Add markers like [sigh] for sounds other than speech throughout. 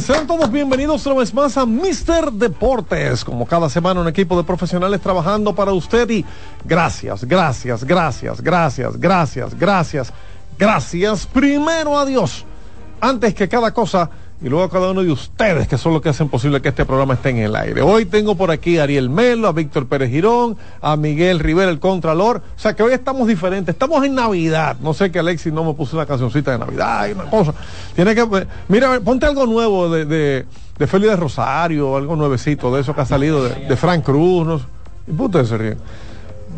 Sean todos bienvenidos una vez más a Mister Deportes. Como cada semana, un equipo de profesionales trabajando para usted y gracias, gracias, gracias, gracias, gracias, gracias, gracias. Primero a Dios, antes que cada cosa y luego a cada uno de ustedes que son los que hacen posible que este programa esté en el aire. Hoy tengo por aquí a Ariel Melo, a Víctor Pérez Girón, a Miguel Rivera, el Contralor. O sea que hoy estamos diferentes, estamos en Navidad. No sé que Alexis no me puso una cancioncita de Navidad y una cosa. Tiene que, mira, ponte algo nuevo de, de, Félix de Rosario, algo nuevecito de eso que ha salido de, Frank Cruz. No. Y puta se.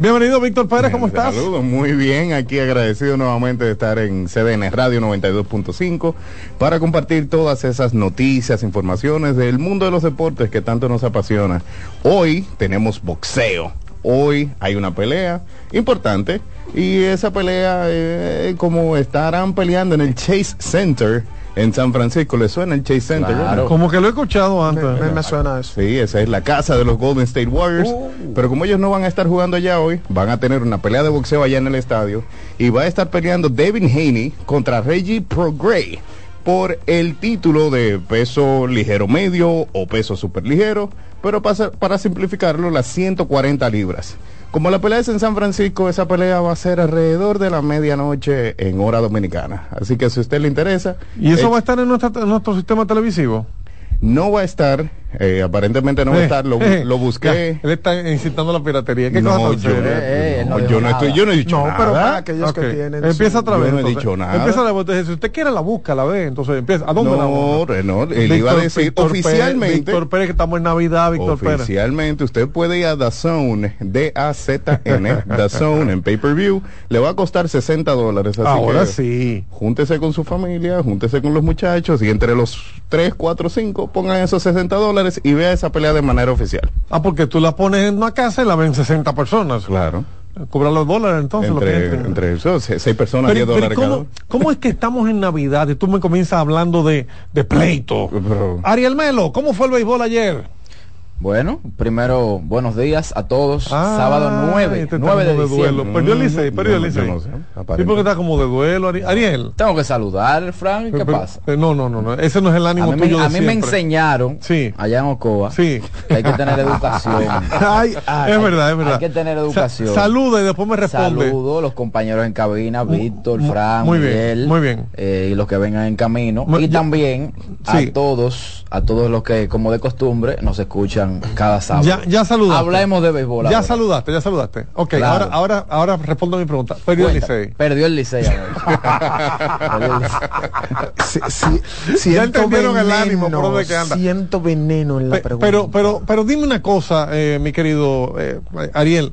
Bienvenido, Víctor Pérez, ¿cómo estás? Saludos, muy bien, aquí agradecido nuevamente de estar en CDN Radio 92.5 para compartir todas esas noticias, informaciones del mundo de los deportes que tanto nos apasiona. Hoy tenemos boxeo, hoy hay una pelea importante y esa pelea, eh, como estarán peleando en el Chase Center en San Francisco. ¿Le suena el Chase Center? Claro. Como que lo he escuchado antes. Me, me, me, suena eso. Sí, esa es la casa de los Golden State Warriors. Uh. Pero como ellos no van a estar jugando allá hoy, van a tener una pelea de boxeo allá en el estadio. Y va a estar peleando Devin Haney contra Reggie Progray por el título de peso ligero medio o peso super ligero. Pero para, para simplificarlo, las 140 libras. Como la pelea es en San Francisco, esa pelea va a ser alrededor de la medianoche en hora dominicana. Así que si a usted le interesa. ¿Y eso eh, va a estar en, nuestra, en nuestro sistema televisivo? No va a estar, eh, aparentemente no va a estar, lo, lo busqué. él está incitando la piratería. ¿Qué no, yo, eh, no, no, yo no estoy, yo no he dicho no, nada. pero para aquellos okay. que tienen. Empieza otra vez. Yo no he dicho nada. Empieza la entonces, si usted quiere la busca, la ve, entonces empieza. ¿A dónde no, la busca? No, él Víctor, iba a decir Víctor oficialmente. Pérez, Víctor Pérez, que estamos en Navidad, Víctor Pérez. Oficialmente, usted puede ir a DAZN, D-A-Z-N, DAZN en pay-per-view. Le va a costar 60 dólares. Ahora sí. Júntese con su familia, júntese con los muchachos y entre los 3, 4, 5 pongan esos 60 dólares y vea esa pelea de manera oficial. Ah, porque tú la pones en una casa y la ven 60 personas. Claro. Cobran los dólares entonces. Entre, lo que entre eso, seis personas, pero, 10 dólares ¿cómo, cada ¿Cómo es que estamos en Navidad y tú me comienzas hablando de, de pleito? Pero, Ariel Melo, ¿cómo fue el béisbol ayer? Bueno, primero, buenos días a todos. Ah, Sábado 9, este 9 de, de duelo. diciembre. Perdió el Licey, perdió el Licey. Sí, aparente. porque está como de duelo, Ari- Ariel. Tengo que saludar, Frank. ¿Qué Pero- pasa? No, no, no, no. Ese no es el A ánimo mí, me, tuyo de a mí me enseñaron Sí. allá en Ocoa Sí. que hay que tener [laughs] educación. Ay, es verdad, es verdad. Hay que tener educación. Sa- saluda y después me responde. Saludo los compañeros en cabina, Víctor, mu- Fran, muy bien, Miguel, muy bien. eh, y los que vengan en camino. Y yo- también Sí. a todos, a todos los que, como de costumbre, nos escuchan cada sábado. Ya, ya saludaste. Hablemos de béisbol. Ya ahora. saludaste, ya saludaste. Ok, Claro. ahora, ahora, ahora respondo a mi pregunta. Perdió el Cuenta. Licey. Perdió el Licey. ahora. [laughs] Perdió el Licey. Si, si, siento entendieron el veneno, ánimo, por dónde que anda. Siento veneno en la Pe- pregunta. pero, pero, pero dime una cosa, eh, mi querido eh, Ariel.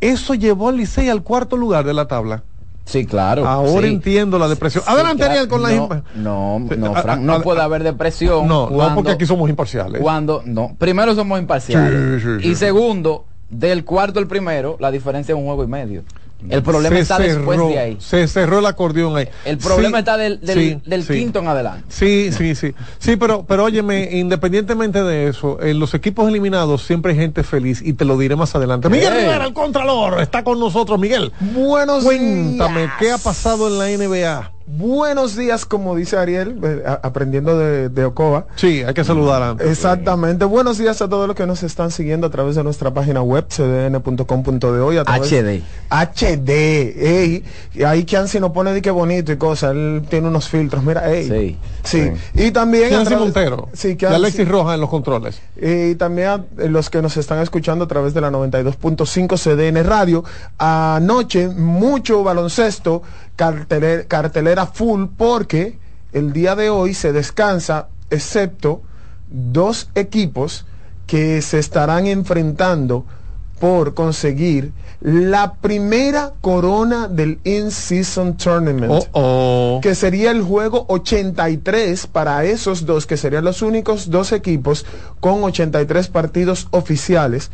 Eso llevó al Licey al cuarto lugar de la tabla. Sí, claro. Ahora sí. entiendo la depresión. Sí, Adelante, claro. Con la no, no, no, Frank, no puede haber depresión. No, porque aquí somos imparciales. Cuando, no, primero somos imparciales. Sí. y segundo, del cuarto al primero, la diferencia es un juego y medio. El problema Se está después de ahí. Se cerró el acordeón ahí. El problema Sí, está del, del, sí, del sí. quinto en adelante. Sí, sí, sí. Sí, pero, pero óyeme, independientemente de eso, en los equipos eliminados siempre hay gente feliz y te lo diré más adelante. Miguel Hey. Rivera, el Contralor, está con nosotros. Miguel, Buenos cuéntame, días. ¿qué ha pasado en la NBA? Buenos días, como dice Ariel, eh, aprendiendo de, de Ocoa. Sí, hay que saludar antes. Exactamente. Buenos días a todos los que nos están siguiendo a través de nuestra página web, cdn.com.de hoy. a través- HD. HD. Ey, y ahí Chansi nos pone de que bonito y cosas. Él tiene unos filtros. Mira, ey. Sí. Sí. Y también. Montero Sí, Kianci- Alexis Rojas en los controles. y también a los que nos están escuchando a través de la 92.5 CDN Radio. Anoche, mucho baloncesto, cartelera, cartelera full, porque el día de hoy se descansa, excepto dos equipos que se estarán enfrentando por conseguir la primera corona del In-Season Tournament Oh, oh. que sería el juego 83 para esos dos, que serían los únicos dos equipos con 83 partidos oficiales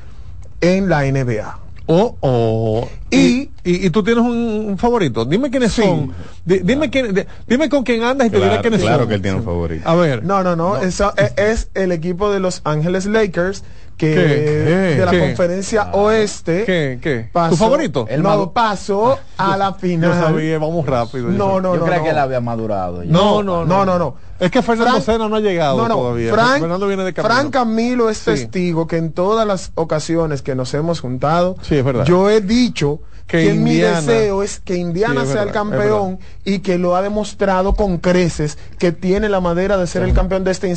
en la NBA. Oh, oh. Y Y, y tú tienes un, un favorito. Dime quiénes Sí. son. Di- dime, quién, di- dime con quién andas y te diré Claro, quiénes claro son. que él tiene un favorito. A ver. No, no, no. eso es, es el equipo de Los Ángeles Lakers que ¿Qué? de la ¿Qué? conferencia oeste. ¿Qué? ¿Qué? pasó- ¿Tu favorito? El no, pasó a la Yo final. sabía, vamos rápido. No, no, Yo no. creo no. que él había madurado. ya. No, no, no, no, no. Es que Fernando Frank- Sena no ha llegado No, no, todavía. Frank, Fernando viene de camino. Frank Camilo es Sí. testigo que en todas las ocasiones que nos hemos juntado, Sí, es verdad. yo he dicho Que que, mi deseo es que Indiana Sí, es sea el verdad, campeón y que lo ha demostrado con creces que tiene la madera de ser el campeón de este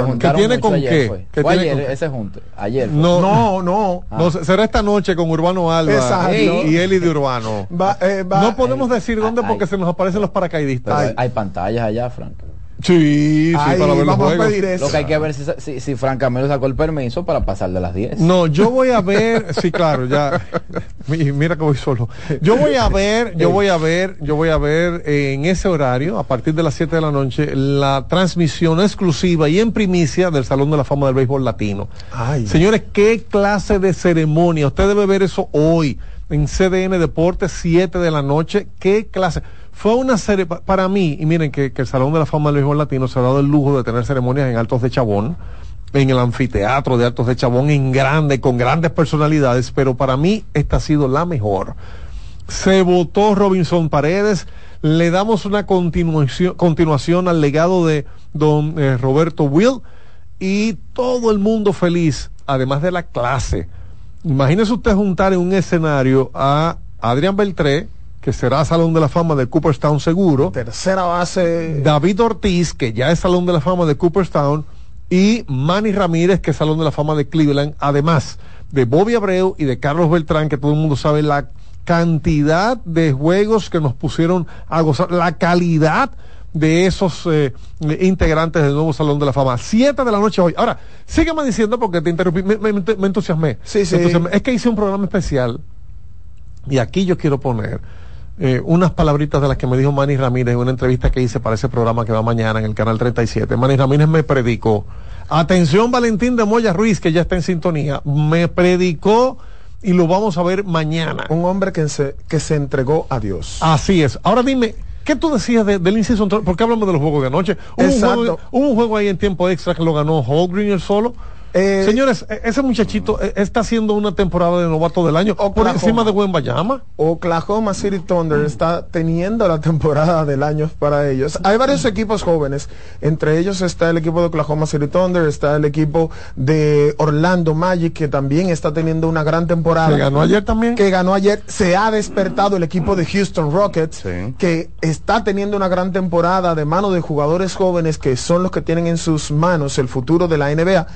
tournament. juntaron tiene con ayer, qué? Fue, ¿Qué Fue tiene ayer con- ese junte. Ayer. fue. No, No, no. No, será esta noche con Urbano Alba Exacto. y, y Eli de Urbano. Va, eh, va- no podemos decir dónde ay. porque se nos aparecen los paracaidistas. Pero Ay. hay pantallas allá, Frank. Sí, sí, Ay, para ver los vamos a juegos. pedir eso. Lo que hay que ver si, si, si Frank Camilo sacó el permiso para pasar de las 10. No, yo voy a ver, sí, claro, ya. Mi- Mira que voy solo. Yo voy a ver, yo voy a ver, yo voy a ver eh, en ese horario, a partir de las 7 de la noche, la transmisión exclusiva y en primicia del Salón de la Fama del Béisbol Latino. Ay. Señores, qué clase de ceremonia. Usted debe ver eso hoy en CDN Deportes, 7 de la noche. Qué clase. Fue una serie, pa- para mí, y miren que, que el Salón de la Fama del Béisbol Latino se ha dado el lujo de tener ceremonias en Altos de Chabón, en el anfiteatro de Altos de Chabón, en grande, con grandes personalidades, pero para mí esta ha sido la mejor. Se votó Robinson Paredes, le damos una continuación, continuación al legado de don eh, Roberto Will y todo el mundo feliz, además de la clase. Imagínese usted juntar en un escenario a Adrián Beltré, que será Salón de la Fama de Cooperstown seguro, Tercera base. David Ortiz, que ya es Salón de la Fama de Cooperstown, y Manny Ramírez, que es Salón de la Fama de Cleveland, además de Bobby Abreu y de Carlos Beltrán, que todo el mundo sabe la cantidad de juegos que nos pusieron a gozar, la calidad de esos eh, integrantes del nuevo Salón de la Fama. Siete de la noche hoy. Ahora, sígueme diciendo porque te interrumpí, me, me- me entusiasmé. Sí, sí. Entusiasmé. Es que hice un programa especial y aquí yo quiero poner eh, unas palabritas de las que me dijo Manny Ramírez en una entrevista que hice para ese programa que va mañana en el canal 37. Manny Ramírez me predicó. Atención Valentín de Moya Ruiz, que ya está en sintonía. Me predicó y lo vamos a ver mañana. Un hombre que se, que se entregó a Dios. Así es. Ahora dime, ¿qué tú decías de- del inciso? ¿Por qué hablamos de los juegos de anoche? ¿Hubo un, juego, hubo un juego ahí en tiempo extra que lo ganó Holgreen el solo. Eh, Señores, e- ese muchachito eh, está haciendo una temporada de novato del año por Oklahoma. encima de Buen Bayama. Oklahoma City Thunder está teniendo la temporada del año para ellos. Hay varios equipos jóvenes, entre ellos está el equipo de Oklahoma City Thunder, está el equipo de Orlando Magic que también está teniendo una gran temporada. Que ganó ayer también. que ganó ayer, se ha despertado el equipo de Houston Rockets, Sí. que está teniendo una gran temporada de mano de jugadores jóvenes que son los que tienen en sus manos el futuro de la NBA.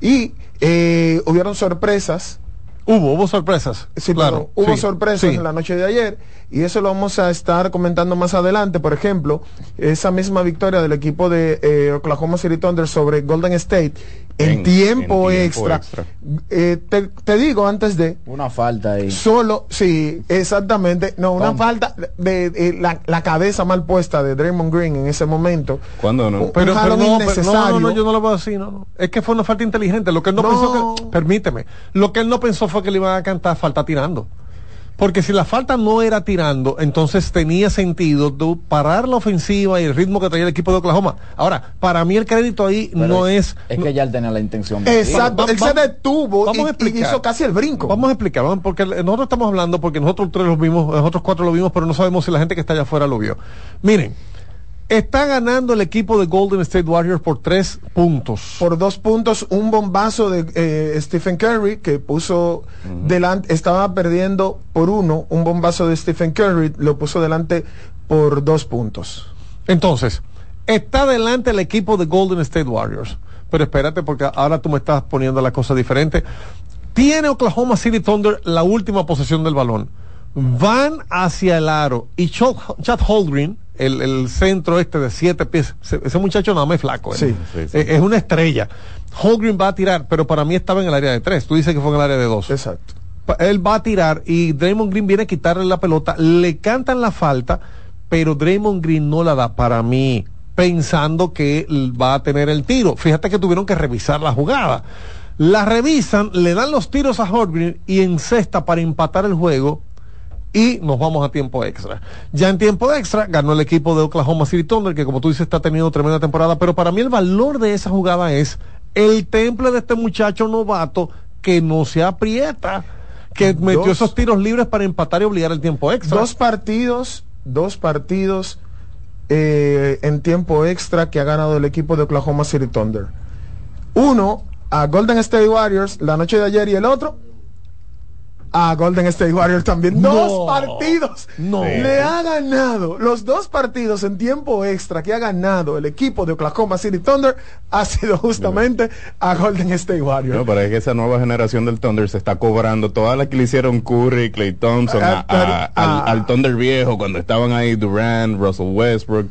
Y eh, hubieron sorpresas Hubo, hubo sorpresas. Sí, claro. pero hubo sí, sorpresas sí. en la noche de ayer y eso lo vamos a estar comentando más adelante. Por ejemplo, esa misma victoria del equipo de eh, Oklahoma City Thunder sobre Golden State en, En- tiempo, en tiempo extra. extra. Eh, te, te digo antes de, Una falta ahí. solo, sí, exactamente, no, una falta de, de la, la cabeza mal puesta de Draymond Green en ese momento. ¿Cuándo no? Un- Pero, un pero no, pero no, innecesario. no, no, yo no lo veo así, no, no. Es que fue una falta inteligente. Lo que él no, No. pensó que, permíteme, lo que él no pensó fue que le iban a cantar falta tirando. Porque si la falta no era tirando, entonces tenía sentido tú parar la ofensiva y el ritmo que traía el equipo de Oklahoma. Ahora, para mí el crédito ahí Pero no es... Es que ya él tenía la intención. de Exacto, Va- él va- se detuvo vamos a y- hizo casi el brinco. Vamos a explicar, vamos, porque nosotros estamos hablando, porque nosotros tres lo vimos, nosotros cuatro lo vimos, pero no sabemos si la gente que está allá afuera lo vio. Miren, está ganando el equipo de Golden State Warriors por tres puntos. por dos puntos un bombazo de eh, Stephen Curry que puso delante estaba perdiendo por uno un bombazo de Stephen Curry lo puso delante por dos puntos Entonces, está delante el equipo de Golden State Warriors. Pero espérate, porque ahora tú me estás poniendo la cosa diferente. Tiene Oklahoma City Thunder la última posesión del balón. Van hacia el aro y Chad, Holmgren, el, el centro este de siete pies, ese, muchacho nada más es flaco. ¿eh? Sí, sí, sí. Es una estrella. Holmgren va a tirar, pero para mí estaba en el área de tres. Tú dices que fue en el área de dos exacto él va a tirar y Draymond Green viene a quitarle la pelota, le cantan la falta, pero Draymond Green no la da para mí, pensando que va a tener el tiro. Fíjate que tuvieron que revisar la jugada. La revisan, le dan los tiros a Holmgren y encesta para empatar el juego. Y nos vamos a tiempo extra. Ya en tiempo extra ganó el equipo de Oklahoma City Thunder, que como tú dices está teniendo tremenda temporada, pero para mí el valor de esa jugada es el temple de este muchacho novato que no se aprieta, que metió esos tiros libres para empatar y obligar el tiempo extra. Dos partidos, dos partidos eh, en tiempo extra que ha ganado el equipo de Oklahoma City Thunder. Uno a Golden State Warriors la noche de ayer y el otro a Golden State Warriors también. No. Dos partidos. No. Le ha ganado los dos partidos en tiempo extra que ha ganado el equipo de Oklahoma City Thunder ha sido justamente a Golden State Warriors. No, pero es que esa nueva generación del Thunder se está cobrando todas las que le hicieron Curry, Clay Thompson, a- Ah, pero- a- al, ah. al Thunder viejo cuando estaban ahí Durant, Russell Westbrook,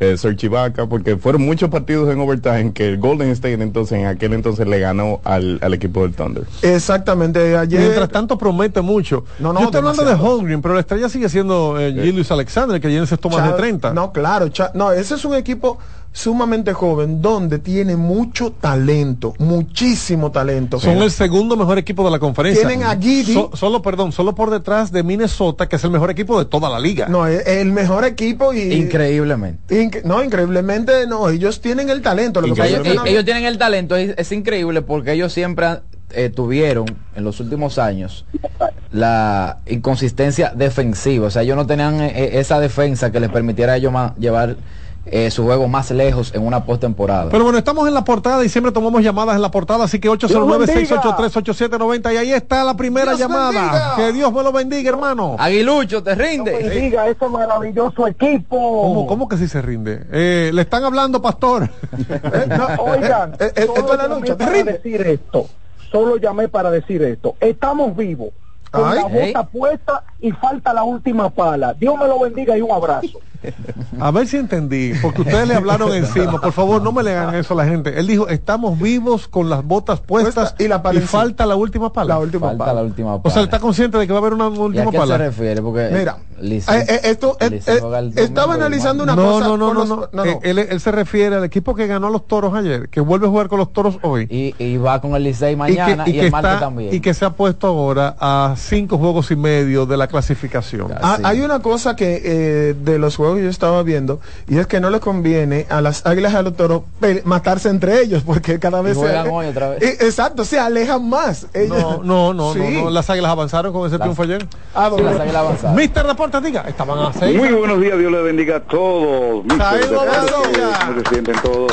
eh, Serge Ibaka, porque fueron muchos partidos en overtime que el Golden State entonces en aquel entonces le ganó al, al equipo del Thunder. Exactamente. Ayer. Mientras tanto promete mucho. No, no, Yo estoy hablando de. Holmgren, pero la estrella sigue siendo eh, Julius Alexander, que ayer se toma de Chad- 30. No, claro. Cha- no, ese es un equipo sumamente joven donde tiene mucho talento, muchísimo talento. Son el segundo mejor equipo de la conferencia. Tienen a Giddey. So- solo, perdón, solo por detrás de Minnesota, que es el mejor equipo de toda la liga. No, es el mejor equipo y. Increíblemente. Inc- no, increíblemente no. Ellos tienen el talento. Lo que ellos, no- tienen el talento, es, es increíble porque ellos siempre han- eh, tuvieron en los últimos años la inconsistencia defensiva. O sea, ellos no tenían eh, esa defensa que les permitiera a ellos llevar eh, su juego más lejos en una postemporada. Pero bueno, estamos en la portada y siempre tomamos llamadas en la portada, así que 809-683-8790 y ahí está la primera Dios llamada. bendiga. Que Dios me lo bendiga, hermano. Aguilucho, ¿te rinde? bendiga ese maravilloso equipo. ¿Cómo, cómo que sí se rinde? Eh, le están hablando, pastor. [laughs] Eh, no, Oigan, eh, esto es la lucha. ¿Te rinde? decir esto. Solo llamé para decir esto. Estamos vivos. Con Ay. la bota puesta y falta la última pala. Dios me lo bendiga y un abrazo. A ver si entendí, porque ustedes le hablaron encima. Por favor, no me le hagan eso a la gente. Él dijo, estamos vivos con las botas puestas Puesta y la pala falta la última pala. La última Falta pala. la última O sea, él pala. está consciente de que va a haber una ¿Y a última qué se pala. refiere? Porque Mira, Licey- eh, eh, esto, eh, eh, el estaba analizando una No, cosa. no, no, no, los- no. no, Él, él se refiere al equipo que ganó a los toros ayer, que vuelve a jugar con los toros hoy. Y, y va con el Licey y mañana y, que el martes también. y que se ha puesto ahora a cinco juegos y medio de la clasificación. Ah. Hay una cosa que eh, de los juegos que yo estaba viendo y es que no le conviene a las águilas y a los toros matarse entre ellos porque cada vez juegan se, hoy otra vez. [laughs] Eh, exacto, se alejan más. Ellos- No, no, no, Sí. no, no, Las águilas avanzaron con ese Las- triunfo ayer. Ah, Sí, las águilas avanzadas. Mister Deportes, diga, estaban a seis. Muy buenos días, Dios les bendiga a todos. mis Saído deportes, Bedoya. ¿Cómo se sienten todos?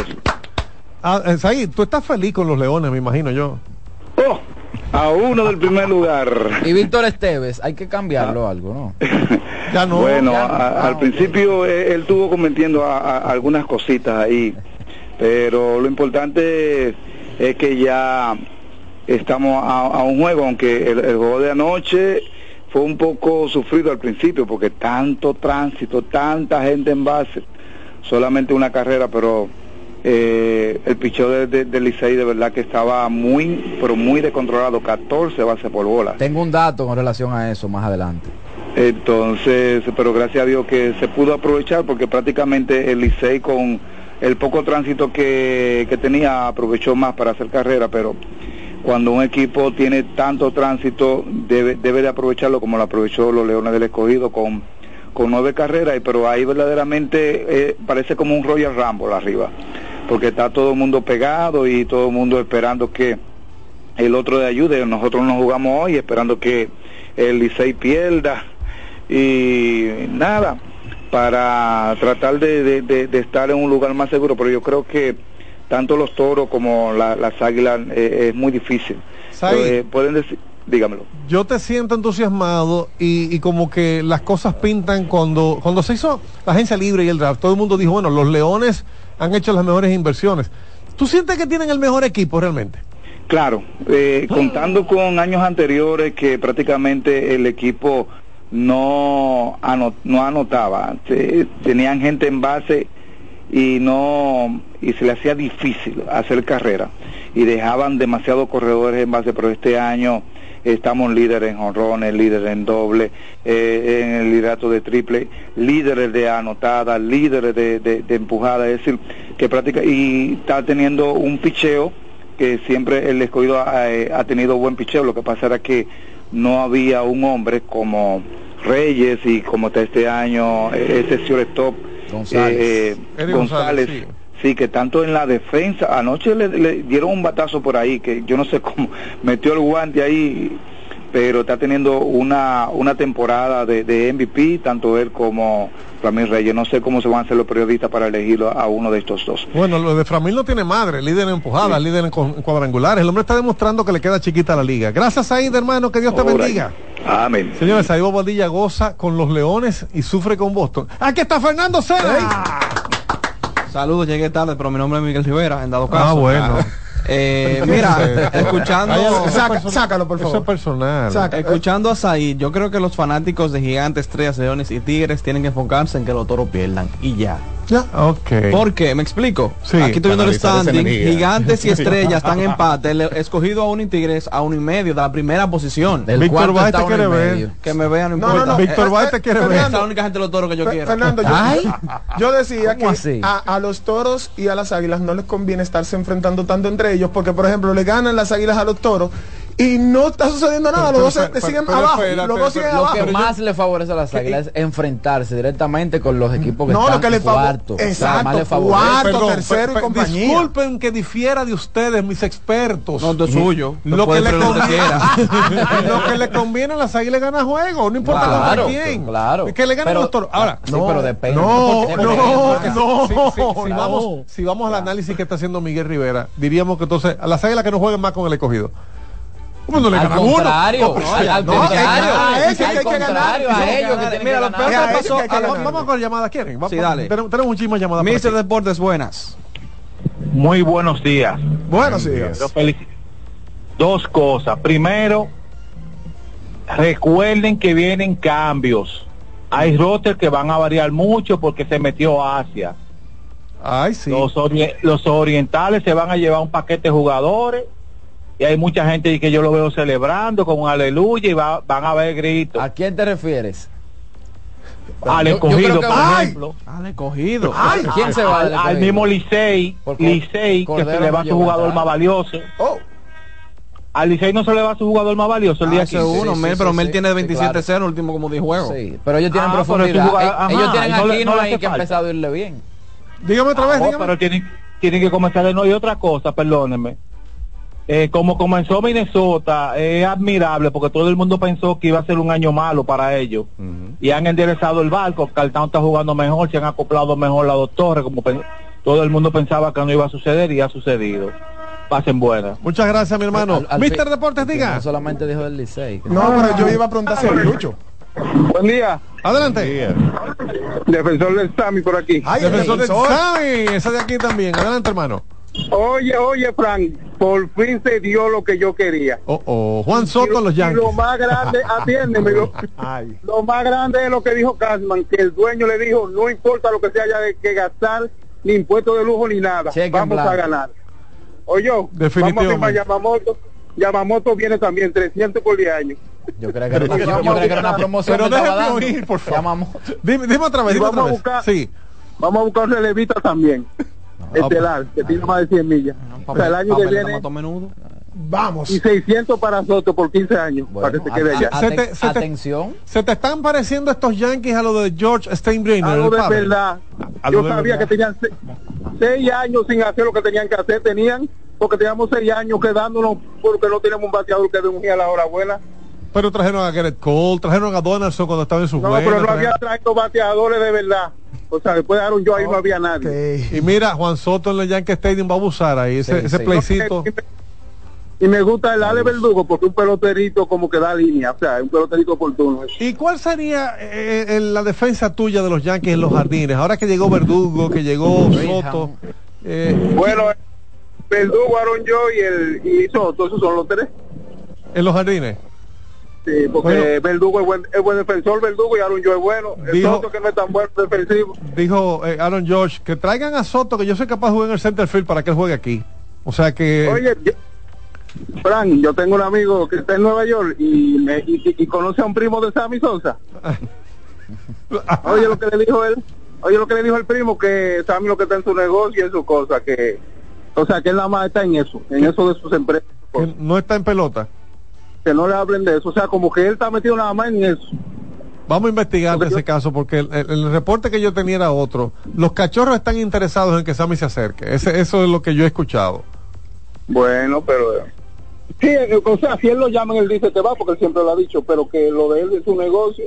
Ah, eh, Said, tú estás feliz con los leones, me imagino yo. Oh, a uno del primer lugar. Y Víctor Esteves, hay que cambiarlo algo, ¿no? [laughs] Ya no. bueno, ya- a- ah, al ok. principio eh, él estuvo cometiendo a- a- algunas cositas ahí, pero lo importante es que ya estamos a, a un juego, aunque el, el juego de anoche fue un poco sufrido al principio, porque tanto tránsito, tanta gente en base, solamente una carrera, pero eh, el picheo de, de, de Licey de verdad que estaba muy, pero muy descontrolado, 14 bases por bola. Tengo un dato con relación a eso más adelante. Entonces, pero gracias a Dios que se pudo aprovechar porque prácticamente el Licey con el poco tránsito que, que tenía aprovechó más para hacer carrera, pero cuando un equipo tiene tanto tránsito debe, debe de aprovecharlo como lo aprovechó los Leones del Escogido con, con nueve carreras, y- pero ahí verdaderamente eh, parece como un Royal Rumble arriba, porque está todo el mundo pegado y todo el mundo esperando que el otro de ayude. Nosotros nos jugamos hoy esperando que el Licey pierda y nada, para tratar de, de- de- de estar en un lugar más seguro, pero yo creo que tanto los toros como la- las águilas eh, es muy difícil. Eh, pueden decir, dígamelo. Yo te siento entusiasmado y, y como que las cosas pintan cuando, cuando se hizo la agencia libre y el draft, todo el mundo dijo, bueno, los leones han hecho las mejores inversiones. ¿Tú sientes que tienen el mejor equipo realmente? Claro, eh, contando con años anteriores que prácticamente el equipo no, no anotaba, te- tenían gente en base y no y se le hacía difícil hacer carrera y dejaban demasiados corredores en base, pero este año estamos líderes en jonrones, líderes en doble, eh, en el liderato de triple, líderes de anotada, líderes de, de, de empujada, es decir, que práctica y está teniendo un picheo que siempre el escogido ha, eh, ha tenido buen picheo, lo que pasa era que no había un hombre como Reyes y como está este año eh, ese shortstop González. eh, González, González, sí. Que tanto en la defensa, anoche le, le dieron un batazo por ahí, que yo no sé [laughs] cómo metió el guante ahí, pero está teniendo una, una temporada de, de MVP, tanto él como Ramírez Reyes. No sé cómo se van a hacer los periodistas para elegirlo a uno de estos dos. Bueno, lo de Framil no tiene madre, líder en empujadas, líder en cu- en cuadrangulares. El hombre está demostrando que le queda chiquita la liga. Gracias, Said, hermano, que Dios te bendiga. Amén. Señores, Said Bobadilla goza con los Leones y sufre con Boston. Aquí está Fernando Cena. Saludos, llegué tarde, pero mi nombre es Miguel Rivera, en dado caso. Ah, bueno. Eh, [laughs] mira, escuchando, eso Saca- sácalo, por Eso favor. es personal. Saca. escuchando a Said, yo creo que los fanáticos de Gigantes, Estrellas, Leones y Tigres tienen que enfocarse en que los toros pierdan. Y ya. Ya. Ok. ¿Por qué? ¿Me explico? Sí. Aquí estoy viendo el standing. Gigantes y [laughs] Estrellas están en [laughs] empate. Le- Escogido a uno y Tigres a uno y medio de la primera posición. Del Víctor está te quiere ver. Que me vean, no No, no, no. Víctor Eh, Báez eh, te quiere Es ver. la única gente de los toros que yo quiero. Fernando, yo, Ay. [laughs] yo decía ¿Cómo que así? a, a los toros y a las águilas no les conviene estarse enfrentando tanto entre ellos, porque por ejemplo le ganan las águilas a los toros y no está sucediendo nada, Pero- los dos pero- siguen pero abajo, los dos siguen pero- Lo abajo. que más le favorece a las águilas es enfrentarse directamente con los equipos que No, lo que le cuarto. O sea, Exacto, más le favorece. cuarto. tercero y compañía. Disculpen que difiera de ustedes, mis expertos. No, es suyo. Lo que, le creer lo que conviene, [laughs] lo que le conviene a las águilas gana juego, no importa Claro, contra quién. claro. Que le Pero- los toros. Ahora, Sí, pero depende. No, Porque- no, porque- no, no, si, si- si no. vamos, si vamos al análisis que está haciendo Miguel Rivera, diríamos que entonces a las águilas que no jueguen más con el escogido. ¿Cómo no le Al ganan uno? contrario, No, al, al no, contrario, que al hay que ganar. contrario, a ellos que Mira, lo peor a que ellos pasó, a. Vamos con llamadas, ¿quieren? Va- Sí, dale. Tenemos, tenemos muchísimas llamadas. por Mister. Deportes, buenas. Muy buenos días. Buenos días. Dos cosas. Primero, recuerden que vienen cambios. Hay rosters que van a variar mucho porque se metió Asia. Ay, sí. Los, ori- los orientales se van a llevar un paquete de jugadores y hay mucha gente que yo lo veo celebrando con un aleluya y va- van a haber gritos. ¿A quién te refieres? Al escogido, que- por ¡Ay! ejemplo. Al escogido. Ay, ¿Quién se va Al, al mismo Licey, Porque Licey, que se le va no su jugador más valioso. Oh, Al Licey no se le va su jugador más valioso el día Hace 15. uno, sí, Mel, sí, pero sí, Mel sí, tiene sí, 27-0 claro. el último como 10 juegos. Sí, pero ellos tienen Ah, profundidad. juega- Eh, ajá, ellos tienen a no Aquino no ahí hace que empezado a irle bien. Dígame otra vez, Oh, dígame. pero tienen, tienen que comenzar de nuevo. Y otra cosa, perdónenme. Eh, como comenzó Minnesota, es admirable porque todo el mundo pensó que iba a ser un año malo para ellos. Y han enderezado el barco. Cartão está jugando mejor, se han acoplado mejor las dos torres. Como todo el mundo pensaba que no iba a suceder y ha sucedido. Pasen buenas. Muchas gracias, mi hermano. Al- al Mister Deportes, diga. No solamente dijo del Licey. no, pero yo iba a preguntar sobre Lucho. Buen día, Adelante. Día. defensor del Sami por aquí. Ay, Defensor del. Xavi, ese de aquí también. Adelante, hermano. Oye, oye, Frank, por fin se dio lo que yo quería. Oh, oh. Juan Soto, los Y lo Yankees. más grande, [laughs] atiéndeme, lo, Ay. lo más grande es lo que dijo Casman, que el dueño le dijo, no importa lo que se haya de- que gastar, ni impuesto de lujo ni nada, vamos a ganar. Oye, vamos a Yamamoto. Yamamoto viene también 300 por 10 años. Yo creo que era una, yo creo que era una promoción Pero déjame oír, por favor. Llamamos. Dime, dime otra vez, dime otra vamos a vez. buscar- Sí. Vamos a buscar un relevista también. Estelar, que tiene más de 100 millas. O sea, el año que viene, menudo. Vamos. y 600 para Soto por 15 años, para que se quede a- allá. a- Se te- se te- atención. ¿Se te están pareciendo estos Yankees a lo de George Steinbrenner? Algo el de padre? verdad. A lo Yo de sabía verdad. que tenían se- seis años sin hacer lo que tenían que hacer. Tenían, porque teníamos seis años quedándonos porque no teníamos un bateador que dé a la hora buena. Pero trajeron a Garrett Cole, trajeron a Donaldson cuando estaba en su No, buena, pero no había traído bateadores de verdad. O sea, después de Aaron yo ahí no había nadie. Y mira, Juan Soto en el Yankee Stadium va a abusar ahí, ese, Sí, ese sí. playcito. Y me gusta el Ale Verdugo porque un peloterito como que da línea, o sea, es un peloterito oportuno. ¿Y cuál sería eh, en la defensa tuya de los Yankees en los jardines? Ahora que llegó Verdugo, que llegó Soto. eh, Bueno, Verdugo, Aaron yo y el y Soto, esos son los tres. en los jardines. Sí, porque Bueno. Verdugo es buen, es buen defensor, Verdugo y Aaron yo es bueno. El Dijo- Soto que no es tan bueno defensivo. Dijo eh, Aaron George que traigan a Soto, que yo soy capaz de jugar en el center field para que él juegue aquí. O sea que. Oye, yo- Frank, yo tengo un amigo que está en Nueva York y, me, y, y- conoce a un primo de Sammy Sosa. [laughs] Oye lo que le dijo él, oye lo que le dijo el primo, que Sammy lo que está en su negocio y en su cosa, que, o sea, que él nada más está en eso, en eso de sus empresas, no está en pelota. Que no le hablen de eso, o sea, como que él está metido nada más en eso. Vamos a investigar Porque ese yo- caso porque el, el- el reporte que yo tenía era otro. Los cachorros están interesados en que Sammy se acerque. Ese, eso es lo que yo he escuchado. Bueno, pero... eh, Sí, eh, o sea, si él lo llama, él dice te va porque él siempre lo ha dicho, pero que lo de él es un negocio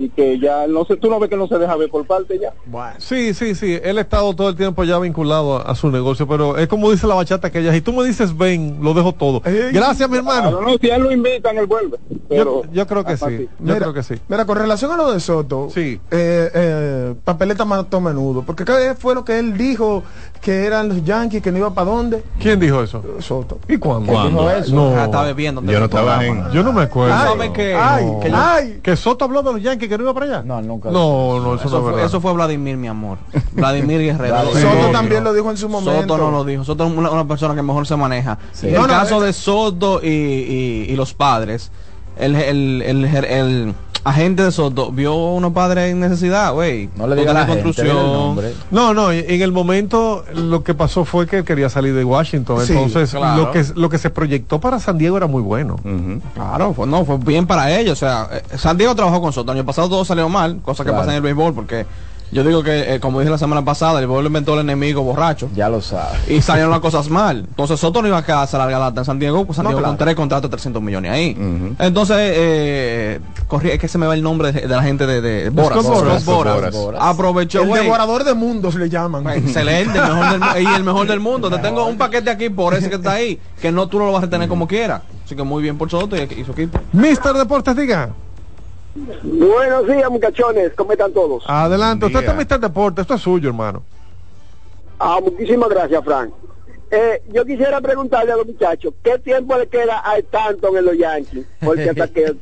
y que ya, no sé, tú no ves que no se deja ver por parte ya. Sí, sí, sí. Él ha estado todo el tiempo ya vinculado a, a su negocio, pero es como dice la bachata que ella, si tú me dices ven, lo dejo todo. Ey. Gracias, mi Ah, hermano. no, no, si él lo invitan, él vuelve. Pero, Yo, yo creo que sí. Yo creo que sí. Mira, con relación a lo de Soto, Sí. eh, eh, papeleta mató menudo, porque ¿qué fue lo que él dijo que eran los Yankees, que no iba para dónde? ¿Quién dijo eso? Soto. ¿Y cuándo? ¿Cuándo? dijo eso? No. Ah, estaba bebiendo. Yo no estaba en... Yo no me acuerdo. Ay, ¿Sabe que- ay, No. que yo- ay. Que Soto habló de los Yankees que no iba para allá. No, nunca. No, no, eso, Eso no es fue, verdad. eso fue Vladimir, mi amor. Vladimir Guerrero. Sí. [laughs] Soto también lo dijo en su momento. Soto no lo dijo. Soto es una, una persona que mejor se maneja. Sí. En No, el no, caso eh, de Soto y, y- y los padres, el, el, el, el- el agente de Soto vio a unos padres en necesidad, güey. No le diga a la gente, el. No, no, en el momento lo que pasó fue que quería salir de Washington, Sí, entonces claro. lo que lo que se proyectó para San Diego era muy bueno. Claro, fue, no, fue bien para ellos. O sea, eh, San Diego trabajó con Soto. El año pasado todo salió mal, cosa que Claro. pasa en el béisbol, porque yo digo que, eh, como dije la semana pasada, el béisbol lo inventó el enemigo borracho. Ya lo sabe. Y salieron las cosas mal. Entonces Soto no iba a quedarse a larga lata en San Diego, pues San No, Diego claro. con tres contratos de 300 millones ahí. Entonces, eh, corrí, es que se me va el nombre de, de la gente de, de Boras. Boras. Boras. Boras. Aprovechó, El güey. devorador de mundos le llaman. Excelente, el mejor del, y el mejor del mundo. Te tengo un paquete aquí por ese que está ahí, que no tú no lo vas a tener como quiera. Así que muy bien por Soto y, y su equipo. Mister Deportes, diga. Buenos días, muchachones, ¿cómo están todos? Adelante, usted Día. está Mister Deportes, esto es suyo, hermano. Ah, muchísimas gracias, Frank. Eh, yo quisiera preguntarle a los muchachos, ¿qué tiempo le queda a Stanton en los Yankees? Porque hasta [laughs] que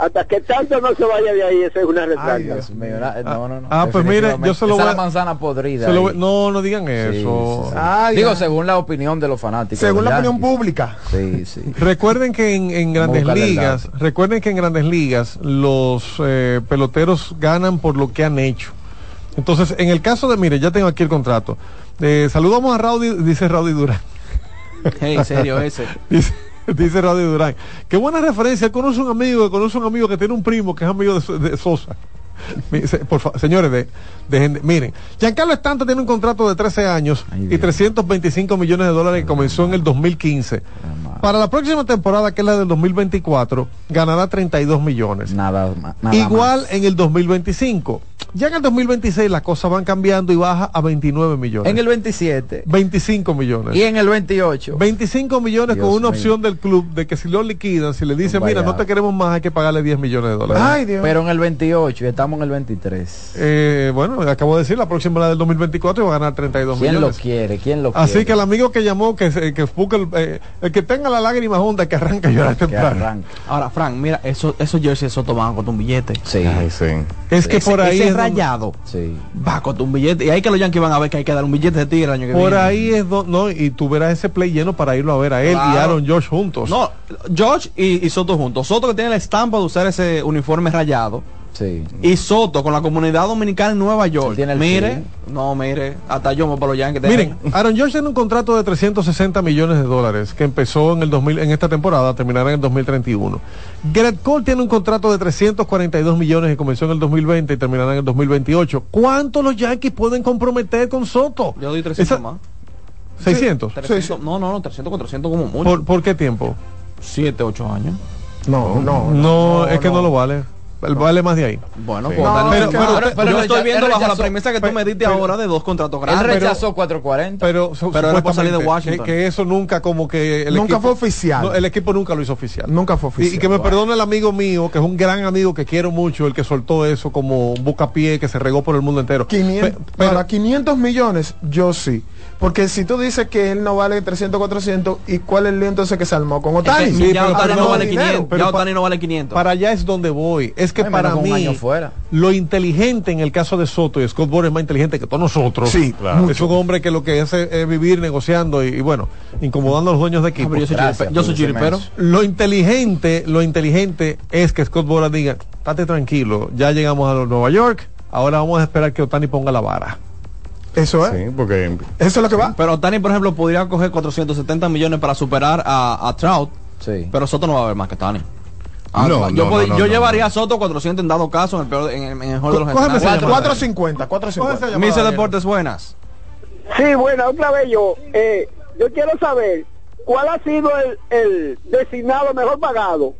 hasta que tanto no se vaya de ahí, esa es una Ay, retraca. Dios. Dios mío, na- no, no, no. Ah, pues mire, yo se lo voy a- manzana podrida. Se lo ahí. voy- no, no digan eso. sí, sí. Ay, Digo, según la opinión de los fanáticos. Según la opinión pública. Sí, sí. Recuerden que en, en grandes ligas, recuerden que en grandes ligas los eh, peloteros ganan por lo que han hecho. Entonces, en el caso de, mire, ya tengo aquí el contrato. Eh, saludamos a Raudy, dice Raudy Durán. Hey, serio ese. [laughs] Dice, [laughs] dice Raudy Durán. Qué buena referencia. Conoce un amigo, conoce un amigo que tiene un primo que es amigo de, So- de Sosa. Por señores, de, de- miren, Giancarlo Stanton tiene un contrato de 13 años Ay, y Dios. 325 millones de dólares que comenzó en el 2015. Para la próxima temporada, que es la del 2024, ganará 32 millones. Nada, nada Igual más. en el 2025. Ya en el 2026 las cosas van cambiando y baja a 29 millones. En el 27 25 millones. y en el 28. 25 millones Dios con una mío. opción del club de que si lo liquidan, si le dicen, mira, no te queremos más, hay que pagarle 10 millones de dólares. Ay, Dios. Pero en el 28 y estamos en el 23. Eh, bueno, acabo de decir, la próxima la del 2024 va a ganar 32 ¿Quién lo millones. quiere? ¿Quién lo Así quiere? que el amigo que llamó, que, se- que busque el, eh, el que tenga la lágrima honda, que arranca a llorar temprano. Ahora, Frank, mira, eso, de Soto van a costar un billete. Sí, Ay, sí. Es que Ese- por ahí es rayado sí. va costar un billete. Y ahí que los Yankees van a ver que hay que dar un billete de tigre el año que por viene. ahí es donde, no, y tú verás ese play lleno para irlo a ver a él y. Aaron Josh juntos. No, George y, y Soto juntos. Soto que tiene la estampa de usar ese uniforme rayado. Sí. Y Soto con la comunidad dominicana en Nueva York. Tiene el mire, feeling. no, mire, hasta yo me para los Yankees. Miren, Aaron Josh tiene un contrato de 360 millones de dólares que empezó en el 2000, en esta temporada, terminará en el 2031. Garrett Cole tiene un contrato de 342 millones que comenzó en el 2020 y terminará en el 2028. ¿Cuánto los Yankees pueden comprometer con Soto? yo doy 300 Esa- más. 600. 300, No, no, no, 300, 400 como mucho. ¿Por, por qué tiempo? 7, 8 años. No, no. No, es que no. lo vale. Él vale más de ahí. Bueno, Sí. pues No, pero- pero, pero- pero pero yo estoy viendo él bajo la premisa que tú me diste pero- ahora de dos contratos Él grandes. rechazó 440. Pero, Pero era por salir de Washington. Que, que eso nunca como que... el Nunca equipo- fue oficial. No, el equipo nunca lo hizo oficial. Nunca fue Y, oficial. y que me Bueno. perdone el amigo mío, que es un gran amigo que quiero mucho, el que soltó eso como un bucapié que se regó por el mundo entero. 500, Pe- pero, para 500 millones, yo sí. Porque si tú dices que él no vale 300, 400, ¿y cuál es el lío entonces que se armó con Es que Otani? Sí, ya pero- Otani no vale dinero, 500. pero Ya Otani no vale 500. para allá es donde voy. Es que Ay, para que mí, año fuera. lo inteligente en el caso de Soto y Scott Boras es más inteligente que todos nosotros. Sí, claro. Es un hombre que lo que hace es vivir negociando y, y bueno, incomodando a los dueños de Ah, equipo. pero yo soy, Gracias yo chiripero. Lo inteligente, lo inteligente es que Scott Boras diga, estate tranquilo, ya llegamos a Nueva York, ahora vamos a esperar que Otani ponga la vara. Eso es. Sí, porque Eso es lo que va. Pero Otani, por ejemplo, podría coger 470 millones para superar a, a Trout. Sí. Pero Soto no va a ver más que Otani. Ah, No, yo no, pod- no, no, yo no, llevaría no. a Soto 400 en dado caso en el, peor, en el mejor de los escenarios. llamada. 450, 450. Cógese esa Mister llamada, Deportes, buenas. Sí, bueno, otra vez yo, eh, yo quiero saber cuál ha sido el, el designado mejor pagado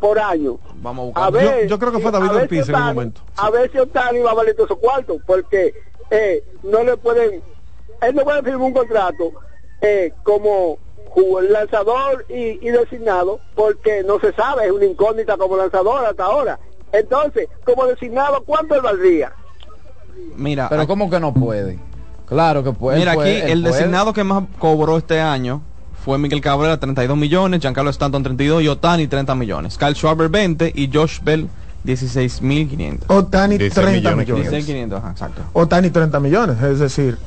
por año. Vamos a A buscar. ver, yo creo que fue David a ver Ortiz si en un momento. A ver si Otani va a valer todos esos cuartos, porque eh, no le pueden, él no puede firmar un contrato eh, como lanzador y, y designado, porque no se sabe, es una incógnita como lanzador hasta ahora. Entonces, como designado, ¿cuánto él valdría? Mira, Pero aquí- ¿cómo que no puede? Claro que puede. mira aquí el puede. designado que más cobró este año fue Miguel Cabrera 32 millones, Giancarlo Stanton 32 y Otani 30 millones. Kyle Schwarber 20 y Josh Bell 16.500. Otani 16 30 millones. millones. 16.500, ajá, exacto. Otani 30 millones, es decir,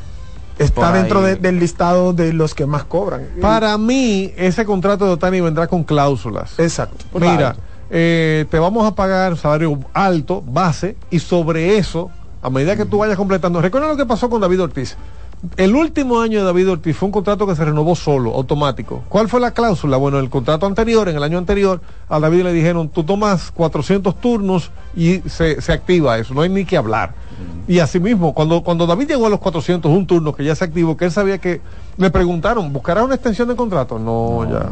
está dentro de- del listado de los que más cobran. Para mí, ese contrato de Otani vendrá con cláusulas. Exacto. Mira, eh, te vamos a pagar salario alto, base, y sobre eso, a medida que tú vayas completando. Recuerda lo que pasó con David Ortiz. El último año de David Ortiz fue un contrato que se renovó solo, automático. ¿Cuál fue la cláusula? Bueno, el contrato anterior, en el año anterior, a David le dijeron, tú tomas 400 turnos y se, se activa eso, no hay ni que hablar. Y asimismo, cuando, cuando David llegó a los 401 turnos, que ya se activó, que él sabía que le preguntaron, ¿buscarás una extensión de contrato? No, ya.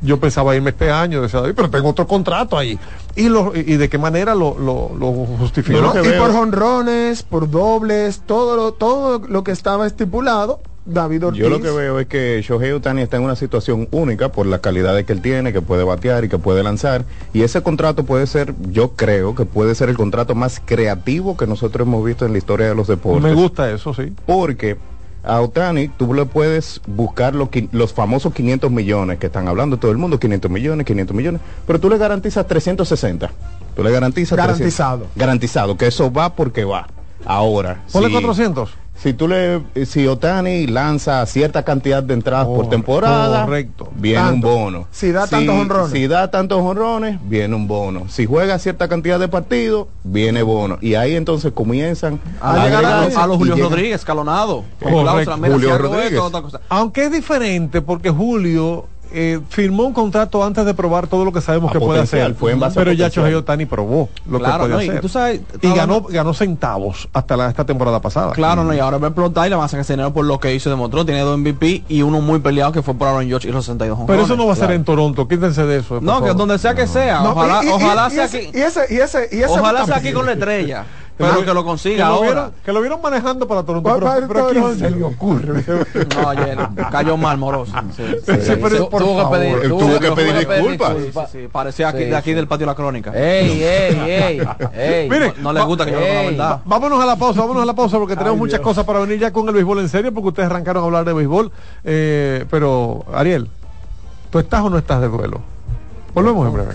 Yo pensaba irme este año, decía David, pero tengo otro contrato ahí. ¿Y, lo, y, de qué manera lo, lo, lo justificó? Que y veo- por jonrones, por dobles, todo lo, todo lo que estaba estipulado, David Ortiz. Yo lo que veo es que Shohei Otani está en una situación única por las calidades que él tiene, que puede batear y que puede lanzar. Y ese contrato puede ser, yo creo que puede ser el contrato más creativo que nosotros hemos visto en la historia de los deportes. Me gusta eso, sí. Porque a Otani tú le puedes buscar los famosos 500 millones que están hablando todo el mundo, 500 millones, 500 millones, pero tú le garantizas 360. Tú le garantizas 300. Garantizado. Garantizado, que eso va porque va. Ahora, Ponle si- 400. Si tú le, si Otani lanza cierta cantidad de entradas Oh, por temporada, correcto. viene Tanto. un bono. Si da tantos honrones. Si da tantos honrones, viene un bono. Si juega cierta cantidad de partidos, viene bono. Y ahí entonces comienzan A, llegar a, los Julio Rodríguez, escalonado. Julio Rodríguez. esto, otra cosa. Aunque es diferente porque Julio eh, firmó un contrato antes de probar todo lo que sabemos A que puede hacer. fue en base pero ya potencial. Shohei Otani probó lo Claro, que no, puede y hacer. tú sabes, y ganó, ganó centavos hasta la, esta temporada pasada. Claro, no, y ahora va a explotar y le van a sacar ese dinero por lo que hizo y demostró. Tiene dos MVP y uno muy peleado que fue por Aaron George y los 62 Pero eso no va a ser en Toronto. Quítense de eso. No, que donde sea que sea. No, ojalá y- y- ojalá y sea aquí. Y ese, y ese, y ese Ojalá va sea aquí con la estrella. Pero que lo Que consiga lo, ahora. vieron, que lo vieron manejando para Toronto. ¿Cuál Pero, pero ¿a quién todo se le ocurre? [laughs] No, ayer cayó mal, moroso. Sí, sí, Sí, sí. pero por tuvo que pedir, Él tuvo tuvo que tuvo pedir disculpas. sí, sí, Parecía aquí, Sí, de aquí del patio de la crónica. Ey, ey, ey, ey. Mire, No le gusta que yo diga la verdad. Vámonos a la pausa, vámonos a la pausa porque tenemos Ay, muchas Dios. cosas para venir ya con el béisbol en serio porque ustedes arrancaron a hablar de béisbol. Eh, pero, Ariel, ¿tú estás o no estás de duelo? Volvemos en breve.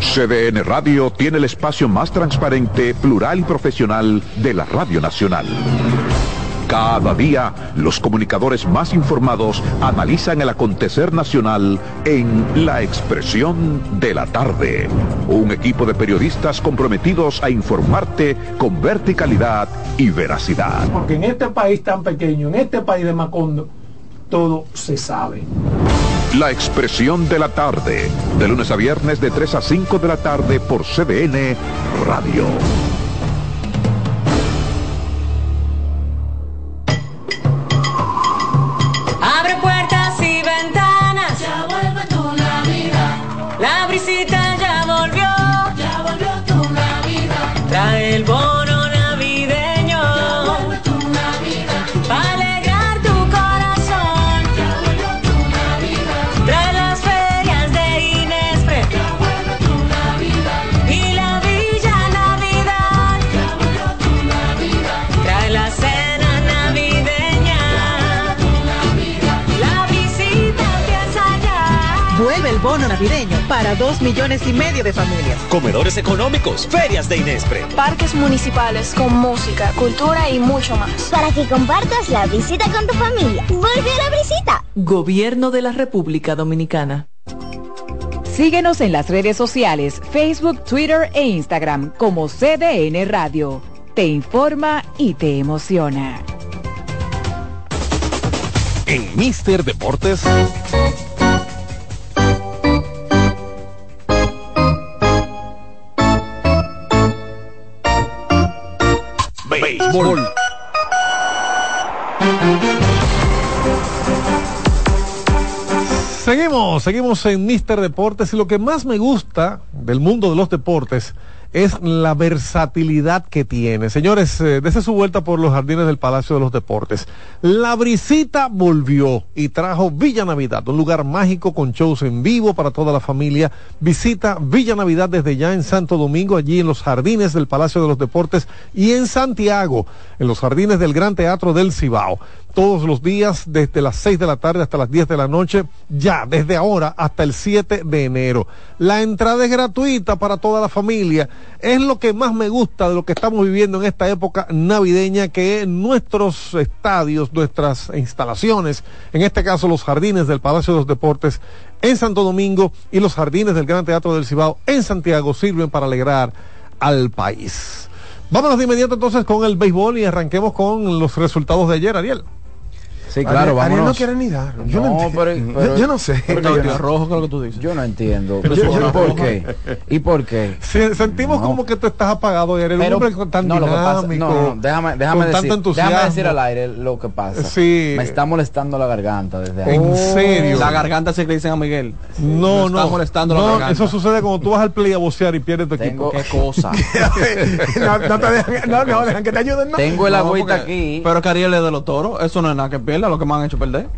CDN Radio tiene el espacio más transparente, plural y profesional de la Radio Nacional. Cada día, los comunicadores más informados analizan el acontecer nacional en La Expresión de la Tarde. Un equipo de periodistas comprometidos a informarte con verticalidad y veracidad. Porque en este país tan pequeño, en este país de Macondo, todo se sabe. La Expresión de la Tarde, de lunes a viernes de 3 a 5 de la tarde por CDN Radio. Para dos millones y medio de familias. Comedores económicos, ferias de Inespre. Parques municipales con música, cultura y mucho más. Para que compartas la visita con tu familia. Vuelve a la visita. Gobierno de la República Dominicana. Síguenos en las redes sociales, Facebook, Twitter e Instagram como CDN Radio. Te informa y te emociona. En Mister Deportes. Seguimos, seguimos en Mister Deportes y lo que más me gusta del mundo de los deportes es la versatilidad que tiene. Señores, eh, dese su vuelta por los jardines del Palacio de los Deportes. La brisita volvió y trajo Villa Navidad, un lugar mágico con shows en vivo para toda la familia. Visita Villa Navidad desde ya en Santo Domingo, allí en los jardines del Palacio de los Deportes y en Santiago, en los jardines del Gran Teatro del Cibao todos los días desde las 6 de la tarde hasta las 10 de la noche, ya desde ahora hasta el 7 de enero. La entrada es gratuita para toda la familia. Es lo que más me gusta de lo que estamos viviendo en esta época navideña, que nuestros estadios, nuestras instalaciones, en este caso los jardines del Palacio de los Deportes en Santo Domingo y los jardines del Gran Teatro del Cibao en Santiago, sirven para alegrar al país. Vámonos de inmediato entonces con el béisbol y arranquemos con los resultados de ayer, Ariel. Sí, claro, Ariel, Ariel no quiere ni dar. Yo No, no, entiendo. pero- pero- yo, yo no sé. pero yo no- rojo, creo que tú dices. Yo no entiendo. Yo- yo- ¿Y por qué? ¿Y por qué? Sí, sentimos como que tú estás apagado, Ariel. Un Pero- hombre con tan no, lo que pasa- dinámico. no, no, déjame, déjame, con decir, tanto déjame decir al aire lo que pasa. Sí. Me está molestando la garganta desde ahí. ¿En serio? La garganta se le dicen a Miguel. No, Me está no. molestando la no, garganta. eso sucede cuando tú vas al play a bocear y pierdes tu equipo. Qué cosa. [laughs] no, no te dejan, no, no, dejan que te ayuden. No. Tengo el No, agüita aquí. Pero que Ariel es de los toros. Eso no es nada que pierda, lo que me han hecho perder.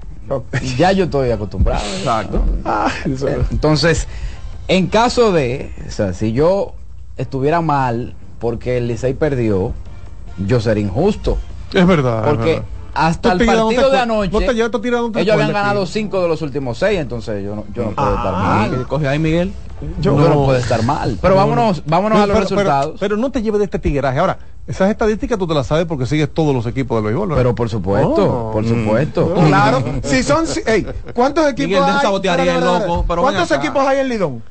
Ya yo estoy acostumbrado. Exacto. Entonces, en caso de, o sea, si yo estuviera mal porque el Licey perdió, yo sería injusto. Es verdad. es Porque verdad. hasta el partido de anoche, no te te ellos habían ganado cinco de los últimos seis, entonces yo no, yo no puedo estar Ah, mal. Coge ahí, Miguel. Yo no, puedo estar mal. Pero vámonos, vámonos a los Pero- pero- resultados. Pero, no te lleves de este tigueraje. Ahora, esas estadísticas tú te las sabes porque sigues todos los equipos del béisbol. ¿no? Pero por supuesto, Oh. por supuesto. Claro, si son, si- ey, ¿cuántos equipos Miguel, hay? loco, pero ¿Cuántos equipos hay en Lidón?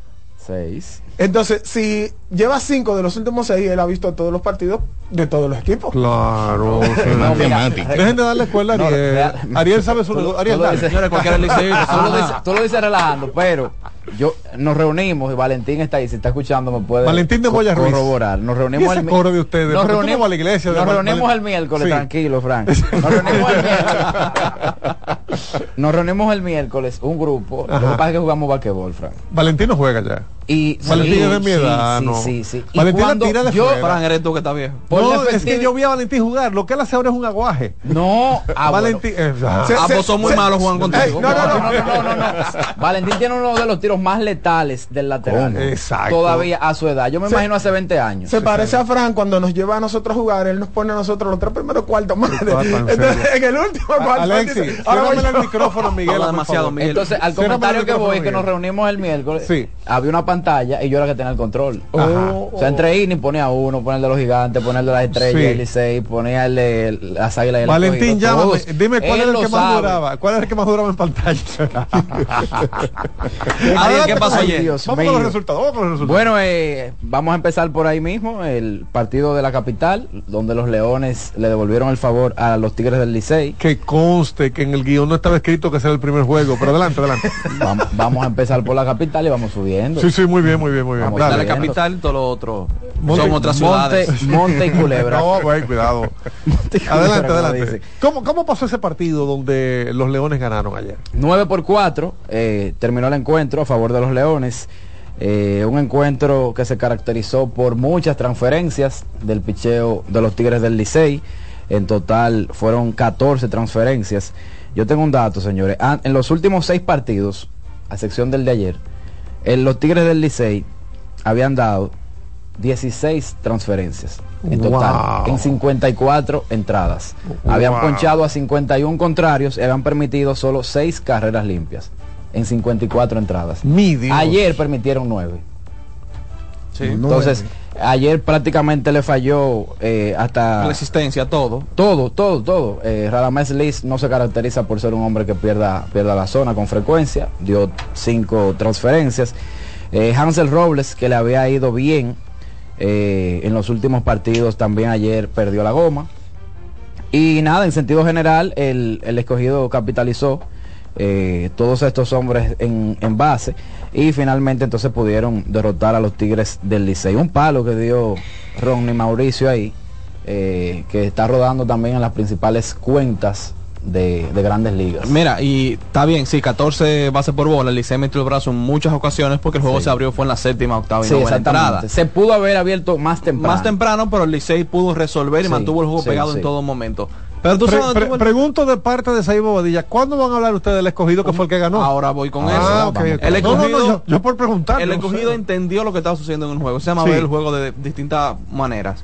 Seis. Entonces, si lleva cinco de los últimos seis, él ha visto todos los partidos de todos los equipos. Claro. No, Matemática. Dejen de darle escuela a No, Ariel. real- Ariel sabe Tú- tú Ariel, lo dale. cualquiera tú, lo dices, tú lo dices relajando, pero yo nos reunimos y Valentín está ahí, si está escuchando me puede Valentín de Ruiz. corroborar. Nos ¿Y reunimos el coro de ustedes? Nos ¿Por qué tú no reunimos a la iglesia de Nos reunimos el miércoles, Sí. tranquilo, Frank. Nos [laughs] reunimos el miércoles. [laughs] Nos reunimos el miércoles, un grupo. Lo que pasa es que jugamos basquetbol, Frank. Valentín no juega ya. Y Valentín sí, es de mi edad, sí, no. sí, sí. Valentín la tira de yo, fuera. Fran, eres tú que está viejo. por no, es que yo vi a Valentín jugar. Lo que él hace ahora es un aguaje. No, [laughs] ah. Valentín. eh, ah. Se- se- son muy se- malos jugando Ey, contigo. no, no, no, no, no, no, no, no. [laughs] Valentín tiene uno de los tiros más letales del lateral. ¿Cómo? Exacto. Todavía a su edad. Yo me Se- imagino hace 20 años. Se parece a Fran cuando nos lleva a nosotros a jugar, él nos pone a nosotros los tres primeros cuartos madre. Entonces, en el último cuarto, él Alexi, dice, ahora el micrófono, Miguel. Demasiado. Miguel. Entonces, al comentario que voy es que nos reunimos el miércoles. Sí. Había una pantalla y yo era que tenía el control. Ajá. O sea, entre INI ponía uno, ponía el de los gigantes, ponía el de las estrellas, Sí. el Licey, ponía el de las águilas Valentín, llámame. Dime cuál Él era el que más duraba. ¿Cuál era el que más duraba en pantalla? [laughs] Ariel, ¿qué pasó ayer? Dios Vamos con los resultados. Vamos con los resultados. Bueno, eh, vamos a empezar por ahí mismo, el partido de la capital, donde los Leones le devolvieron el favor a los Tigres del Licey. que conste que en el guion no estaba escrito que sea el primer juego, pero adelante, adelante. [laughs] Vamos, vamos a empezar por la capital y vamos subiendo. Sí, sí, muy bien, muy bien, muy bien. Dale. Bien. capital y todo lo otro. Monte- Son otras Monte, ciudades. Monte y Culebra. [laughs] No, güey, cuidado. [laughs] Monte y Culebra, Adelante, adelante. ¿Cómo, ¿Cómo pasó ese partido donde los Leones ganaron ayer? 9 por 4 eh, terminó el encuentro a favor de los Leones. Eh, un encuentro que se caracterizó por muchas transferencias del picheo de los Tigres del Licey. En total fueron 14 transferencias. Yo tengo un dato, señores. Ah, En los últimos seis partidos, a excepción del de ayer, en los Tigres del Licey habían dado 16 transferencias en total, Wow. en 54 entradas. Habían Wow. ponchado a 51 contrarios y habían permitido solo 6 carreras limpias en 54 entradas. Mi Dios. Ayer permitieron 9. Sí. Entonces, ayer prácticamente le falló eh, hasta... Resistencia, todo. Todo, todo, todo. Eh, Radamés Liz no se caracteriza por ser un hombre que pierda, pierda la zona con frecuencia. Dio cinco transferencias. Eh, Hansel Robles, que le había ido bien eh, en los últimos partidos, también ayer perdió la goma. Y nada, en sentido general, el, el escogido capitalizó eh, todos estos hombres en, en base y finalmente entonces pudieron derrotar a los Tigres del Licey. Un palo que dio Ronnie Mauricio ahí, eh, que está rodando también en las principales cuentas de, de grandes ligas. Mira, y está bien, sí, 14 bases por bola. El Licey metió el brazo en muchas ocasiones porque el juego Sí. se abrió fue en la séptima, octava y Sí, novena entrada. Se pudo haber abierto más temprano. Más temprano, pero el Licey pudo resolver y Sí, mantuvo el juego pegado en todo momento. Pero tú Pre- sabes pre- pregunto de parte de Saibo Bobadilla, ¿cuándo van a hablar ustedes del escogido que fue el que ganó? Ahora voy con Ah, eso. ok, Vamos. ok. El No, no, no, escogido, yo, yo por preguntar. el no escogido sé. entendió lo que estaba sucediendo en el juego. Se llama Sí. ver el juego de distintas maneras.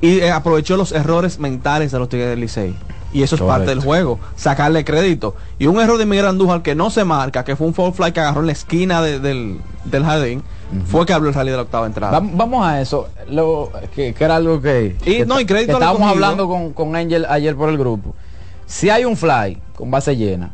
Y eh, aprovechó los errores mentales de los Tigres del Licey. Y eso es parte del juego. Sacarle crédito. Y un error de Miguel Andújar que no se marca, que fue un foul fly que agarró en la esquina de- del, del jardín, fue que habló el rally de la octava entrada. Vam- Vamos a eso, lo, que, que era algo que, Y que no, y que crédito al estábamos hablando con, con Angel ayer por el grupo. Si hay un fly con base llena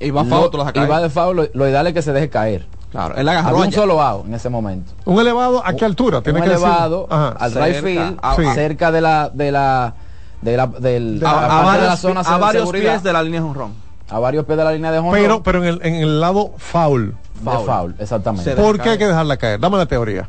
Y va lo- lo y va de foul, lo, lo ideal es que se deje caer. Claro, él agarró un solo out en ese momento. Un elevado, ¿a qué altura? Tiene un que elevado Ajá. al Cerca, right field, a- Sí. cerca de la de la de la, del, De la- aparte a de varios, la zona a varios pies de la línea de jonrón. a varios pies de la línea de home Pero, pero en el, en el lado foul. De foul, exactamente. ¿Por qué hay que dejarla caer? Dame la teoría.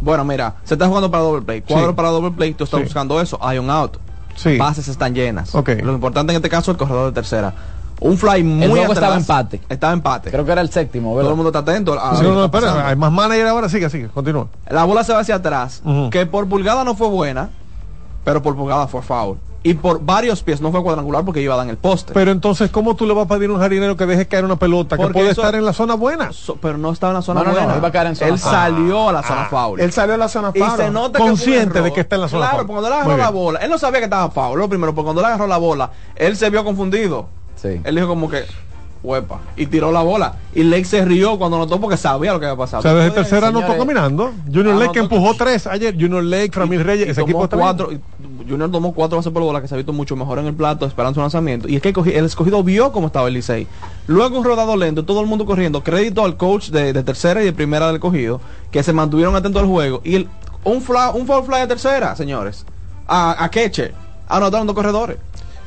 Bueno, mira, se está jugando para doble play. Cuadro Sí. para doble play, tú estás Sí. buscando eso. Hay un out. Sí. Bases están llenas. Ok. Lo importante en este caso es el corredor de tercera. Un fly muy juego atrás. estaba empate. Estaba empate. Creo que era el séptimo, Todo ¿verdad? el mundo está atento. a Sí, no, no, espera, hay más manager ahora, sigue, sigue, continúa. La bola se va hacia atrás. Que por pulgada no fue buena, pero por pulgada fue foul. Y por varios pies no fue cuadrangular porque iba a dar en el poste. Pero entonces, ¿cómo tú le vas a pedir a un jardinero que deje caer una pelota que Porque puede eso- estar en la zona buena? So- pero no estaba en la zona No, no, no, buena. iba a caer en zona Él foul. salió a la zona foul. Él salió a la zona y foul. se nota que Consciente de que está en la zona Claro, foul. porque cuando él agarró la bola, él no sabía que estaba foul, lo primero, porque cuando él agarró la bola, él se vio confundido. Sí. Él dijo como que, huepa, y tiró la bola. Y Lake se rió cuando notó porque sabía lo que había pasado. O sea, desde tercera señores, anotó caminando. Junior Lake que empujó tres ayer. Junior Lake, Framil Reyes, ese equipo cuatro, Junior tomó cuatro bases por bola que se ha visto mucho mejor en el plato, esperando su lanzamiento. Y es que el escogido vio cómo estaba el Licey. Luego un rodado lento, todo el mundo corriendo. Crédito al coach de, de tercera y de primera del cogido, que se mantuvieron atentos al juego. Y el, un, fly, un foul fly de tercera, señores. A, a. Anotaron dos corredores.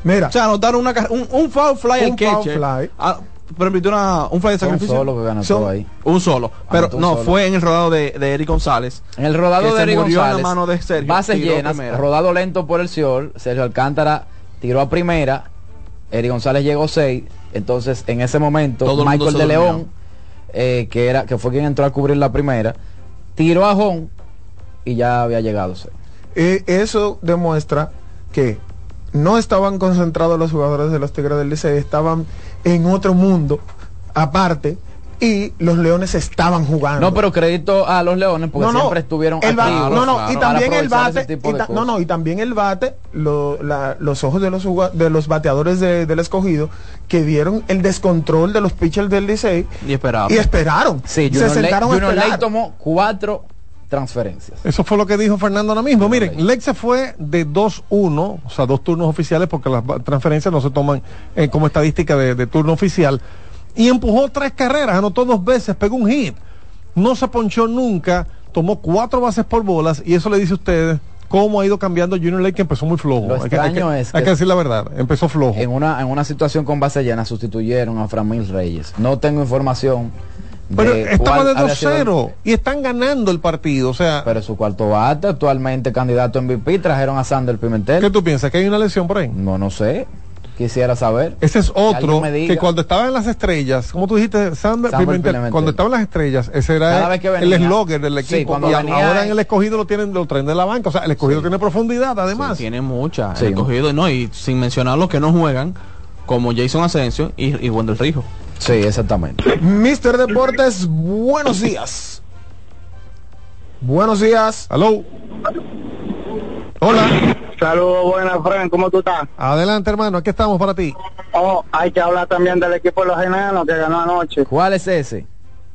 Mira, O sea, anotaron una, un, un foul fly al Un foul catcher. fly. Ah, permitió una- un fly de Fue un sacrificio. solo que ganó ahí. Un solo. Pero un no, solo. fue en el rodado de, de Eric González. En el rodado que de Eric murió en la González, mano de Sergio, bases llenas, primera. rodado lento por el Sior, Sergio Alcántara tiró a primera, Eric González llegó 6, entonces en ese momento Todo Michael de. León, eh, que era que fue quien entró a cubrir la primera, tiró a Jón y ya había llegado 6. eh, eso demuestra que no estaban concentrados los jugadores de los Tigres del Licey, estaban en otro mundo aparte y los Leones estaban jugando. No, pero crédito a los Leones porque No, no, siempre estuvieron el activos no, no, claro, y también el bate, y ta- no, no, y también el bate, lo- la- los ojos de los de los bateadores de- del escogido que vieron el descontrol de los pitchers del Licey Y esperaba. y esperaron. Sí, se Junior, sentaron a Junior esperar. tomó cuatro transferencias. Eso fue lo que dijo Fernando ahora mismo. Miren, Lex se fue de 2-1, o sea, dos turnos oficiales, porque las transferencias no se toman eh, como estadística de, de turno oficial. Y empujó tres carreras, anotó dos veces, pegó un hit. No se ponchó nunca, tomó cuatro bases por bolas, y eso le dice a ustedes cómo ha ido cambiando Junior Lake, que empezó muy flojo. Lo hay, que, hay que- extraño es hay que- que decir la verdad, empezó flojo. En una, en una situación con base llena sustituyeron a Framil Reyes. No tengo información. Pero estaba cuál de había sido el- 2-0 y están ganando el partido, o sea, Pero su cuarto bate, actualmente candidato a MVP, trajeron a Sander Pimentel. ¿qué tú piensas? ¿Que hay una lesión por ahí? No, no sé. Quisiera saber. Ese es otro que cuando estaba en las estrellas, como tú dijiste, Sander Sander Pimentel, Pimentel. cuando estaba en las estrellas, ese era el eslogan del equipo. y venía- ahora en el escogido lo tienen, lo traen de la banca. O sea, el escogido tiene profundidad además. Tiene mucha. Sí. El cogido, no, y sin mencionar los que no juegan, como Jason Asensio y, y Wendell Rijo. Sí, exactamente. Mister Deportes, buenos días. Buenos días. Aló. Hola. Saludos, buenas, Frank. ¿Cómo tú estás? Adelante, hermano. Aquí estamos para ti. Oh, hay que hablar también del equipo de los enanos que ganó anoche. ¿Cuál es ese?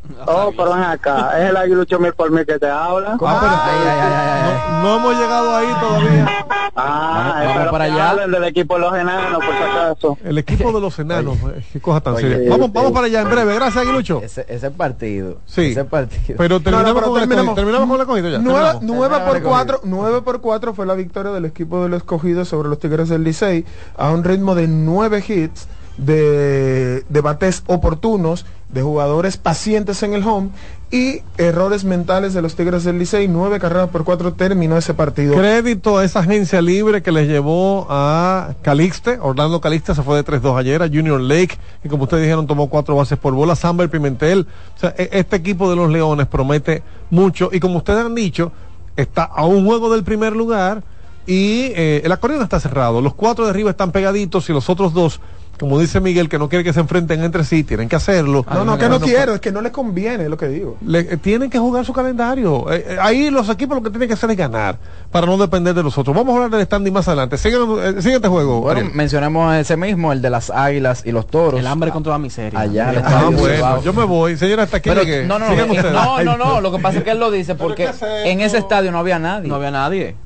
[laughs] Oh, pero ven acá. Es el aguilucho mil por mil que te habla. No, no hemos llegado ahí todavía. Ah, Vamos- vamos espero para allá. hablen del equipo de los enanos, por si acaso. El equipo de los enanos. eh, Qué cosa tan Oye, seria. Vamos, sí. vamos para allá en breve. Gracias, Aguilucho. Ese, ese partido. Sí. Ese partido. Pero terminamos, pero con, terminamos. escogido. terminamos con el escogido ya. Por Terminamos cuatro, nueve por cuatro fue la victoria del equipo de los escogidos sobre los Tigres del Licey a un ritmo de nueve hits de, de bates oportunos, de jugadores pacientes en el home y errores mentales de los Tigres del Licey. Nueve carreras por cuatro terminó ese partido. Crédito a esa agencia libre que les llevó a Calixte. Orlando Calixte se fue de 3-2 ayer. A Junior Lake, y como ustedes dijeron, tomó cuatro bases por bola. Samber Pimentel. E- este equipo de los Leones promete mucho. Y como ustedes han dicho, está a un juego del primer lugar. Y eh, el acordeón está cerrado. Los cuatro de arriba están pegaditos y los otros dos, como dice Miguel, que no quiere que se enfrenten entre sí, tienen que hacerlo. No, no, que no quiero, es que no les conviene, es lo que digo. Le- eh, tienen que jugar su calendario. Eh, eh, ahí los equipos lo que tienen que hacer es ganar para no depender de los otros. Vamos a hablar del standing más adelante. Sigan, eh, siguiente juego. Bueno, Ariel. mencionemos ese mismo, el de las águilas y los toros. El hambre contra la miseria. Allá al Ah, estadio bueno, Cibao. yo me voy. Señora, hasta aquí Pero, llegué. no, no, no, no, no, no, lo que pasa es que él lo dice porque en ese estadio no había nadie. No había nadie.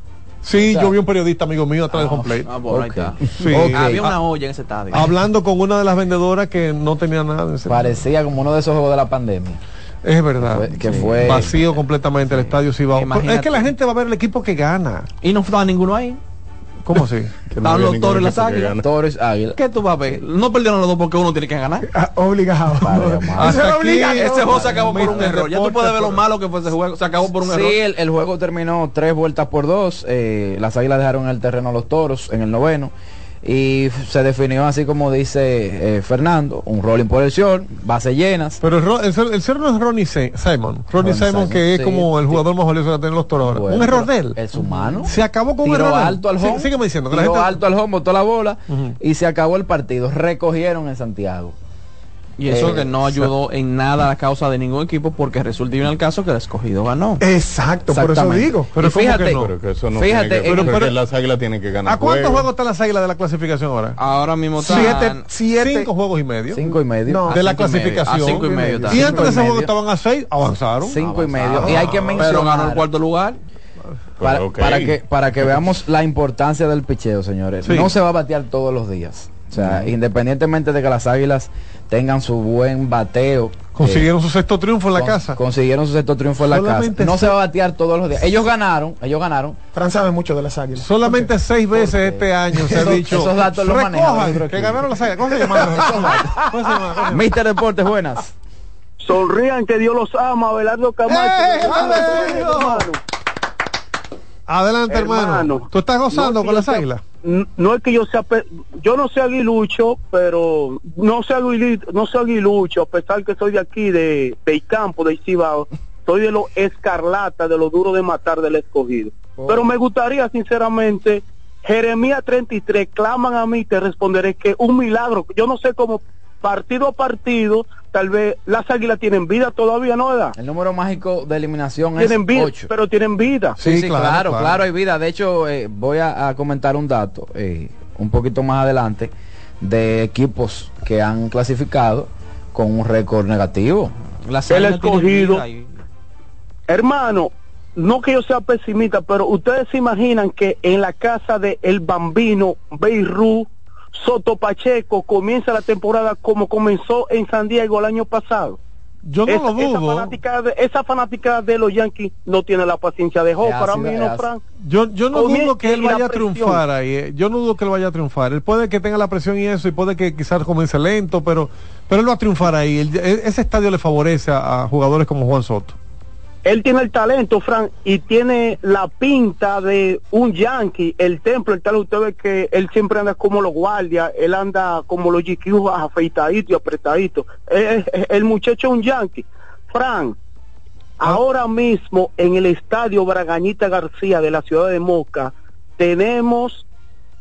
Sí, o sea- yo vi un periodista amigo mío atrás del home plate. Ah, bueno, ahí está. Sí. Ok. Había una Ah, olla en ese estadio. Hablando con una de las vendedoras que no tenía nada. en ese- Parecía como uno de esos juegos de la pandemia. Es verdad. Fue- que fue- Vacío completamente el estadio Cibao. Es que la gente va a ver el equipo que gana. Y no estaba ninguno ahí. ¿Cómo así? Toros y las águilas. Toros, águilas. ¿Qué tú vas a ver? No perdieron los dos porque uno tiene que ganar. Ah, obligado. Vale, Hasta aquí. Ese juego se acabó por un error. Ya tú puedes ver lo malo que fue ese juego. Se acabó por un Sí, error. el, el juego terminó tres vueltas por dos. eh, las águilas dejaron en el terreno a los toros en el noveno. Y se definió así como dice eh, Fernando, un rolling por el short, base llenas. Pero el, el, el cero no es Ronnie Se- Simon. Ronnie Ronnie Simon, Simon, que es sí, como el sí. jugador más valioso que tienen los toros ahora. Bueno, un error de él. Es humano. Se acabó con un error. alto al Sí, home. sígueme diciendo. que la tiró gente- alto al home, botó la bola y se acabó el partido. Recogieron en Santiago. Y eso Eh, que no ayudó en nada a la causa de ningún equipo porque resulta en el caso que el escogido ganó. Exacto, por eso digo. Pero Y ¿cómo fíjate, que no? Pero que eso no Fíjate, que, pero- las águilas tienen que ganar ¿A cuántos juegos. están las águilas de la clasificación ahora? Ahora mismo Siete, están siete. Cinco juegos y medio. cinco y medio. No. de la clasificación. A cinco y medio. Y Cinco antes de ese juego estaban a seis, avanzaron. Cinco y medio. Y hay que mencionar. Pero ganó el cuarto lugar. para, ok. para que para que veamos la importancia del picheo, señores. Sí. No se va a batear todos los días. O sea, independientemente de que las águilas tengan su buen bateo. Consiguieron eh, su sexto triunfo en la con- casa. Consiguieron su sexto triunfo en la Solamente casa. No se va a batear todos los días. Ellos ganaron, ellos ganaron. Fran sabe mucho de las águilas. Solamente seis veces este año se ha dicho. esos datos los maneja recojan otro que equipo". ganaron las águilas. ¿Cómo se llama? ¿Cómo se llama? ¿Cómo se llama? Mister Deportes, buenas. Sonrían que Dios los ama, Abelardo Camacho. ¡Eh! Adelante, hermano. Hermano. ¿Tú estás gozando No, con las águilas? No es que yo sea, yo no soy aguilucho, pero no soy aguilucho, no soy aguilucho, a pesar que soy de aquí, de, de Campo, de Cibao, soy de los escarlata, de lo duro de matar del escogido. Pero me gustaría, sinceramente, Jeremías 33, claman a mí, te responderé que un milagro, yo no sé cómo partido a partido, tal vez las águilas tienen vida todavía, ¿no, verdad? El número mágico de eliminación Tienen es vida, 8. pero tienen vida. Sí, Sí, sí, claro, claro, claro. claro, hay vida. De hecho, eh, voy a, a comentar un dato eh, un poquito más adelante de equipos que han clasificado con un récord negativo. Las El escogido. Hermano, no que yo sea pesimista, pero ustedes se imaginan que en la casa de El Bambino, Beirut, Soto Pacheco comienza la temporada como comenzó en San Diego el año pasado. Yo no lo esa dudo. fanática de, esa fanática de los Yankees no tiene la paciencia de Joe. Para mí no. Frank. Yo, yo no Comienza dudo que él vaya a triunfar ahí. eh. Yo no dudo que él vaya a triunfar. Él puede que tenga la presión y eso, y puede que quizás comience lento, pero, pero él va a triunfar ahí. E- ese estadio le favorece a, a jugadores como Juan Soto. Él tiene el talento, Fran, y tiene la pinta de un yankee. El templo, el tal, usted ve que él siempre anda como los guardias, él anda como los GQ afeitaditos y apretaditos. Eh, el muchacho es un yankee. Fran, ahora mismo en el estadio Bragañita García de la ciudad de Moca, tenemos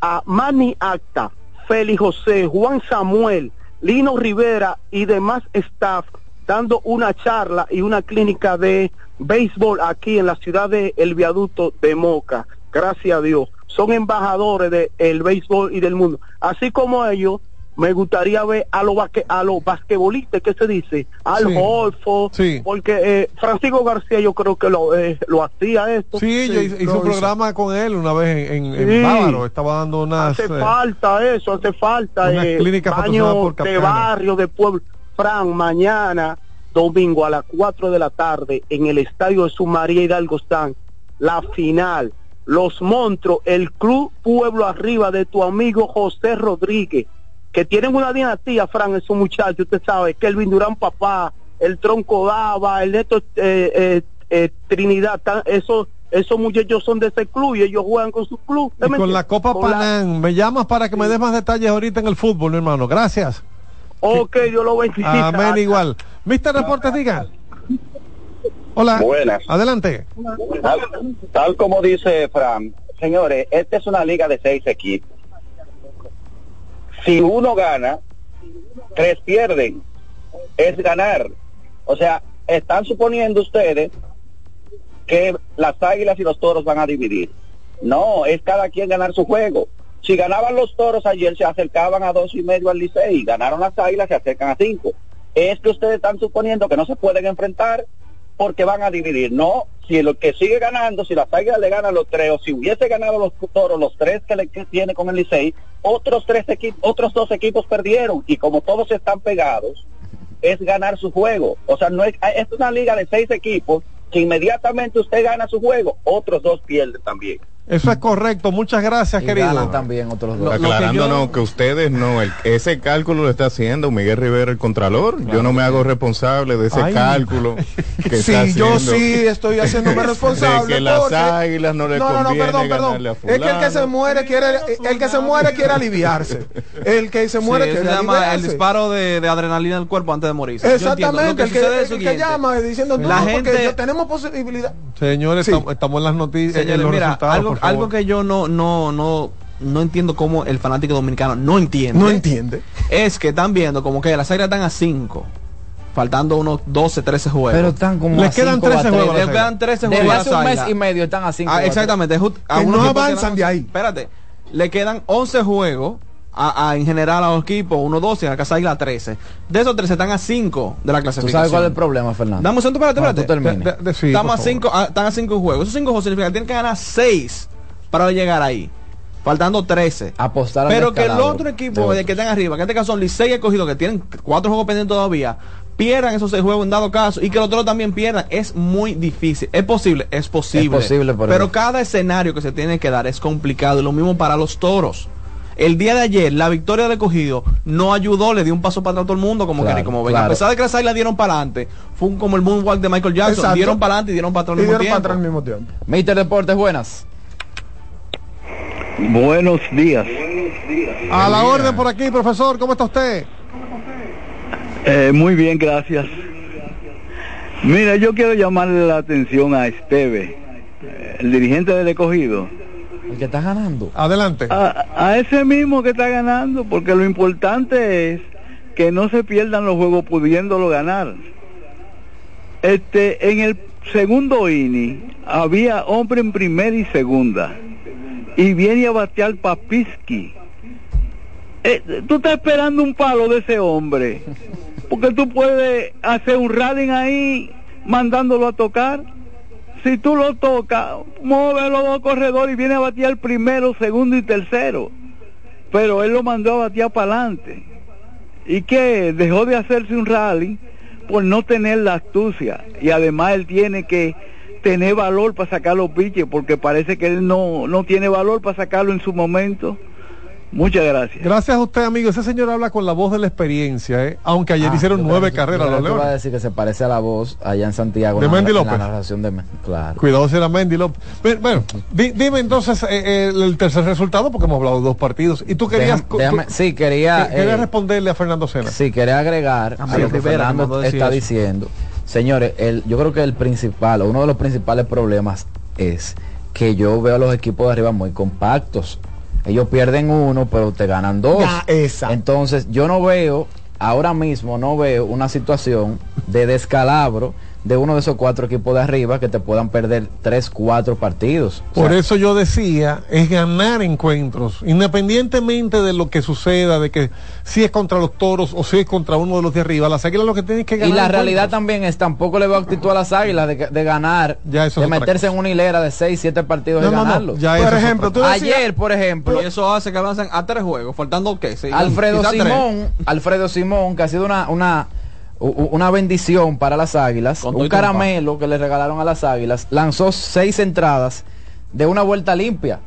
a Manny Acta, Félix José, Juan Samuel, Lino Rivera y demás staff dando una charla y una clínica de béisbol aquí en la ciudad de El Viaducto de Moca. Gracias a Dios. Son embajadores del béisbol y del mundo. Así como ellos, me gustaría ver a los basque- a los basquetbolistas, ¿qué se dice? Al Sí. Holfo, porque eh, Francisco García yo creo que lo, eh, lo hacía esto. Sí, yo hice, hice un programa con él una vez en, en, en Sí. Bávaro. Estaba dando unas. Hace eh, falta eso, hace falta unas eh, clínicas por de barrio, de pueblo. Fran, mañana, domingo a las 4 de la tarde, en el estadio de su María Hidalgo están la final. Los monstruos, el Club Pueblo Arriba de tu amigo José Rodríguez, que tienen una dinastía, Fran, esos muchachos, usted sabe, que el Durán Papá, el Tronco Dava, el Neto eh, eh, eh, Trinidad, tan- esos, esos muchachos son de ese club y ellos juegan con su club. ¿usted y me con la? Copa Con la- Panam. Me llamas para que me des más detalles ahorita en el fútbol, hermano. Gracias. Ok, Dios lo bendiga. Amén, igual. Mister Deportes, diga. Hola. Buenas. Adelante. Tal, tal como dice Fran, señores, esta es una liga de seis equipos. Si uno gana, tres pierden. Es ganar. O sea, están suponiendo ustedes que las águilas y los toros van a dividir. No, es cada quien ganar su juego. Si ganaban los toros ayer, se acercaban a dos y medio al Licey. Ganaron las águilas, se acercan a cinco. Es que ustedes están suponiendo que no se pueden enfrentar porque van a dividir. No, si lo que sigue ganando, si las águilas le ganan los tres, o si hubiese ganado los toros, los tres que le tiene con el Licey, otros tres equipos, otros dos equipos perdieron. Y como todos están pegados, es ganar su juego. O sea, no es, es una liga de seis equipos que inmediatamente usted gana su juego, otros dos pierden también. Eso es correcto. Muchas gracias, Y querido. ganan también otros dos. Aclarándonos que, ustedes no, el- ese cálculo lo está haciendo Miguel Rivera, el Contralor. Yo no me hago responsable de ese Ay. cálculo [laughs] que Sí, está yo sí estoy haciéndome responsable. [laughs] De que las porque- águilas no le no, no, no, perdón, perdón. a Es que el que se muere quiere, [laughs] el que se muere quiere aliviarse. El que se muere Sí, se quiere llama el disparo de, de adrenalina del cuerpo antes de morirse. Yo entiendo. Lo Exactamente, el que, el que llama diciendo no, La porque gente- yo- tenemos posibilidad. Señores, estamos, estamos en las noticias, en los mira, resultados, algo, algo que yo no, no, no, no entiendo cómo el fanático dominicano no entiende. No entiende. Es que están viendo como que las águilas están a 5. Faltando unos 12, 13 juegos. Pero están como Les a quedan cinco o a 13 tres. juegos. Les Desde quedan 13 hace juegos. a las un mes y medio están a 5 Ah, exactamente. A Que no avanzan quedan- de ahí. Espérate. Le quedan 11 juegos a, a- en general a los equipos. 1, 12 y a la Casa Águila 13. De esos 13 están a 5 de la ¿Tú clasificación. sabes cuál es el problema, Fernando? Dame un segundo, espérate, espérate. tú termines. De- de- de- Estamos a cinco, a- están a 5 juegos. Esos 5 juegos significa que tienen que ganar 6 para llegar ahí. Faltando 13. Apostar Pero que el otro de equipo de que están arriba, que en este caso son Licey y Escogido, que tienen 4 juegos pendientes todavía, pierdan esos 6 juegos en dado caso y que los otros también pierdan. Es muy difícil. ¿Es posible? Es posible. Es posible, pero- pero cada escenario que se tiene que dar es complicado. Y lo mismo para los toros. El día de ayer, la victoria del escogido no ayudó, le dio un paso para atrás a todo el mundo, como Claro, que como ven. A pesar de que las águilas dieron para adelante, fue un- como el moonwalk de Michael Jackson. Exacto. Dieron para adelante y dieron para atrás al mismo para tiempo. atrás al mismo tiempo. Mister Deportes, buenas. Buenos días. A la orden por aquí, profesor. ¿Cómo está usted? Eh, muy bien, gracias. Mira, yo quiero llamarle la atención a Esteve, el dirigente del escogido. El que está ganando. Adelante. A, a ese mismo que está ganando, porque lo importante es que no se pierdan los juegos pudiéndolo ganar. Este, en el segundo inning había hombre en primera y segunda y viene a batear Papisky. Eh, tú estás esperando un palo de ese hombre, porque tú puedes hacer un rally ahí mandándolo a tocar. Si tú lo tocas, mueve los dos corredores y viene a batear primero, segundo y tercero. Pero él lo mandó a batear para adelante. ¿Y que Dejó de hacerse un rally por no tener la astucia. Y además él tiene que tener valor para sacar los pitches, porque parece que él no, no tiene valor para sacarlo en su momento. Muchas gracias. Gracias a usted, amigo. Ese señor habla con la voz de la experiencia, ¿eh? aunque ayer Ah, hicieron yo nueve carreras yo los iba a Leones. decir que se parece a la voz allá en Santiago. De Mendy en López. La narración de claro. Cuidado si era Mendy López. Bueno, bueno, di- dime entonces eh, el, el tercer resultado, porque hemos hablado de dos partidos. Y tú querías, Déjame- déjame- tú- sí, quería, que- querías eh, responderle a Fernando Sena. Sí, quería agregar Ah, a lo que Fernando está eso. diciendo. Señores, el, yo creo que el principal, uno de los principales problemas es que yo veo a los equipos de arriba muy compactos. Ellos pierden uno, pero te ganan dos. Ya, esa. Entonces, yo no veo, ahora mismo no veo una situación de descalabro de uno de esos cuatro equipos de arriba que te puedan perder tres, cuatro partidos. O Por sea, eso yo decía, es ganar encuentros, independientemente de lo que suceda, de que si es contra los toros o si es contra uno de los de arriba, las águilas lo que tienen que ganar. Y la encuentros. realidad también es, tampoco le veo actitud a las águilas de, de ganar, eso de meterse en una hilera de 6, 7 partidos No, y no, no, ganarlos. ya eso Por ejemplo, tú decías- Ayer, por ejemplo, Y eso hace que avancen a tres juegos, faltando qué? Sí, Alfredo. Simón, Alfredo Simón, que ha sido una, una, una bendición para las águilas, Con un caramelo que le regalaron a las águilas, lanzó seis entradas de una vuelta limpia.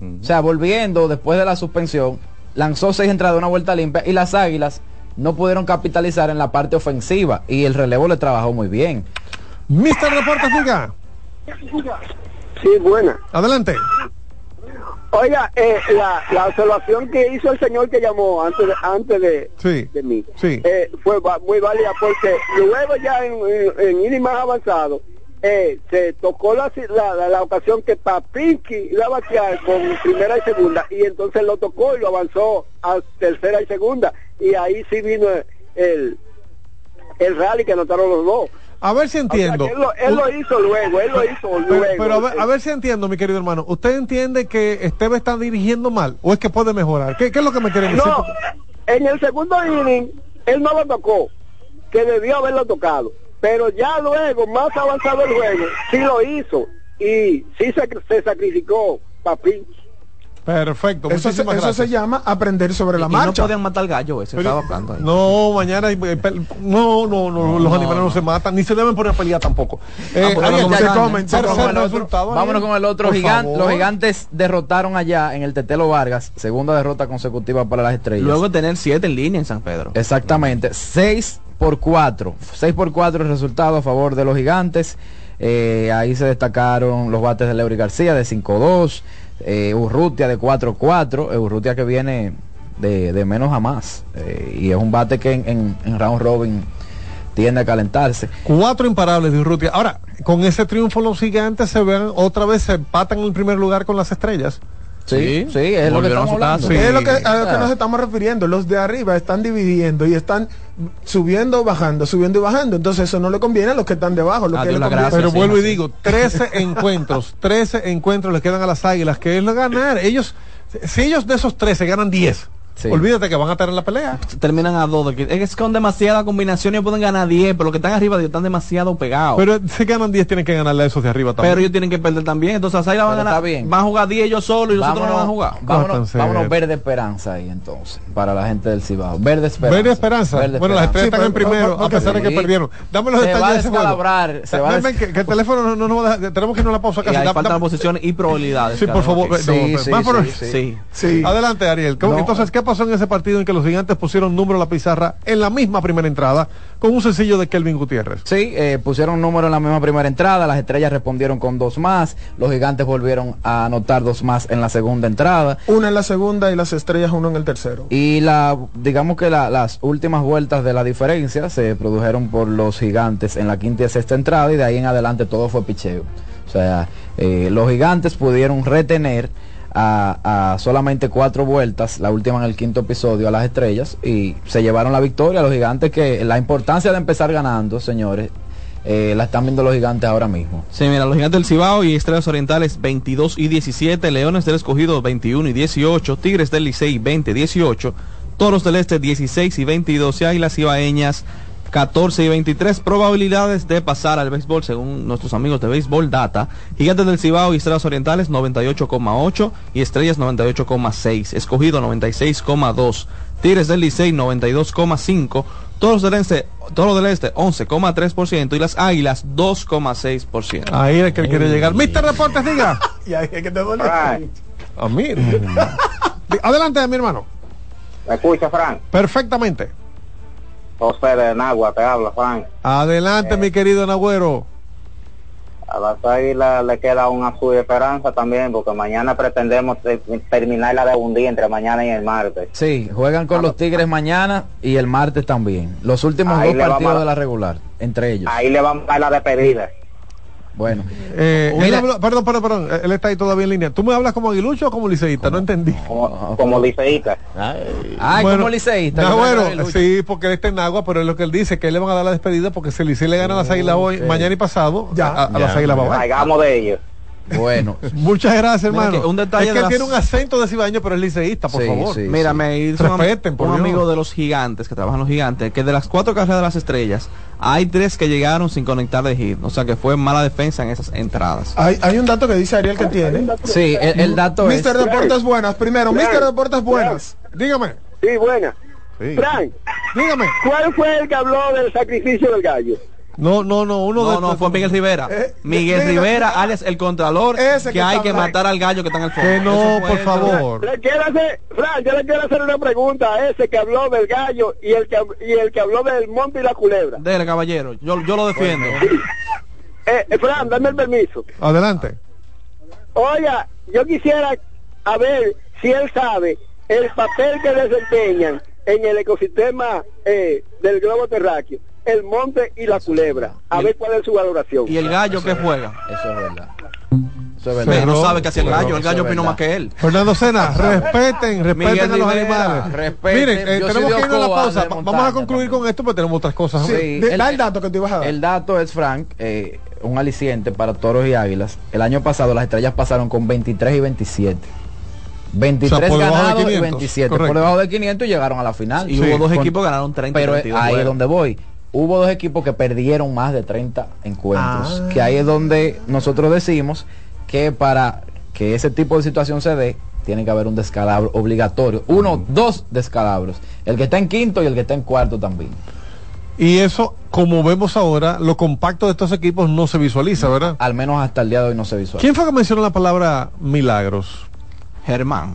O sea, volviendo después de la suspensión, lanzó seis entradas de una vuelta limpia y las águilas no pudieron capitalizar en la parte ofensiva y el relevo le trabajó muy bien. Mister Deportes, diga. Sí, buena. Adelante. Oiga, eh, la, la observación que hizo el señor que llamó antes de, antes de, Sí. de mí Sí. eh, fue va- muy válida porque luego ya en, en, en más avanzado eh, se tocó la, la, la- la ocasión que Papinki iba a batear con primera y segunda y entonces lo tocó y lo avanzó a tercera y segunda y ahí sí vino el, el rally que anotaron los dos. A ver si O sea, entiendo. él, lo, él lo hizo luego, él lo hizo Pero, luego. pero a, ver, a ver si entiendo, mi querido hermano. ¿Usted entiende que Esteve está dirigiendo mal o es que puede mejorar? ¿Qué, qué es lo que me quieren decir? No, en el segundo inning él no lo tocó, que debió haberlo tocado, pero ya luego, más avanzado el juego, sí lo hizo y sí se, se sacrificó Papín. Perfecto. Eso, se, eso llama aprender sobre la Y marcha. no podían matar al gallo ese, Pero- estaba hablando ahí. No, mañana eh, no, no, no, los no, animales no, no. se matan, ni se deben poner a pelear tampoco. Eh, se comen se Vámonos comen con el otro, resultado, vámonos Ariel. con el otro Por gigante. Los gigantes derrotaron allá en el Tetelo Vargas, segunda derrota consecutiva para las estrellas. Luego de tener siete en línea en San Pedro. Exactamente, 6 por 4. 6 por 4 el resultado a favor de los gigantes. Eh, ahí se destacaron los bates de Leury García de 5-2, eh, Urrutia de 4-4, eh, Urrutia que viene de, de menos a más. eh, y es un bate que en, en- en round robin tiende a calentarse. Cuatro imparables de Urrutia. Ahora, con ese triunfo los gigantes se ven otra vez se empatan en el primer lugar con las estrellas. Sí, sí, es lo que estamos hablando. Sí. Es lo que, a lo que Ah. nos estamos refiriendo. Los de arriba están dividiendo y están subiendo, bajando, subiendo y bajando. Entonces eso no le conviene a los que están debajo. Lo Ah, que gracia. Pero sí, vuelvo y sí. digo, 13 [laughs] encuentros, 13 encuentros le quedan a las águilas, que es lo ganar. Ellos, si ellos de esos 13 ganan 10, Sí. olvídate que van a estar en la pelea. Terminan a dos. de que- Es que con demasiada combinación ellos pueden ganar 10, pero los que están arriba de ellos están demasiado pegados. Pero, Pero si ganan 10 tienen que ganarle a esos de arriba también. ellos tienen que perder también. Entonces las águilas van a Pero ganar. está bien. Van a jugar 10 ellos solos y los otros no van a jugar. vámonos, vámonos verde esperanza ahí entonces, para la gente del Cibao. Verde esperanza. Verde Esperanza. Verde bueno, las estrellas Sí, están en pero- primero, porque a pesar de que sí. perdieron. Dame los Se detalles va a de ese juego. descalabrar, se va a Ven, des- ven, que, que el teléfono no, no nos va a dejar- Tenemos que irnos a la pausa Y casi. faltan posiciones y probabilidades. Sí, por favor. Sí, sí, va por- sí, sí. Sí. Sí. Adelante, Ariel. ¿Cómo- No. Entonces, ¿qué pasó en ese partido en que los gigantes pusieron número a la pizarra en la misma primera entrada con un sencillo de Kelvin Gutiérrez? Sí, eh, pusieron número en la misma primera entrada, las estrellas respondieron con dos más, los gigantes volvieron a anotar dos más en la segunda entrada. Una en la segunda y las estrellas uno en el tercero. Y la, digamos que la- las últimas vueltas de la diferencia se produjeron por los gigantes en la quinta y sexta entrada y de ahí en adelante todo fue picheo. O sea, eh, los gigantes pudieron retener a, solamente cuatro vueltas, la última en el quinto episodio a las estrellas y se llevaron la victoria. Los gigantes que la importancia de empezar ganando, señores, eh, la están viendo los gigantes ahora mismo. Sí, mira, los gigantes del Cibao y Estrellas Orientales 22 y 17, Leones del Escogido 21 y 18, Tigres del Licey 20 y 18, Toros del Este 16 y 22 y Águilas Ibaeñas 14 y 23 probabilidades de pasar al béisbol según nuestros amigos de Béisbol Data. Gigantes del Cibao y Estrellas Orientales 98,8 y Estrellas 98,6. Escogido 96,2. Tigres del Licey 92,5. Toros del Este, Toros del Este 11,3% y las Águilas 2,6%. Ahí es que él quiere llegar. Mister Deportes, diga. [laughs] Y ahí es que te duele. A mí. Adelante, mi hermano. ¿Me escucha, Frank? Perfectamente. José de Nagua te habla, Frank. Adelante, mi querido Nagüero. A las águilas le queda un azul de esperanza también, porque mañana pretendemos te- terminar la de un día entre mañana y el martes. Sí, juegan con los Tigres mañana y el martes también. Los últimos Ahí dos partidos a- de la regular, entre ellos. Ahí le vamos a dar la despedida. Bueno. Eh, Mira- él habló- perdón, perdón, perdón. eh, Él está ahí todavía en línea. ¿Tú me hablas como aguilucho o como liceísta? No entendí. Como, como liceísta. Ay, como liceísta. No, bueno, sí, porque él está en agua, pero es lo que él dice, que él le van a dar la despedida porque si el Licey le gana a las águilas hoy, mañana y pasado, a, a- las águilas va a. Salgamos de ellos. Bueno. [laughs] Muchas gracias, hermano. que un detalle es que de él las- tiene un acento de cibaño, pero es liceísta, por Sí, favor. sí, Mira, me hizo un, Respeten, por un Dios. amigo de los gigantes, que trabajan los gigantes, que de las cuatro carreras de las estrellas, hay tres que llegaron sin conectar de hit. O sea que fue mala defensa en esas entradas. Hay, hay un dato que dice Ariel que tiene. Sí, el, el dato es... Mister Deportes Buenas. Primero, Mister Deportes Buenas. Dígame. Sí, buena. Frank, dígame. ¿Cuál fue el que habló del sacrificio del gallo? No, no, no, uno No, de no, fue Miguel Rivera. Miguel mira, Rivera, alias el Contralor, Ese que, que hay que matar al gallo que está en el fondo. Que no, por el- favor. Le quiero hacer, Frank, yo le quiero hacer una pregunta a ese que habló del gallo y el que, y el que habló del monte y la culebra. Dele, caballero. Yo, yo lo defiendo. Eh, [laughs] eh, Fran, dame el permiso. Adelante. Oiga, yo quisiera a ver si él sabe el papel que desempeñan en el ecosistema eh, del globo terráqueo, el monte y la culebra. A ver cuál es su valoración. ¿Y el gallo que juega? Eso es verdad. Eso es Pero no sabe qué hace el gallo. El gallo opinó más que él. Fernando Sena, respeten, respeten Miguel a los Rivera, animales. respeten. Miren, eh, tenemos que ir a la pausa. Vamos a concluir con esto, porque tenemos otras cosas. Sí, De- el- da el dato que te ibas a dar. El dato es, Frank, eh, un aliciente para toros y águilas. El año pasado las estrellas pasaron con 23 y 27. 23 O sea, ganados y 500, 27. correcto. Por debajo de 500 y llegaron a la final. Y hubo dos equipos que ganaron 30 y Pero 32 ahí es donde voy. Hubo dos equipos que perdieron más de 30 encuentros. Ah. Que ahí es donde nosotros decimos que para que ese tipo de situación se dé, tiene que haber un descalabro obligatorio. Uno, dos descalabros. El que está en quinto y el que está en cuarto también. Y eso, como vemos ahora, lo compacto de estos equipos no se visualiza, ¿verdad? Al menos hasta el día de hoy no se visualiza. ¿Quién fue que mencionó la palabra milagros? Germán.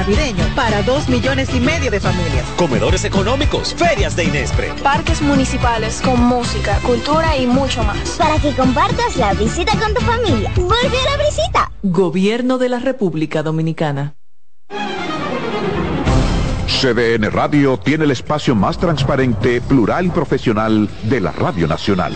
Navideño para dos millones y medio de familias. Comedores económicos, ferias de Inespre. Parques municipales con música, cultura y mucho más. Para que compartas la visita con tu familia. Vuelve a la visita. Gobierno de la República Dominicana. CDN Radio tiene el espacio más transparente, plural y profesional de la Radio Nacional.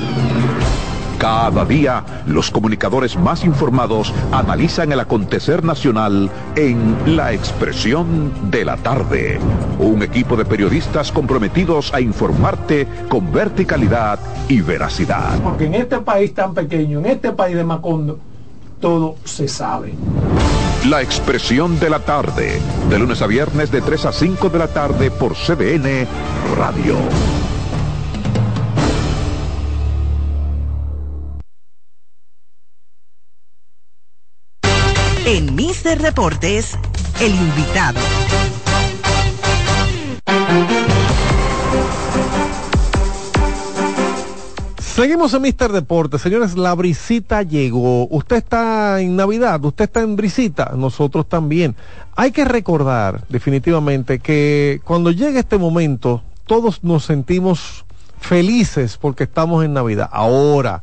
Cada día, los comunicadores más informados analizan el acontecer nacional en La Expresión de la Tarde. Un equipo de periodistas comprometidos a informarte con verticalidad y veracidad. Porque en este país tan pequeño, en este país de Macondo, todo se sabe. La Expresión de la Tarde, de lunes a viernes de 3 a 5 de la tarde por CDN Radio. En Mister Deportes, el invitado. Seguimos en Mister Deportes, señores, la brisita llegó. Usted está en Navidad, usted está en brisita, nosotros también. Hay que recordar definitivamente que cuando llegue este momento todos nos sentimos felices porque estamos en Navidad. Ahora,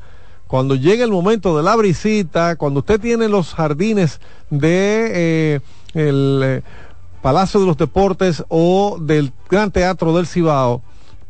cuando llega el momento de la brisita, cuando usted tiene los jardines de eh, el eh, Palacio de los Deportes o del Gran Teatro del Cibao,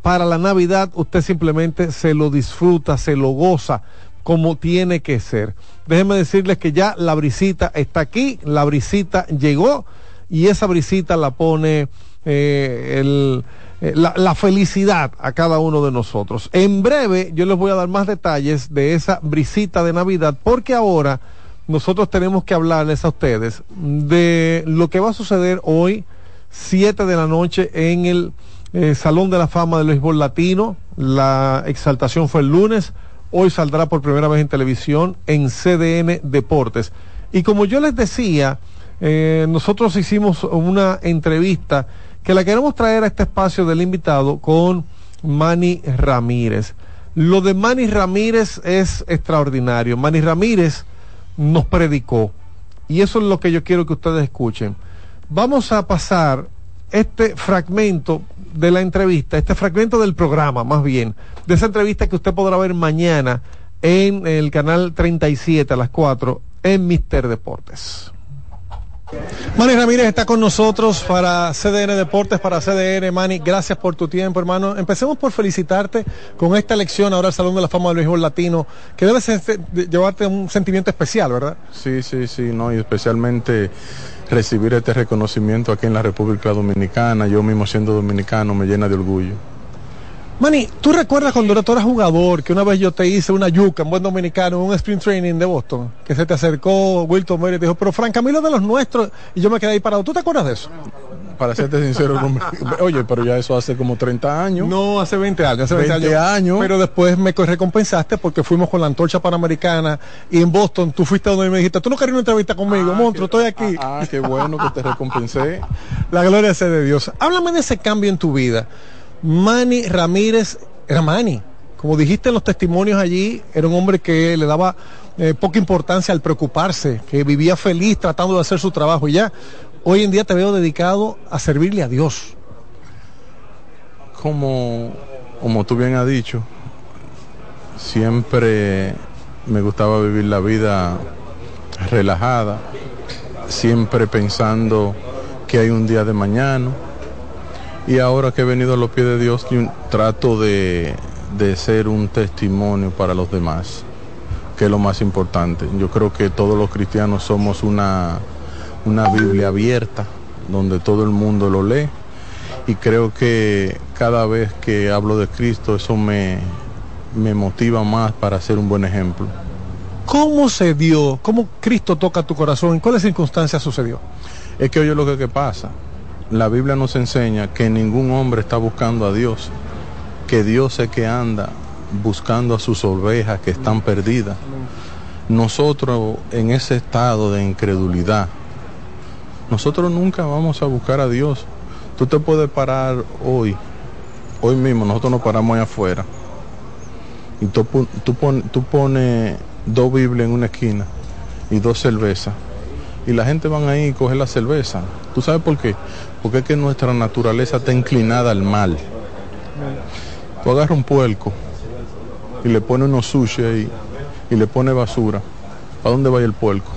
para la Navidad usted simplemente se lo disfruta, se lo goza como tiene que ser. Déjenme decirles que ya la brisita está aquí, la brisita llegó y esa brisita la pone eh, el, la, la felicidad a cada uno de nosotros. En breve yo les voy a dar más detalles de esa brisita de Navidad porque ahora nosotros tenemos que hablarles a ustedes de lo que va a suceder hoy, 7 de la noche, en el eh, Salón de la Fama del Béisbol Latino. La exaltación fue el lunes, hoy saldrá por primera vez en televisión en CDN Deportes. Y como yo les decía, eh, nosotros hicimos una entrevista que la queremos traer a este espacio del invitado con Manny Ramírez. Lo de Manny Ramírez es extraordinario. Manny Ramírez nos predicó. Y eso es lo que yo quiero que ustedes escuchen. Vamos a pasar este fragmento de la entrevista, este fragmento del programa, más bien, de esa entrevista que usted podrá ver mañana en el canal 37 a las 4 en Mister Deportes. Manny Ramírez está con nosotros para CDN Deportes, para CDN. Manny, gracias por tu tiempo, hermano. Empecemos por felicitarte con esta elección ahora al Salón de la Fama del Béisbol Latino, que debe llevarte un sentimiento especial, ¿verdad? Sí, sí, sí, no, y especialmente recibir este reconocimiento aquí en la República Dominicana, yo mismo siendo dominicano, me llena de orgullo. Manny, ¿tú recuerdas cuando tú eras jugador que una vez yo te hice una yuca, en buen dominicano, en un sprint training de Boston? Que se te acercó Wilton Murray y te dijo, pero Frank Camilo de los nuestros, y yo me quedé ahí parado. ¿Tú te acuerdas de eso? Para serte sincero, [laughs] oye, pero ya eso hace como 30 años. No, hace 20 años, hace 20, 20 años. Pero después me co- recompensaste porque fuimos con la antorcha panamericana y en Boston tú fuiste donde me dijiste, tú no querías una entrevista conmigo, monstruo, estoy aquí. Ah, qué bueno que te recompensé. [laughs] La gloria sea de Dios. Háblame de ese cambio en tu vida. Manny Ramírez era. Como dijiste en los testimonios allí, era un hombre que le daba eh, poca importancia al preocuparse, que vivía feliz tratando de hacer su trabajo. Y ya, hoy en día te veo dedicado a servirle a Dios. Como, como tú bien has dicho, siempre me gustaba vivir la vida relajada, siempre pensando que hay un día de mañana. Y ahora que he venido a los pies de Dios, trato de, de ser un testimonio para los demás, que es lo más importante. Yo creo que todos los cristianos somos una, una Biblia abierta, donde todo el mundo lo lee. Y creo que cada vez que hablo de Cristo, eso me, me motiva más para ser un buen ejemplo. ¿Cómo se dio? ¿Cómo Cristo toca tu corazón? ¿En cuáles circunstancias sucedió? Es que oye lo que, que pasa. La Biblia nos enseña que ningún hombre está buscando a Dios, que Dios es que anda buscando a sus ovejas que están perdidas. Nosotros en ese estado de incredulidad, nosotros nunca vamos a buscar a Dios. Tú te puedes parar hoy, hoy mismo, nosotros nos paramos ahí afuera. Y tú pones dos Biblias en una esquina y dos cervezas. Y la gente van ahí y coge la cerveza. ¿Tú sabes por qué? Porque es que nuestra naturaleza está inclinada al mal. Tú agarras un puerco y le pones unos sushi y le pones basura. ¿A dónde va el puerco?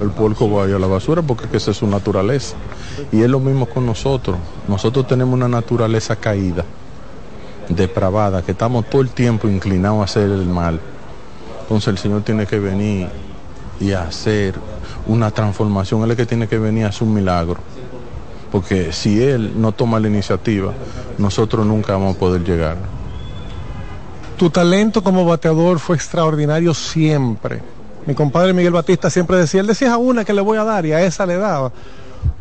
El puerco va a la basura porque es que esa es su naturaleza. Y es lo mismo con nosotros. Nosotros tenemos una naturaleza caída, depravada, que estamos todo el tiempo inclinados a hacer el mal. Entonces el Señor tiene que venir y hacer una transformación. Él es que tiene que venir a hacer un milagro. Porque si Él no toma la iniciativa, nosotros nunca vamos a poder llegar. Tu talento como bateador fue extraordinario siempre. Mi compadre Miguel Batista siempre decía, él decía a una que le voy a dar y a esa le daba.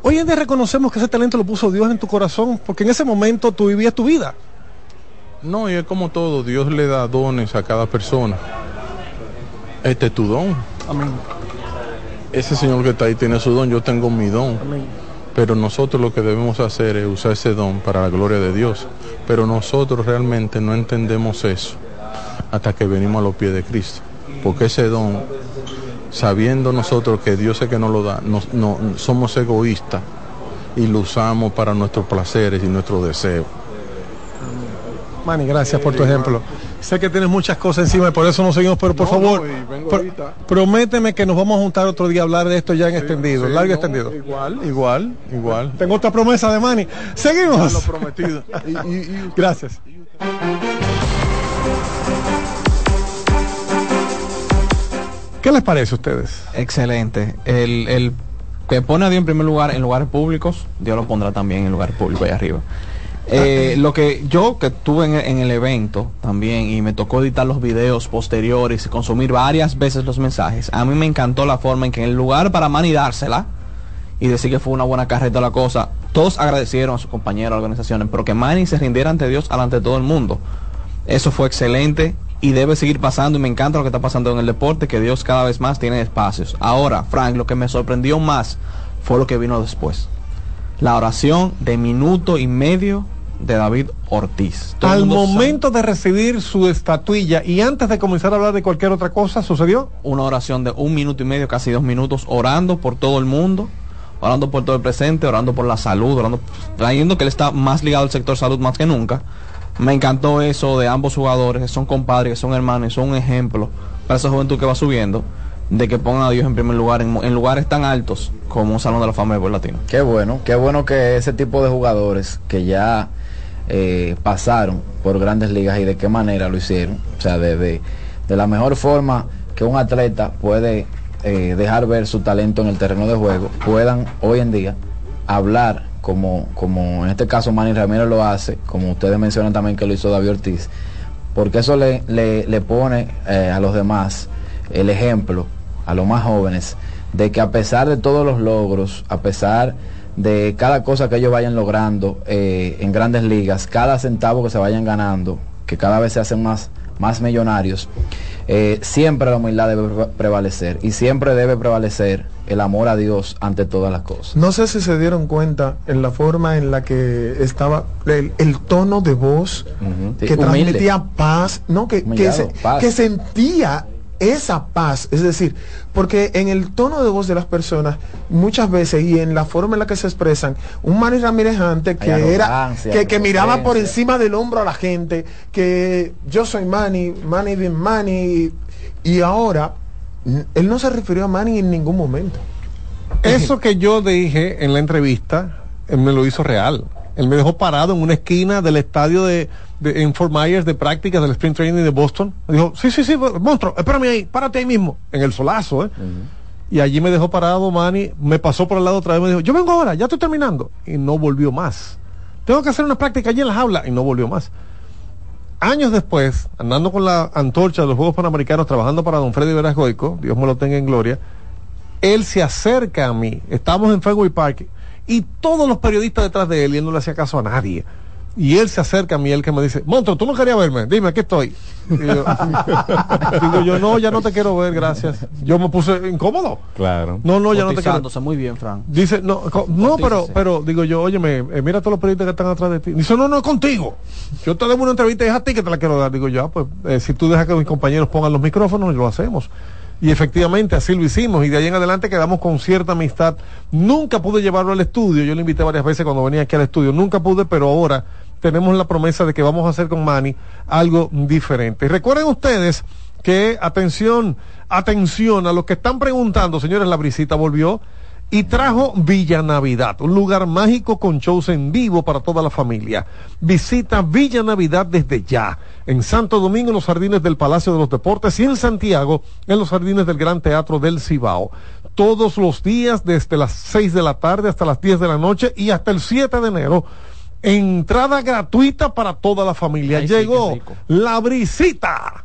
Hoy en día reconocemos que ese talento lo puso Dios en tu corazón porque en ese momento tú vivías tu vida. No, y es como todo, Dios le da dones a cada persona. Este es tu don. Amén. Ese Señor que está ahí tiene su don, yo tengo mi don. Amén. Pero nosotros lo que debemos hacer es usar ese don para la gloria de Dios. Pero nosotros realmente no entendemos eso hasta que venimos a los pies de Cristo. Porque ese don, sabiendo nosotros que Dios es que nos lo da, nos- no, somos egoístas y lo usamos para nuestros placeres y nuestros deseos. Manny, gracias por tu ejemplo. Sé que tienes muchas cosas encima y por eso no seguimos, pero por No, no, favor, pro- ahorita. prométeme que nos vamos a juntar otro día a hablar de esto ya en extendido, sí, largo y no, extendido. Igual, igual, igual. Tengo otra promesa de Manny. Seguimos. Ya lo prometido. [laughs] Y- y- y- Gracias. ¿Qué les parece a ustedes? Excelente. El, el que pone a Dios en primer lugar en lugares públicos, Dios lo pondrá también en lugares públicos allá arriba. Eh, lo que yo que estuve en, el evento también y me tocó editar los videos posteriores y consumir varias veces los mensajes, a mí me encantó la forma en que en el lugar para manidársela y decir que fue una buena carreta la cosa, todos agradecieron a sus compañeros, organizaciones, pero que Manny se rindiera ante Dios, ante todo el mundo. Eso fue excelente y debe seguir pasando y me encanta lo que está pasando en el deporte, que Dios cada vez más tiene espacios. Ahora, Frank, lo que me sorprendió más fue lo que vino después. La oración de minuto y medio de David Ortiz. Todo Al momento de recibir su estatuilla y antes de comenzar a hablar de cualquier otra cosa, ¿sucedió? una oración de un minuto y medio, casi dos minutos, orando por todo el mundo, orando por todo el presente, orando por la salud, orando, trayendo que él está más ligado al sector salud más que nunca. Me encantó eso de ambos jugadores, que son compadres, que son hermanos, y son un ejemplo para esa juventud que va subiendo, de que pongan a Dios en primer lugar, en, en lugares tan altos como un Salón de la Fama del Gol Latino. Qué bueno, qué bueno que ese tipo de jugadores que ya eh, pasaron por grandes ligas y de qué manera lo hicieron. O sea, de, de- de la mejor forma que un atleta puede eh, dejar ver su talento en el terreno de juego, puedan hoy en día hablar como, como en este caso Manny Ramírez lo hace, como ustedes mencionan también que lo hizo David Ortiz, porque eso le, le, le pone eh, a los demás el ejemplo, a los más jóvenes, de que a pesar de todos los logros, a pesar de cada cosa que ellos vayan logrando eh, en grandes ligas, cada centavo que se vayan ganando, que cada vez se hacen más, más millonarios, eh, siempre la humildad debe pre- prevalecer y siempre debe prevalecer el amor a Dios ante todas las cosas. No sé si se dieron cuenta en la forma en la que estaba el, el tono de voz que transmitía paz, no que, que, se- paz. que sentía esa paz, es decir, porque en el tono de voz de las personas muchas veces y en la forma en la que se expresan, un Manny Ramírez antes que era que, que miraba por encima del hombro a la gente, que yo soy Manny, Manny bien Manny y ahora él no se refirió a Manny en ningún momento. Eso que yo dije en la entrevista, él me lo hizo real. Él me dejó parado en una esquina del estadio de, de en Fort Myers de prácticas del Sprint Training de Boston. Me dijo, sí, sí, sí, monstruo, espérame ahí, párate ahí mismo, en el solazo, ¿eh? Y allí me dejó parado Manny, me pasó por el lado otra vez, me dijo, yo vengo ahora, ya estoy terminando. Y no volvió más. Tengo que hacer una práctica allí en las aulas y no volvió más. Años después, andando con la antorcha de los Juegos Panamericanos, trabajando para don Freddy Veras Goico, Dios me lo tenga en gloria, él se acerca a mí, estamos en Fenway Park, y todos los periodistas detrás de él, y él no le hacía caso a nadie. Y él se acerca a mí, él que me dice, Monto, tú no querías verme, dime, aquí estoy. Y yo, [laughs] digo yo, no, ya no te quiero ver, gracias. Yo me puse incómodo. Claro. No, no, ya no te quiero. Muy bien, Frank. Dice, no, co- no, pero, pero, digo yo, óyeme, eh, mira todos los periodistas que están atrás de ti. Dice, no, no, contigo. Yo te debo una entrevista y es a ti que te la quiero dar. Digo yo, ah, pues, eh, si tú dejas que mis compañeros pongan los micrófonos, lo hacemos. Y efectivamente así lo hicimos y de ahí en adelante quedamos con cierta amistad. Nunca pude llevarlo al estudio, yo lo invité varias veces cuando venía aquí al estudio, nunca pude, pero ahora tenemos la promesa de que vamos a hacer con Manny algo diferente. Recuerden ustedes que, atención, atención a los que están preguntando, señores, la brisita volvió y trajo Villa Navidad, un lugar mágico con shows en vivo para toda la familia. Visita Villa Navidad desde ya, en Santo Domingo, en los jardines del Palacio de los Deportes y en Santiago, en los jardines del Gran Teatro del Cibao. Todos los días, desde las 6 de la tarde hasta las 10 de la noche y hasta el 7 de enero. Entrada gratuita para toda la familia. Ay, Llegó la brisita.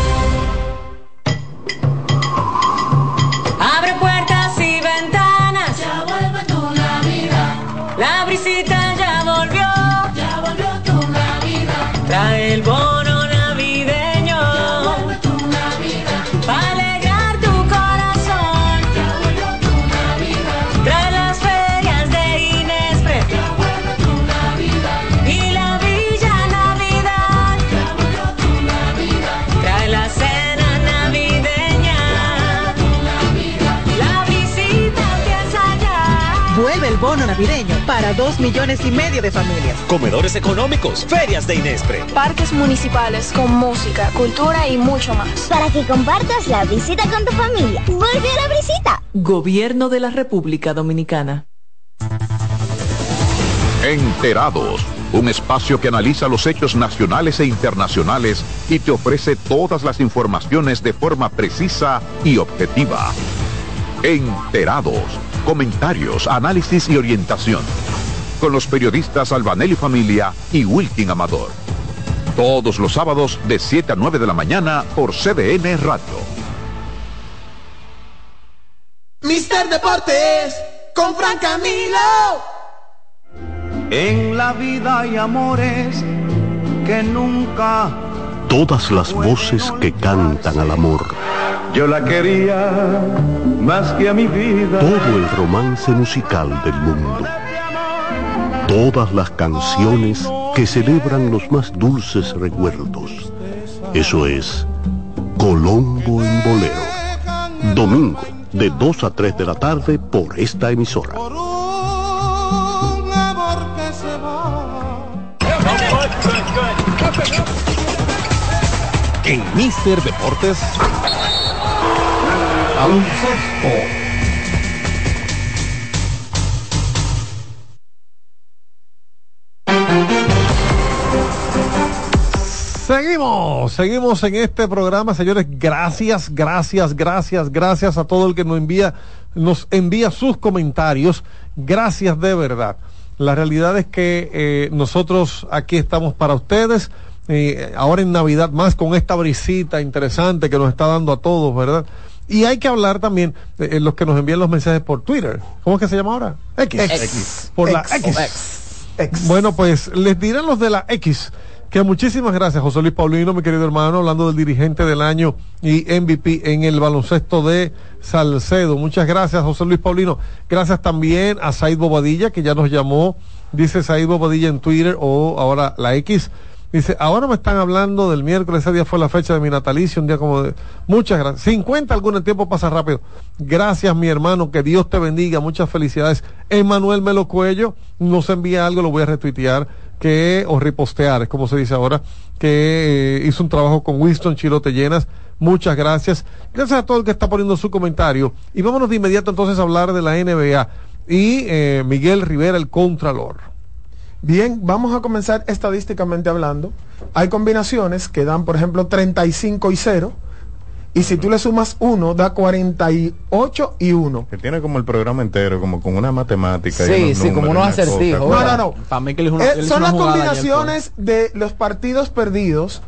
Trae el bono navideño. Para alegrar tu corazón. Trae las ferias de Inespre. Y la Villa Navidad. Trae la cena navideña. La visita empieza ya. Vuelve el bono navideño para dos millones y medio de familias. Comedores económicos, ferias de Inespre. Parques municipales con música, cultura y mucho más. Para que compartas la visita con tu familia. Vuelve a la visita. Gobierno de la República Dominicana. Enterados, un espacio que analiza los hechos nacionales e internacionales y te ofrece todas las informaciones de forma precisa y objetiva. Enterados, comentarios, análisis y orientación. Con los periodistas Albanelli Familia y Wilkin Amador. Todos los sábados de 7 a 9 de la mañana por CDN Radio. Mister Deportes con Fran Camilo. En la vida hay amores que nunca. Todas las voces que cantan al amor. Yo la quería más que a mi vida. Todo el romance musical del mundo. Todas las canciones que celebran los más dulces recuerdos. Eso es Colombo en Bolero. Domingo, de 2 a 3 de la tarde por esta emisora. En Mister Deportes. Baloncesto. Seguimos, seguimos en este programa, señores. Gracias, gracias, gracias, gracias a todo el que nos envía, nos envía sus comentarios. Gracias de verdad. La realidad es que eh, nosotros aquí estamos para ustedes. eh, ahora en Navidad más con esta brisita interesante que nos está dando a todos, ¿verdad? Y hay que hablar también de eh, los que nos envían los mensajes por Twitter. ¿Cómo es que se llama ahora? X. X. Por la X. X. Bueno, pues les dirán los de la X que muchísimas gracias, José Luis Paulino, mi querido hermano, hablando del dirigente del año y MVP en el baloncesto de Salcedo. Muchas gracias, José Luis Paulino. Gracias también a Said Bobadilla, que ya nos llamó, dice Said Bobadilla en Twitter o ahora la X. Dice, ahora me están hablando del miércoles, ese día fue la fecha de mi natalicio, un día como de... Muchas gracias. 50 algún tiempo pasa rápido. Gracias, mi hermano, que Dios te bendiga, muchas felicidades. Emanuel Melo Cuello nos envía algo, lo voy a retuitear, que, o repostear, es como se dice ahora, que eh, hizo un trabajo con Winston Chilote Llenas. Muchas gracias. Gracias a todo el que está poniendo su comentario. Y vámonos de inmediato entonces a hablar de la NBA. Y eh, Miguel Rivera, el Contralor. Bien, vamos a comenzar estadísticamente hablando. Hay combinaciones que dan, por ejemplo, 35 y 0. Y si tú le sumas 1, da 48 y 1. Que tiene como el programa entero, como con una matemática. Sí, y unos sí, como números unos y una acertijos. No, no, no. Para mí que él hizo una- Eh, son las combinaciones de los partidos perdidos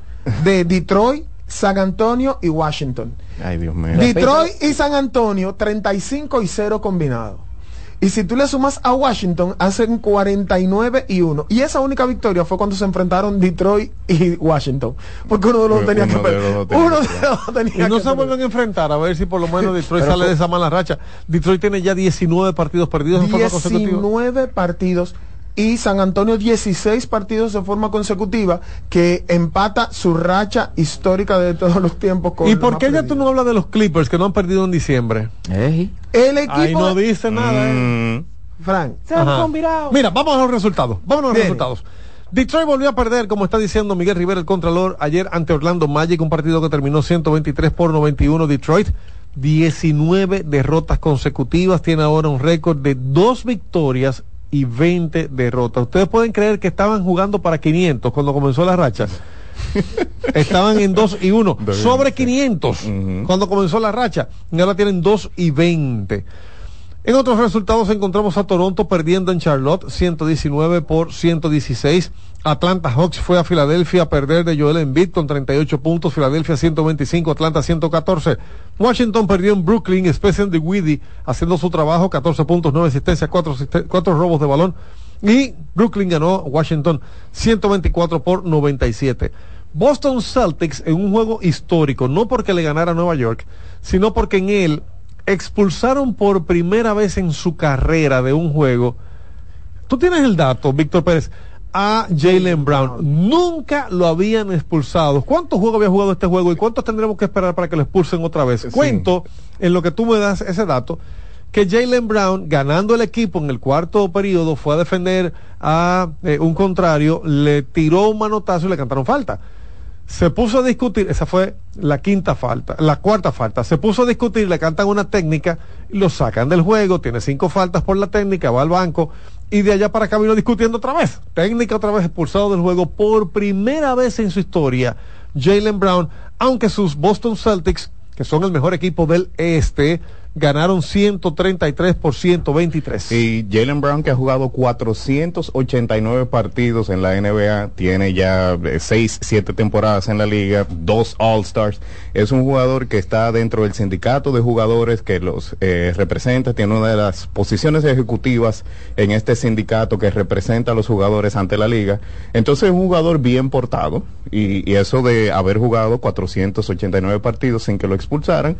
de Detroit, San Antonio y Washington. Ay, Dios mío. Detroit y San Antonio, 35 y 0 combinado. Y si tú le sumas a Washington, hacen 49 y 1. Y esa única victoria fue cuando se enfrentaron Detroit y Washington. Porque uno de los dos tenía que Uno de perder. los dos tenía Uno que de los dos tenía Y no que se vuelven a enfrentar, a ver si por lo menos [laughs] Detroit sale de esa mala racha. Detroit tiene ya 19 partidos perdidos en forma consecutiva. 19 partidos y San Antonio 16 partidos de forma consecutiva que empata su racha histórica de todos los tiempos con ¿Y por qué ya tú no hablas de los Clippers que no han perdido en diciembre? El equipo Ahí no de- dice nada. Mm. ¿eh? Frank Ajá. Mira, vamos a los resultados. Vamos a los Bien. resultados. Detroit volvió a perder, como está diciendo Miguel Rivera, el Contralor, ayer ante Orlando Magic, un partido que terminó 123 por 91 Detroit. 19 derrotas consecutivas, tiene ahora un récord de dos victorias y 20 derrotas. Ustedes pueden creer que estaban jugando para 500 cuando comenzó la racha. [laughs] Estaban en 2 y 1, sobre 500 cuando comenzó la racha. Y ahora tienen 2 y 20. En otros resultados encontramos a Toronto perdiendo en Charlotte 119 por 116. Atlanta Hawks fue a Filadelfia a perder de Joel Embiid con 38 puntos, Filadelfia 125, Atlanta 114. Washington perdió en Brooklyn, Spencer de Widdy haciendo su trabajo, 14 puntos, 9 asistencias, 4, robos de balón. Y Brooklyn ganó Washington 124 por 97. Boston Celtics en un juego histórico, no porque le ganara a Nueva York, sino porque en él expulsaron por primera vez en su carrera de un juego. Tú tienes el dato, Víctor Pérez, a Jalen Brown. Nunca lo habían expulsado. ¿Cuántos juegos había jugado este juego y cuántos tendremos que esperar para que lo expulsen otra vez? Cuento, en lo que tú me das ese dato, que Jalen Brown, ganando el equipo en el cuarto periodo, fue a defender a eh, un contrario, le tiró un manotazo y le cantaron falta. Se puso a discutir, esa fue la quinta falta, la cuarta falta. Se puso a discutir, le cantan una técnica, lo sacan del juego, tiene cinco faltas por la técnica, va al banco y de allá para acá vino discutiendo otra vez. Técnica otra vez expulsado del juego por primera vez en su historia. Jalen Brown, aunque sus Boston Celtics, que son el mejor equipo del este, ganaron 133 por 123. Y Jalen Brown, que ha jugado 489 partidos en la NBA, tiene ya 6, 7 temporadas en la liga, dos All-Stars. Es un jugador que está dentro del sindicato de jugadores que los eh, representa, tiene una de las posiciones ejecutivas en este sindicato que representa a los jugadores ante la liga. Entonces es un jugador bien portado y, y eso de haber jugado 489 partidos sin que lo expulsaran,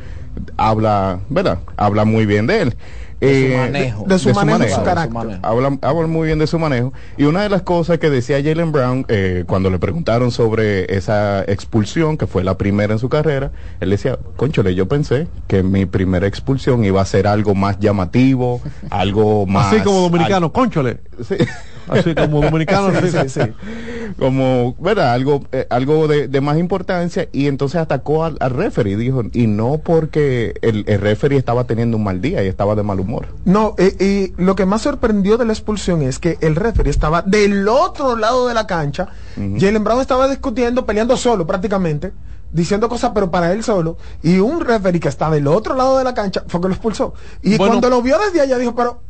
habla, ¿verdad? Habla muy bien de él. De su manejo. de su manejo, su de carácter. manejo. Habla, habla muy bien de su manejo. Y una de las cosas que decía Jalen Brown eh, cuando le preguntaron sobre esa expulsión, que fue la primera en su carrera, él decía, conchole, yo pensé que mi primera expulsión iba a ser algo más llamativo, [laughs] algo más... Así como dominicano, conchole. Sí. Así como dominicano, sí, sí, sí. como, ¿verdad? Algo, eh, algo de, de más importancia y entonces atacó al, al referee, dijo, y no porque el, el referee estaba teniendo un mal día y estaba de mal humor. No, eh, y lo que más sorprendió de la expulsión es que el referee estaba del otro lado de la cancha. Jalen Brown estaba discutiendo, peleando solo prácticamente, diciendo cosas, pero para él solo. Y un referee que está del otro lado de la cancha fue que lo expulsó. Y Bueno. cuando lo vio desde allá dijo, pero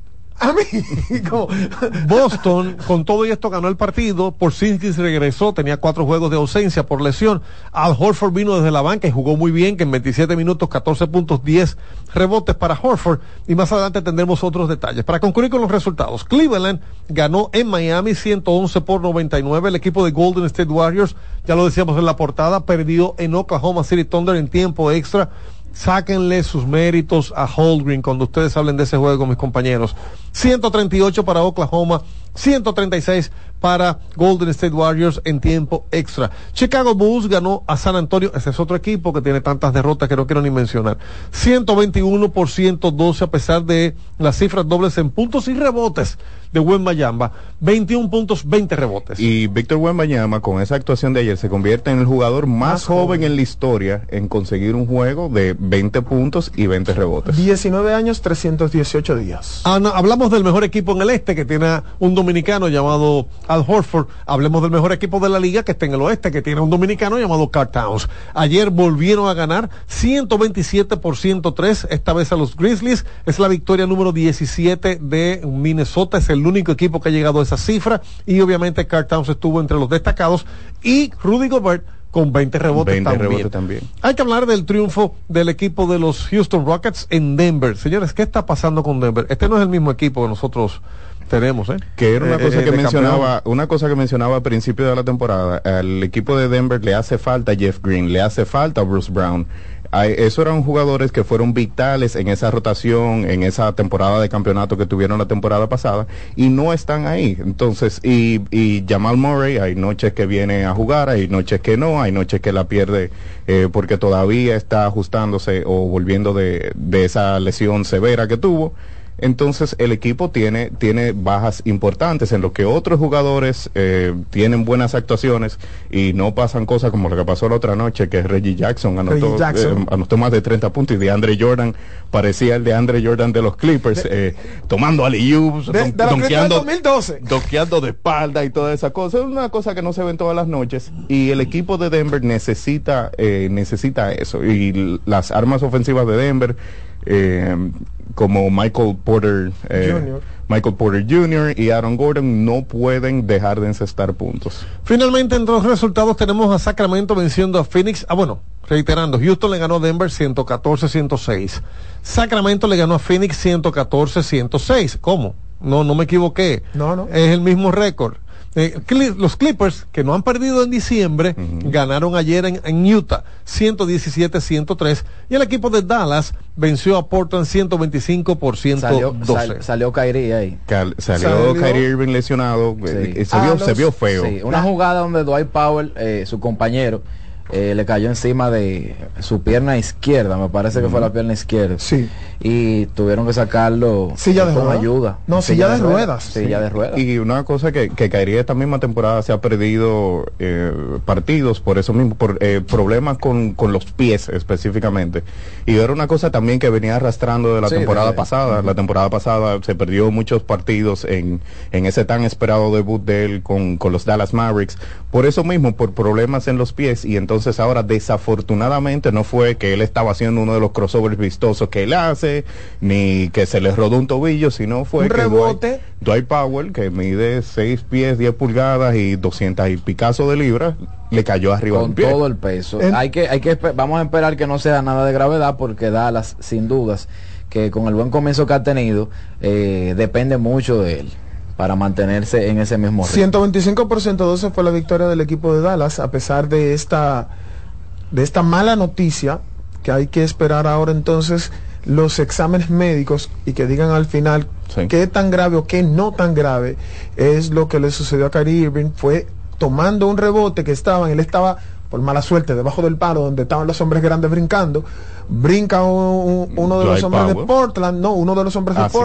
a mí, [laughs] Boston, con todo y esto, ganó el partido. Porzingis regresó, tenía cuatro juegos de ausencia por lesión. Al Horford vino desde la banca y jugó muy bien, que en 27 minutos, 14 puntos, 10 rebotes para Horford. Y más adelante tendremos otros detalles. Para concluir con los resultados, Cleveland ganó en Miami 111 por 99. El equipo de Golden State Warriors, ya lo decíamos en la portada, perdió en Oklahoma City Thunder en tiempo extra. Sáquenle sus méritos a Holdgreen cuando ustedes hablen de ese juego, mis compañeros. 138 para Oklahoma, 136 para Golden State Warriors en tiempo extra. Chicago Bulls ganó a San Antonio, ese es otro equipo que tiene tantas derrotas que no quiero ni mencionar. 121 por 112 a pesar de las cifras dobles en puntos y rebotes de Wembayamba. 21 puntos, 20 rebotes. Y Víctor Wembanyama, con esa actuación de ayer, se convierte en el jugador más, joven, en la historia en conseguir un juego de 20 puntos y 20 rebotes. 19 años, 318 días. Ana, hablamos del mejor equipo en el este que tiene un dominicano llamado Al Horford. Hablemos del mejor equipo de la liga que está en el oeste que tiene un dominicano llamado Carl Towns. Ayer volvieron a ganar 127 por 103, esta vez a los Grizzlies. Es la victoria número 17 de Minnesota. Es el único equipo que ha llegado a esa cifra. Y obviamente Carl Towns estuvo entre los destacados. Y Rudy Gobert con 20 rebotes 20 también. rebotes también. Hay que hablar del triunfo del equipo de los Houston Rockets en Denver. Señores, ¿qué está pasando con Denver? Este no es el mismo equipo que nosotros tenemos, ¿eh? Que era una Eh, cosa eh, que mencionaba, una cosa que mencionaba al principio de la temporada, al equipo de Denver le hace falta Jeff Green, le hace falta Bruce Brown. Esos eran jugadores que fueron vitales en esa rotación, en esa temporada de campeonato que tuvieron la temporada pasada, y no están ahí. Entonces, y, y Jamal Murray, hay noches que viene a jugar, hay noches que no, hay noches que la pierde eh, porque todavía está ajustándose o volviendo de, de esa lesión severa que tuvo. Entonces el equipo tiene, tiene bajas importantes en lo que otros jugadores eh, tienen buenas actuaciones y no pasan cosas como lo que pasó la otra noche, que Reggie Jackson anotó, Reggie Jackson. eh, anotó más de 30 puntos y de Andre Jordan parecía el de Andre Jordan de los Clippers, eh, tomando alley-oops, don- donkeando, 2012. donkeando de espalda y toda esa cosa. Es una cosa que no se ven todas las noches y el equipo de Denver necesita, eh, necesita eso. Y las armas ofensivas de Denver, como Michael Porter, eh, Jr.. Michael Porter Jr. y Aaron Gordon no pueden dejar de encestar puntos. Finalmente, entre los resultados tenemos a Sacramento venciendo a Phoenix. Ah, bueno, reiterando, Houston le ganó a Denver 114-106. Sacramento le ganó a Phoenix 114-106. ¿Cómo? No, no me equivoqué. No, no. Es el mismo récord. Eh, Cli- los Clippers, que no han perdido en diciembre, ganaron ayer en, en Utah 117-103 y el equipo de Dallas venció a Portland 125 por 112. Salió, sal- salió Kyrie ahí. Cal- salió, Salió- Kyrie Irving lesionado, eh, Sí. eh, se, Ah, vio, los- se vio feo. Sí, una jugada donde Dwight Powell, eh, su compañero, eh, le cayó encima de su pierna izquierda, me parece que fue la pierna izquierda. Sí. Y tuvieron que sacarlo Silla de con ruedas. ayuda. No, silla de ruedas. Silla de ruedas. Y una cosa que, que Kairi esta misma temporada se ha perdido eh, partidos por eso mismo, por eh, problemas con, con los pies específicamente. Y era una cosa también que venía arrastrando de la Sí, temporada de- pasada. La temporada pasada se perdió muchos partidos en, en ese tan esperado debut de él con, con los Dallas Mavericks. Por eso mismo, por problemas en los pies. Y entonces ahora desafortunadamente no fue que él estaba haciendo uno de los crossovers vistosos que él hace, ni que se le rodó un tobillo, sino fue Un que Dwight- rebote. Dwight Powell, que mide 6 pies, 10 pulgadas y 200 y picazo de libras, le cayó arriba con pie. todo el peso. En- hay que, hay que, vamos a esperar que no sea nada de gravedad porque Dallas, sin dudas, que con el buen comienzo que ha tenido, eh, depende mucho de él para mantenerse en ese mismo ritmo. 125% 12 fue la victoria del equipo de Dallas, a pesar de esta, de esta mala noticia, que hay que esperar ahora entonces los exámenes médicos y que digan al final Sí. qué tan grave o qué no tan grave es lo que le sucedió a Kyrie Irving. Fue tomando un rebote que estaban, él estaba por mala suerte debajo del palo donde estaban los hombres grandes brincando, brinca un- un- uno de los hombres de. Portland, no, uno de los hombres Ah, de sí.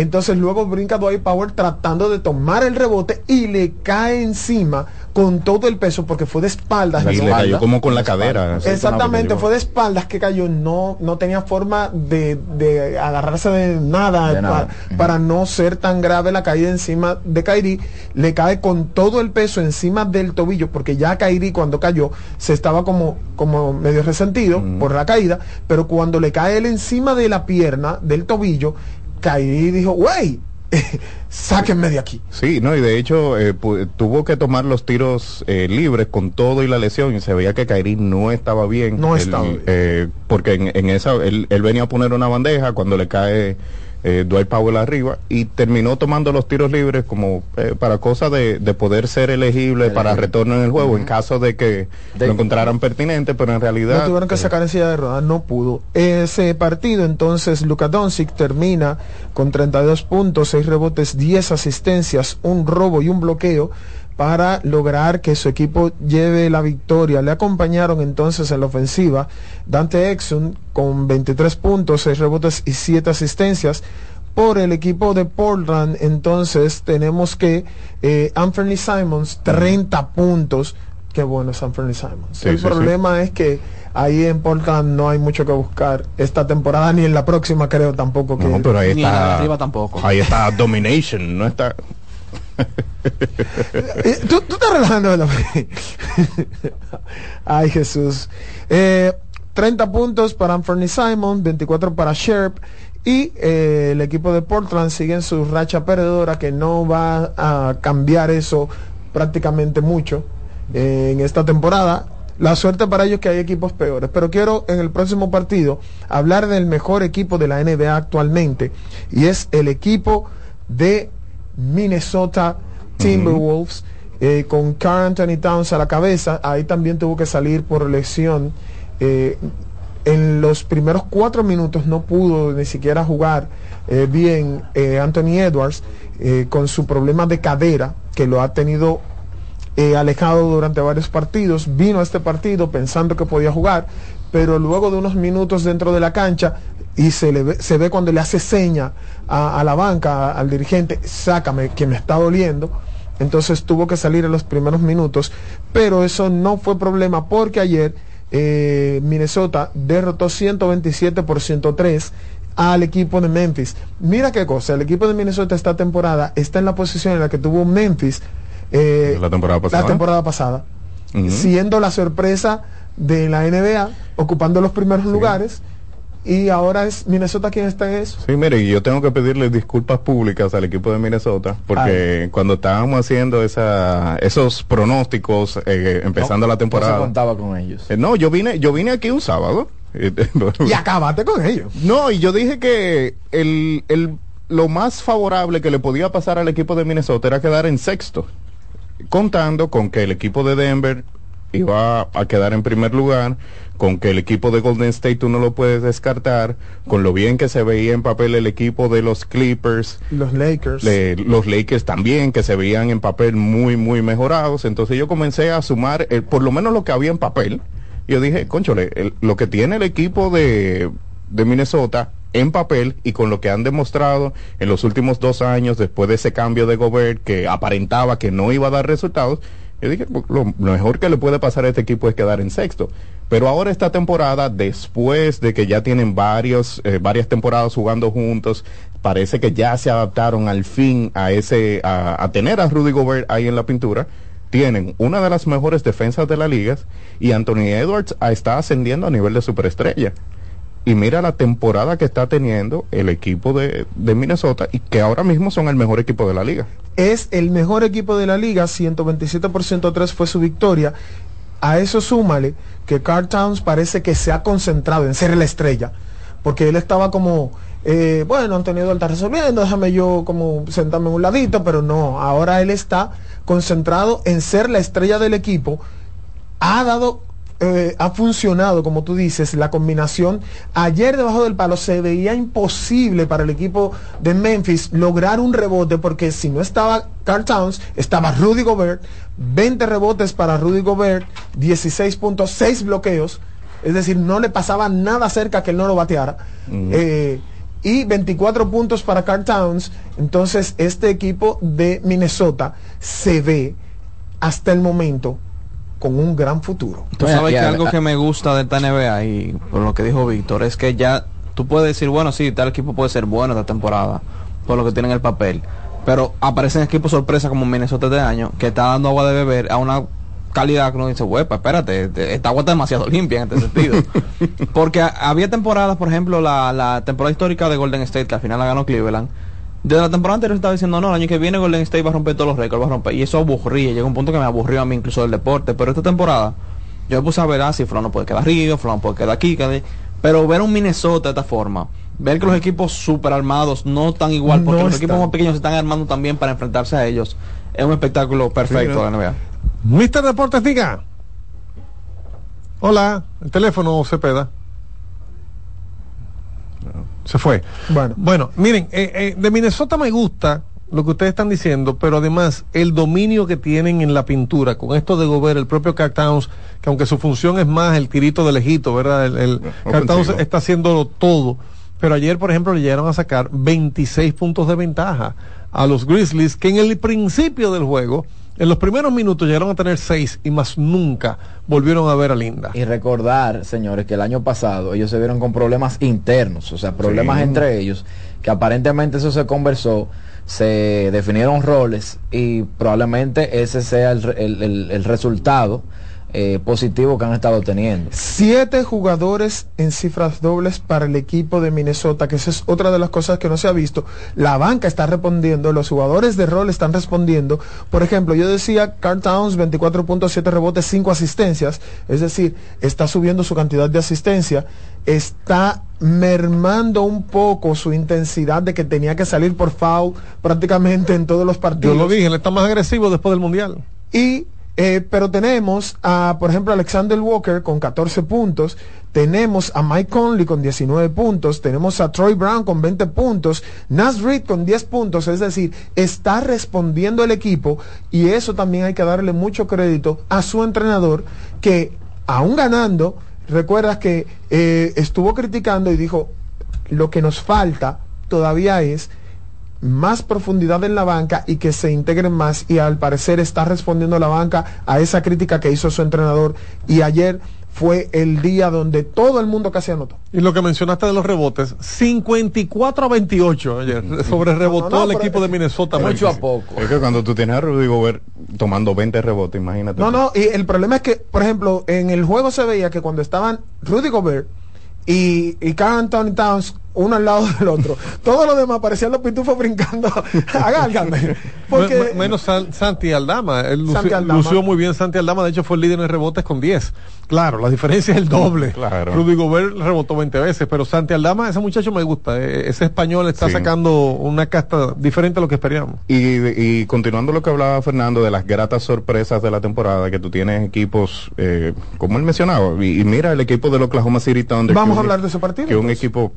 Entonces luego brinca Dwight Power tratando de tomar el rebote y le cae encima con todo el peso porque fue de espaldas. Y le cayó como con la cadera. Exactamente, fue de espaldas que cayó, no, no tenía forma de, de agarrarse de nada, De nada. pa- para no ser tan grave la caída encima de Kairi. Le cae con todo el peso encima del tobillo, porque ya Kairi cuando cayó se estaba como, como medio resentido por la caída, pero cuando le cae él encima de la pierna, del tobillo, Kairi dijo, wey, [laughs] sáquenme de aquí. Sí, no, y de hecho eh, tuvo que tomar los tiros eh, libres con todo y la lesión y se veía que Kairi no estaba bien. No Él, estaba bien. eh, porque en, en esa, él, él venía a poner una bandeja cuando le cae eh, Dwight Powell arriba y terminó tomando los tiros libres como eh, para cosa de, de poder ser elegible para retorno en el juego en caso de que De- lo encontraran pertinente, pero en realidad... Lo tuvieron que eh, sacar en silla de ruedas, no pudo. Ese partido, entonces, Luka Doncic termina con 32 puntos, 6 rebotes, 10 asistencias, un robo y un bloqueo para lograr que su equipo lleve la victoria. Le acompañaron entonces en la ofensiva Dante Exum con 23 puntos, 6 rebotes y 7 asistencias. Por el equipo de Portland, entonces tenemos que eh, Anthony Simons, 30 puntos. Qué bueno es Anthony Simons. Sí, el sí, sí. problema es que ahí en Portland no hay mucho que buscar esta temporada ni en la próxima creo tampoco que No, pero ahí Ni en la de está... arriba tampoco. Ahí está Domination, no está... Eh, ¿Tú, tú estás relajando. [laughs] Ay Jesús. Eh, 30 puntos para Anthony Simon, 24 para Sherp. Y eh, el equipo de Portland sigue en su racha perdedora que no va a cambiar eso prácticamente mucho eh, en esta temporada. La suerte para ellos es que hay equipos peores. Pero quiero en el próximo partido hablar del mejor equipo de la NBA actualmente. Y es el equipo de Minnesota Timberwolves. eh, con Carl Anthony Towns a la cabeza. Ahí también tuvo que salir por lesión. Eh, en los primeros cuatro minutos no pudo ni siquiera jugar eh, bien Anthony Edwards con su problema de cadera que lo ha tenido alejado durante varios partidos. Vino a este partido pensando que podía jugar, pero luego de unos minutos dentro de la cancha y se, le ve, se ve cuando le hace seña a, a la banca, al dirigente, sácame que me está doliendo. Entonces tuvo que salir en los primeros minutos, pero eso no fue problema porque ayer eh, Minnesota derrotó 127 por 103 al equipo de Memphis. Mira qué cosa, el equipo de Minnesota esta temporada está en la posición en la que tuvo Memphis eh, La temporada pasada. la temporada pasada, Ujú. siendo la sorpresa de la NBA, ocupando los primeros lugares, y ahora es Minnesota quien está en eso. Sí, mire, y yo tengo que pedirle disculpas públicas al equipo de Minnesota, porque cuando estábamos haciendo esa, esos pronósticos, eh, empezando la No se temporada. contaba con ellos. Eh, no, yo vine, yo vine aquí un sábado. [laughs] Y acabaste con ellos. No, y yo dije que el, el, lo más favorable que le podía pasar al equipo de Minnesota era quedar en sexto, contando con que el equipo de Denver iba a quedar en primer lugar, con que el equipo de Golden State tú no lo puedes descartar, con lo bien que se veía en papel el equipo de los Clippers, Los Lakers. los Lakers también, que se veían en papel muy, muy mejorados. Entonces yo comencé a sumar eh, por lo menos lo que había en papel. Yo dije, conchole, el- lo que tiene el equipo de, de Minnesota en papel y con lo que han demostrado en los últimos dos años después de ese cambio de Gobert que aparentaba que no iba a dar resultados, yo dije, "Pues, lo, lo mejor que le puede pasar a este equipo es quedar en sexto. Pero ahora esta temporada, después de que ya tienen varios, eh, varias temporadas jugando juntos, parece que ya se adaptaron al fin a ese, a, a tener a Rudy Gobert ahí en la pintura. Tienen una de las mejores defensas de la liga y Anthony Edwards está ascendiendo a nivel de superestrella. Y mira la temporada que está teniendo el equipo de, de Minnesota y que ahora mismo son el mejor equipo de la liga. es el mejor equipo de la liga, 127% 3 fue su victoria. A eso súmale que Carl Towns parece que se ha concentrado en ser la estrella, porque él estaba como, eh, bueno, Antonio Eduardo está resolviendo, déjame yo como sentarme en un ladito, pero no, ahora él está concentrado en ser la estrella del equipo, ha dado eh, ha funcionado, como tú dices, la combinación. Ayer debajo del palo se veía imposible para el equipo de Memphis lograr un rebote porque si no estaba Carl Towns, estaba Rudy Gobert, 20 rebotes para Rudy Gobert, 16.6 bloqueos, es decir, no le pasaba nada cerca que él no lo bateara. Eh, y 24 puntos para Carl Towns. Entonces, este equipo de Minnesota se ve hasta el momento con un gran futuro. Tú sabes que algo que me gusta de esta NBA y por lo que dijo Víctor es que ya tú puedes decir, bueno, sí, tal equipo puede ser bueno esta temporada por lo que tiene en el papel, pero aparecen equipos sorpresa como Minnesota de año que está dando agua de beber a una calidad que uno dice, huepa, espérate, te- esta agua está demasiado [laughs] limpia en este sentido. [laughs] Porque a- había temporadas, por ejemplo, la, la temporada histórica de Golden State, que al final la ganó Cleveland. Desde la temporada anterior estaba diciendo, no, el año que viene Golden State va a romper todos los récords, va a romper. Y eso aburría, llegó un punto que me aburrió a mí incluso del deporte. Pero esta temporada, yo me puse a ver, ah, si Fulano puede quedar arriba, Fulano puede quedar aquí, quedar. Pero ver un Minnesota de esta forma, ver que los equipos super armados no están igual, porque No los equipos más pequeños se están armando también para enfrentarse a ellos, es un espectáculo perfecto Sí, de la NBA. Mister Deportes, diga. Hola, el teléfono Cepeda. Se fue. Bueno, Bueno, miren, eh, eh, de Minnesota me gusta lo que ustedes están diciendo, pero además el dominio que tienen en la pintura, con esto de Gobert, el propio Carl Towns, que aunque su función es más el tirito de lejito, ¿verdad? El, el Towns está haciéndolo todo. Pero ayer, por ejemplo, le llegaron a sacar 26 puntos de ventaja a los Grizzlies, que en el principio del juego, en los primeros minutos llegaron a tener 6 y más nunca volvieron a ver a Linda. Y recordar, señores, que el año pasado ellos se vieron con problemas internos, o sea, problemas Sí. entre ellos, que aparentemente eso se conversó, se definieron roles y probablemente ese sea el, el- el- el resultado eh, positivo que han estado teniendo. Siete jugadores en cifras dobles para el equipo de Minnesota, que esa es otra de las cosas que no se ha visto. La banca está respondiendo, los jugadores de rol están respondiendo. Por ejemplo, yo decía Carl Towns, 24.7 rebotes, 5 asistencias, es decir, está subiendo su cantidad de asistencia, está mermando un poco su intensidad de que tenía que salir por foul prácticamente en todos los Yo partidos. lo dije, él está más agresivo después del Mundial. Y, eh, pero tenemos a, por ejemplo, Alexander Walker con 14 puntos, tenemos a Mike Conley con 19 puntos, tenemos a Troy Brown con 20 puntos, Nas Reed con 10 puntos, es decir, está respondiendo el equipo y eso también hay que darle mucho crédito a su entrenador que, aún ganando, recuerdas que eh, estuvo criticando y dijo, lo que nos falta todavía es más profundidad en la banca y que se integren más y al parecer está respondiendo la banca a esa crítica que hizo su entrenador y ayer fue el día donde todo el mundo casi anotó. Y lo que mencionaste de los rebotes, 54 a 28 ayer, sobre rebotó No, no, el equipo de Minnesota. Mucho a poco. Es que cuando tú tienes a Rudy Gobert tomando 20 rebotes, imagínate. No, no, y el problema es que, por ejemplo, en el juego se veía que cuando estaban Rudy Gobert y, y Carl Anthony Towns uno al lado del otro. Todo lo demás parecían los pitufos brincando. [laughs] Agárgame. Porque Me- me- menos San- Santi Aldama. Él lució, Santi Aldama. lució muy bien Santi Aldama. De hecho, fue el líder en rebotes con 10. Claro, la diferencia es el doble. Claro. Rudy Gobert rebotó 20 veces. Pero Santi Aldama, ese muchacho me gusta. Eh, Ese español está Sí. sacando una casta diferente a lo que esperábamos. Y, y continuando lo que hablaba Fernando de las gratas sorpresas de la temporada, que tú tienes equipos, eh, como él mencionaba, y, y mira el equipo del Oklahoma City Thunder. Vamos a un- hablar de ese partido, Que un entonces. equipo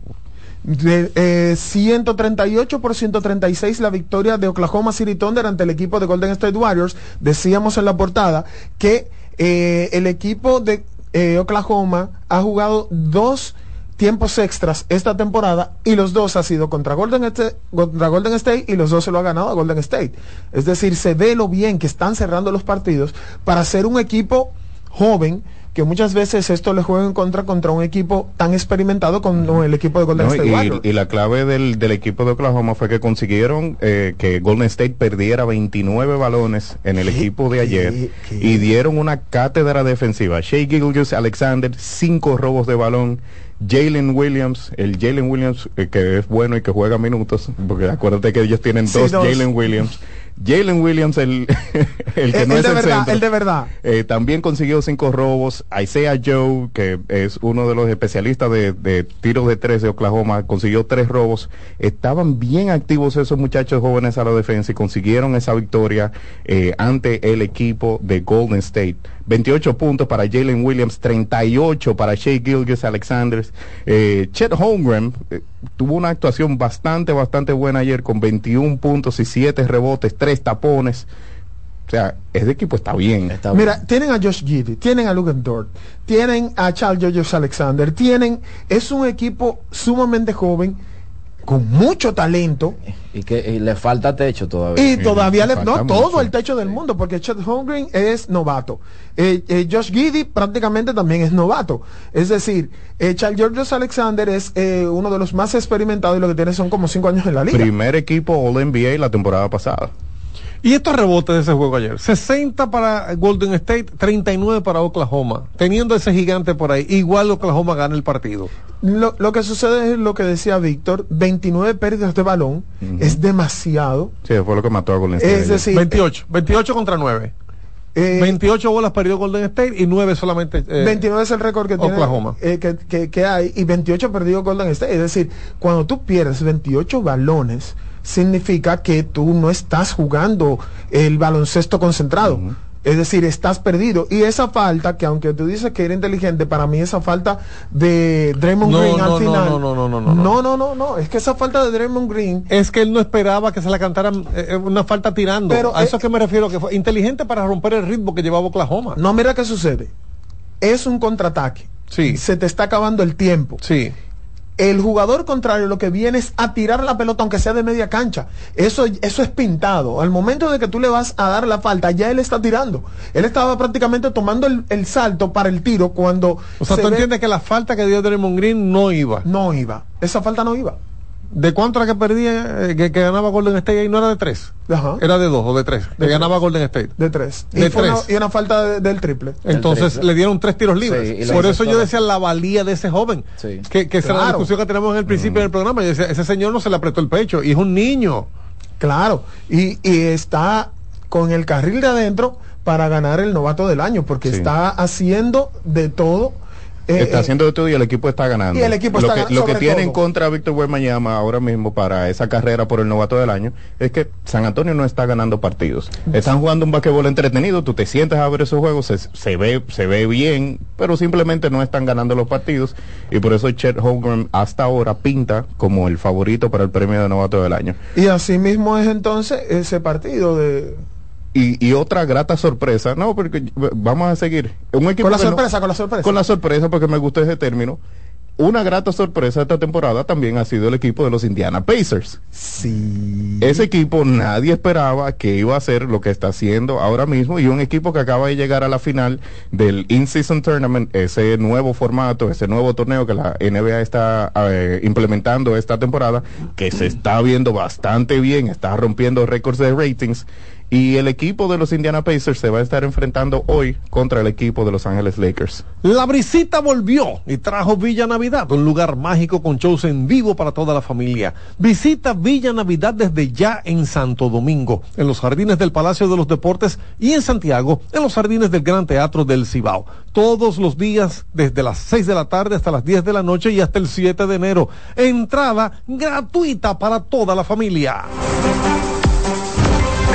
de, eh, 138 por 136 la victoria de Oklahoma City Thunder ante el equipo de Golden State Warriors. Decíamos en la portada que eh, el equipo de eh, Oklahoma ha jugado dos tiempos extras esta temporada y los dos ha sido contra Golden, State, contra Golden State y los dos se lo ha ganado a Golden State. Es decir, se ve lo bien que están cerrando los partidos para ser un equipo joven que muchas veces esto le juega en contra contra un equipo tan experimentado como el equipo de Golden ¿no? State y, y la clave del, del equipo de Oklahoma fue que consiguieron eh, que Golden State perdiera 29 balones en el equipo de ayer y dieron una cátedra defensiva. Shea Gilgis Alexander, cinco robos de balón. Jalen Williams, el Jalen Williams eh, que es bueno y que juega minutos, porque acuérdate que ellos tienen Sí, dos dos. Jalen Williams. Jalen Williams, el, [laughs] el que El- no el es de el verdad, centro. el de verdad. Eh, también consiguió cinco robos. Isaiah Joe, que es uno de los especialistas de, de tiros de tres de Oklahoma, consiguió tres robos. Estaban bien activos esos muchachos jóvenes a la defensa y consiguieron esa victoria eh, ante el equipo de Golden State. 28 puntos para Jalen Williams, 38 para Shea Gilgis Alexander. Eh, Chet Holmgren eh, tuvo una actuación bastante, bastante buena ayer con 21 puntos y 7 rebotes, 3 tapones. O sea, ese equipo está bien. Mira, tienen a Josh Giddy, tienen a Luke Dort, tienen a Charles Georges Alexander, tienen, es un equipo sumamente joven, con mucho talento, Y que y le falta techo todavía. y todavía le, falta no mucho. todo el techo del mundo, porque Chet Holmgren es novato. Eh, eh, Josh Giddy prácticamente también es novato. Es decir, eh, Charles Georges Alexander es eh, uno de los más experimentados y lo que tiene son como cinco años en la liga. Primer equipo All NBA la temporada pasada. Y estos rebotes de ese juego ayer, 60 para Golden State, 39 para Oklahoma. Teniendo ese gigante por ahí, igual Oklahoma gana el partido. Lo, lo que sucede es lo que decía Víctor, 29 pérdidas de balón, es demasiado. Sí, fue lo que mató a Golden State. Es decir, 28, 28 contra 9. Eh, 28 bolas perdió Golden State y 9 solamente eh, 29 es el récord que tiene Oklahoma. eh, que, que- que hay y 28 perdido Golden State. Es decir, cuando tú pierdes 28 balones, significa que tú no estás jugando el baloncesto concentrado. Es decir, estás perdido. Y esa falta, que aunque tú dices que era inteligente, para mí esa falta de Draymond Green al final. No, no, no, no, no, no. No, no, no. Es que esa falta de Draymond Green. Es que él no esperaba que se la cantaran eh, eh, una falta tirando. Pero a eso es que me refiero, que fue inteligente para romper el ritmo que llevaba Oklahoma. No, mira qué sucede. Es un contraataque. Sí. Se te está acabando el tiempo. Sí. El jugador contrario lo que viene es a tirar la pelota aunque sea de media cancha. Eso, eso es pintado. Al momento de que tú le vas a dar la falta, ya él está tirando. Él estaba prácticamente tomando el, el salto para el tiro cuando... O sea, se tú ve- entiendes que la falta que dio Draymond Green no iba. No iba. Esa falta no iba. ¿De cuánto era que perdía, eh, que, que ganaba Golden State ahí? No era de 3. Ajá. Era de 2 o de 3. Que ganaba Golden State. De tres. De y, fue una, tres. y una falta de- del triple. Entonces triple. le dieron tres tiros libres. Sí, Por eso yo decía la valía de ese joven. Sí. Que, que esa la discusión que tenemos en el principio del programa. Yo decía, ese señor no se le apretó el pecho y es un niño. Claro. Y, y está con el carril de adentro para ganar el novato del año, porque Sí. está haciendo de todo. Eh, está eh, haciendo de todo y el equipo está ganando. Y el equipo lo está que, ganando, Lo que tiene en contra Víctor Wembanyama ahora mismo para esa carrera por el novato del año es que San Antonio no está ganando partidos. Están jugando un basquetbol entretenido, tú te sientas a ver esos juegos, se, se ve se ve bien, pero simplemente no están ganando los partidos y por eso Chet Holmgren hasta ahora pinta como el favorito para el premio de novato del año. y así mismo es entonces ese partido de... Y, y otra grata sorpresa, no, porque vamos a seguir. Un equipo Con la no- sorpresa, con la sorpresa. con la sorpresa, porque me gusta ese término. Una grata sorpresa esta temporada también ha sido el equipo de los Indiana Pacers. Sí. Ese equipo nadie esperaba que iba a hacer lo que está haciendo ahora mismo y un equipo que acaba de llegar a la final del In-Season Tournament, ese nuevo formato, ese nuevo torneo que la NBA está eh, implementando esta temporada, que se está viendo bastante bien, está rompiendo récords de ratings Y el equipo de los Indiana Pacers se va a estar enfrentando hoy contra el equipo de Los Ángeles Lakers. La brisita volvió y trajo Villa Navidad, un lugar mágico con shows en vivo para toda la familia. Visita Villa Navidad desde ya en Santo Domingo, en los jardines del Palacio de los Deportes y en Santiago, en los jardines del Gran Teatro del Cibao. Todos los días, desde las 6 de la tarde hasta las 10 de la noche y hasta el 7 de enero. Entrada gratuita para toda la familia.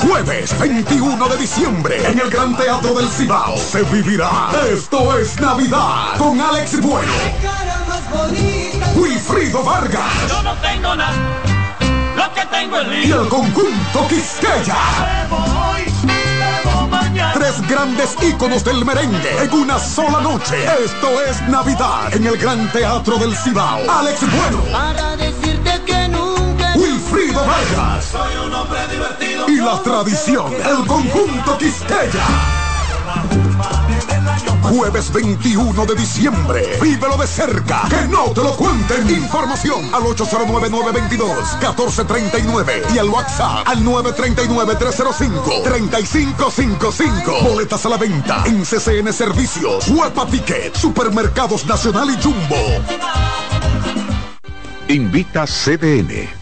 Jueves 21 de diciembre en el Gran Teatro del Cibao se vivirá Esto es Navidad con Alex Bueno, Wilfrido Vargas Yo no tengo nada, lo que tengo es y el conjunto Quisqueya. Tres grandes íconos del merengue en una sola noche. Esto es Navidad en el Gran Teatro del Cibao. Alex Bueno, Vargas soy un hombre divertido. y la tradición, el conjunto Quisqueya. Jueves 21 de diciembre. Vívelo de cerca. Que no te lo cuenten. Información al 809-922-1439 y al WhatsApp al 939-305-3555. Boletas a la venta en CCN Servicios, Huepa Ticket, Supermercados Nacional y Jumbo. Invita CDN.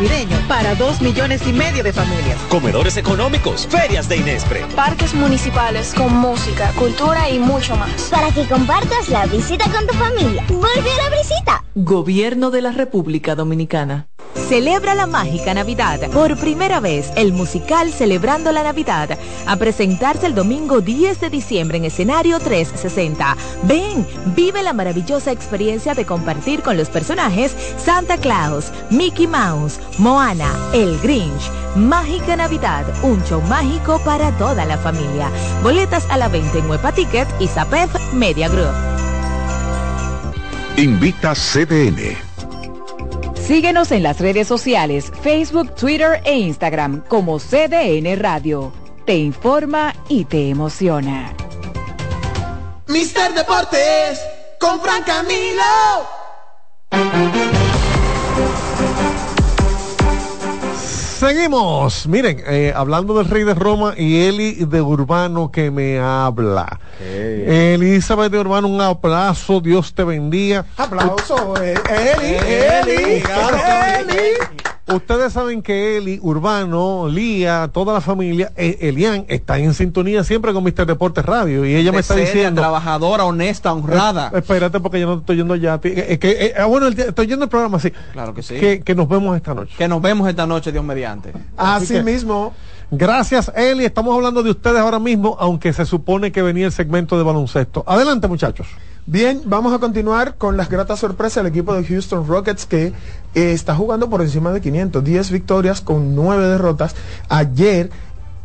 Navideño para dos millones y medio de familias. Comedores económicos, ferias de Inespre. Parques municipales con música, cultura y mucho más. Para que compartas la visita con tu familia. Vuelve a la brisita. Gobierno de la República Dominicana. Celebra la mágica Navidad. Por primera vez, el musical Celebrando la Navidad a presentarse el domingo 10 de diciembre en escenario 360. Ven, vive la maravillosa experiencia de compartir con los personajes Santa Claus, Mickey Mouse, Moana, El Grinch. Mágica Navidad, un show mágico para toda la familia. Boletas a la venta en Huepa Ticket y Zapef Media Group. Invita CDN. Síguenos en las redes sociales, Facebook, Twitter e Instagram como CDN Radio. Te informa y te emociona. Mister Deportes con Fran Camilo. Seguimos. Miren, eh, hablando del rey de Roma y Eli de Urbano que me habla. Elizabeth de Urbano, un abrazo. Dios te bendiga. Aplauso, eh, Eli, Eli, Eli. Ustedes saben que Eli, Urbano, Lía, toda la familia, eh, Elian, está en sintonía siempre con Mister Deportes Radio. Y ella me está Seria, diciendo. trabajadora, honesta, honrada. Eh, espérate, porque yo no estoy yendo ya. a ti. Eh, que, eh, ah, bueno, estoy yendo el programa así. Claro que sí. Que, que nos vemos esta noche. Que nos vemos esta noche, Dios mediante. Así Así mismo. Gracias, Eli. Estamos hablando de ustedes ahora mismo, aunque se supone que venía el segmento de baloncesto. Adelante, muchachos. Bien, vamos a continuar con las gratas sorpresas del equipo de Houston Rockets que eh, está jugando por encima de 500, 10 victorias con 9 derrotas. Ayer,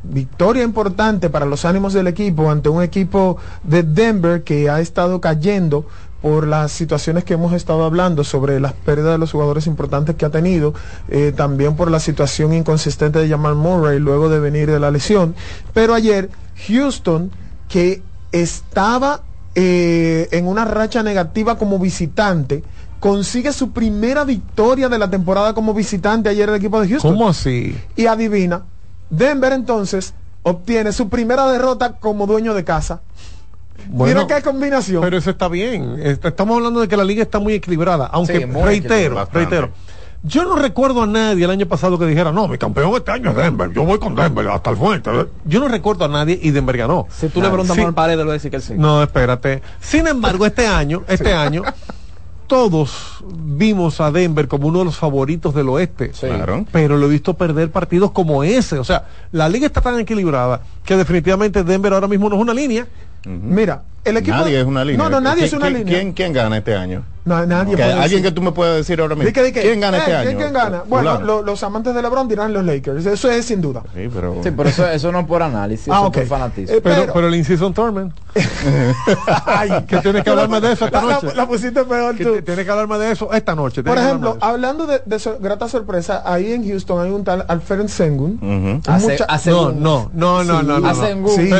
victoria importante para los ánimos del equipo ante un equipo de Denver que ha estado cayendo por las situaciones que hemos estado hablando sobre las pérdidas de los jugadores importantes que ha tenido, eh, también por la situación inconsistente de Jamal Murray luego de venir de la lesión. Pero ayer, Houston, que estaba eh, en una racha negativa como visitante, consigue su primera victoria de la temporada como visitante ayer el equipo de Houston. ¿Cómo así? Y adivina, Denver entonces obtiene su primera derrota como dueño de casa. Mira qué combinación. Pero eso está bien. Est- Estamos hablando de que la liga está muy equilibrada. Aunque Sí, muy reitero, equilibrada. reitero. Yo no recuerdo a nadie el año pasado que dijera, no, mi campeón este año es Denver, yo voy con Denver hasta el fuerte. Yo no recuerdo a nadie y Denver ganó. Si tú le preguntas Sí. a Paredes, a decir que él sí. No, espérate. Sin embargo, este año, este año, todos vimos a Denver como uno de los favoritos del oeste. Claro. Pero lo he visto perder partidos como ese. O sea, la liga está tan equilibrada que definitivamente Denver ahora mismo no es una línea. Mira, el equipo. Nadie es una línea. No, no, nadie ¿Quién- es una quién- línea. ¿quién, quién gana este año? No, nadie alguien decir. que tú me puedas decir ahora mismo. ¿Quién gana eh, este ¿quién- año? ¿Quién gana? Bueno, Fulano. lo- los amantes de LeBron dirán los Lakers. Eso es sin duda. Sí, pero... Sí, pero eso, eso no es por análisis, Ah, eso por fanatismo. Eh, Pero, Pero- pero el incision tournament. [laughs] Ay, que tienes que hablarme de eso esta la, noche. la pusiste peor tú. te- tienes que hablarme de eso esta noche. Por ejemplo, hablando de, de so- grata sorpresa, ahí en Houston hay un tal Alfred Sengun. Hace- mucha- hace No, no, no, no, Sí. no, no.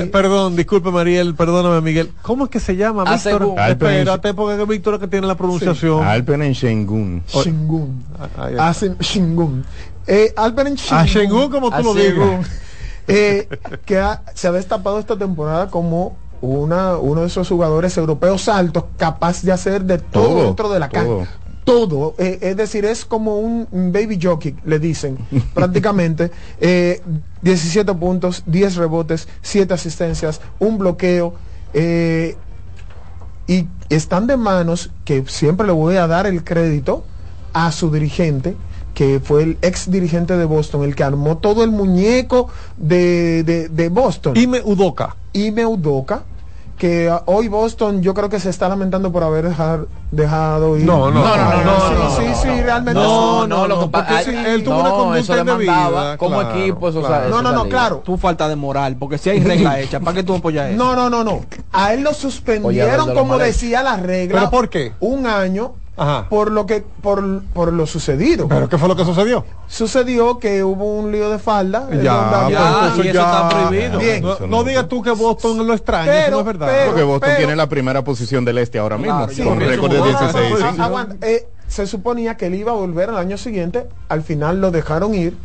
No. perdón, disculpe Mariel, perdóname Miguel. ¿Cómo es que se llama, Hace Víctor? Espérate, porque es Víctor que tiene la pronunciación. Alpen en Shengun. Shingun. Ah. Hacen Shingun. Eh, Alperen Shingun. A Shengun, como tú lo digas. Shengun. [laughs] Eh, que ha- se ha destapado esta temporada como una, uno de esos jugadores europeos altos capaz de hacer de todo, Todo, dentro de la cancha. todo. Todo, eh, es decir, es como un baby jockey, le dicen, [laughs] prácticamente. Eh, 17 puntos, 10 rebotes, 7 asistencias, un bloqueo. Eh, y están de manos que siempre le voy a dar el crédito a su dirigente que fue el ex dirigente de Boston, el que armó todo el muñeco de, de, de Boston. Ime Udoka. Ime Udoka, que ah, hoy Boston yo creo que se está lamentando por haber dejar- dejado ir. No, no, No, no, no, no, sí, no, sí, no, sí, no. realmente No, no, lo que él tuvo una no, conducta indebida, como claro, equipo, eso, claro. eso No, no, no, claro. Tu falta de moral, porque si hay [laughs] regla hecha, ¿para qué tú apoyas eso? No, no, no, no. A él lo suspendieron como decía la regla. ¿Pero por qué? Un año Ajá. por lo que por, por lo sucedido. ¿Pero qué fue lo que sucedió? Sucedió que hubo un lío de falda. Ya, ya, pues, y eso está prohibido. Bien. No, Eso no no. digas tú que Boston lo extraña, Pero, eso no es verdad. pero- Porque Boston pero- tiene la primera posición del este ahora mismo, Claro, yo con récord de como- 16. Ah, sí. aguanta. Eh, se suponía que él iba a volver al año siguiente. Al final lo dejaron ir.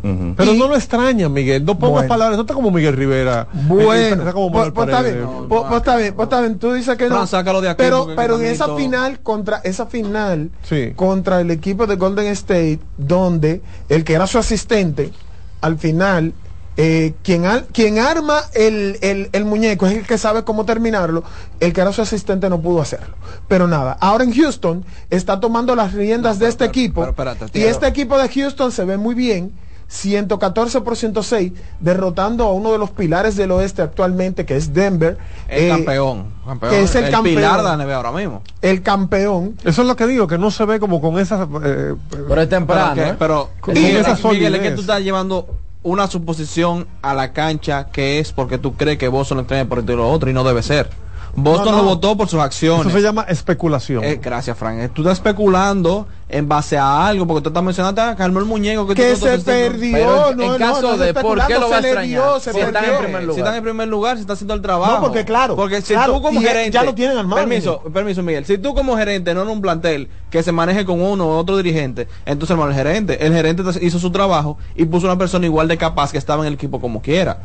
Pero no lo extraña, Miguel. No pongas Bueno. palabras. No está como Miguel Rivera. Bueno, Está como pues, Manuel pues está Paredes. bien, pues, está bien, está bien. Tú dices que no. Fran, sácalo de aquí, pero pero en esa final contra esa final Sí. contra el equipo de Golden State, donde el que era su asistente, al final eh, quien, al- quien arma el, el- el muñeco es el que sabe cómo terminarlo, el que era su asistente no pudo hacerlo. Pero nada, ahora en Houston está tomando las riendas de este equipo pero espérate, y este equipo de Houston se ve muy bien. 114 por 106, derrotando a uno de los pilares del oeste actualmente, que es Denver. El eh, campeón, campeón. que es el campeón. pilar de la NBA ahora mismo. El campeón. Eso es lo que digo, que no se ve como con esa. eh, Pero es temprano, Pero, que- ¿eh? pero Con Miguel, esa Miguel, es que tú estás llevando una suposición a la cancha que es porque tú crees que Boston lo entrena por lo otro y no debe ser. Boston No, no. lo votó por sus acciones. eso se llama especulación. Eh, gracias, Frank. Eh, Tú estás especulando en base a algo, porque tú estás mencionando a Carmel Muñeco que, Que tú- tú- se tú- tú- perdió, Pero en- no, en no, caso de por qué lo va a se le extrañar, dio, se si están en primer Si lugar. están en primer lugar, se está haciendo el trabajo. No, porque claro, Porque si claro, tú como gerente. ya lo tienen armado. Permiso, permiso, Miguel. Si tú como gerente, no en un plantel que se maneje con uno o otro dirigente, entonces hermano, el gerente. El gerente hizo su trabajo y puso una persona igual de capaz que estaba en el equipo como quiera.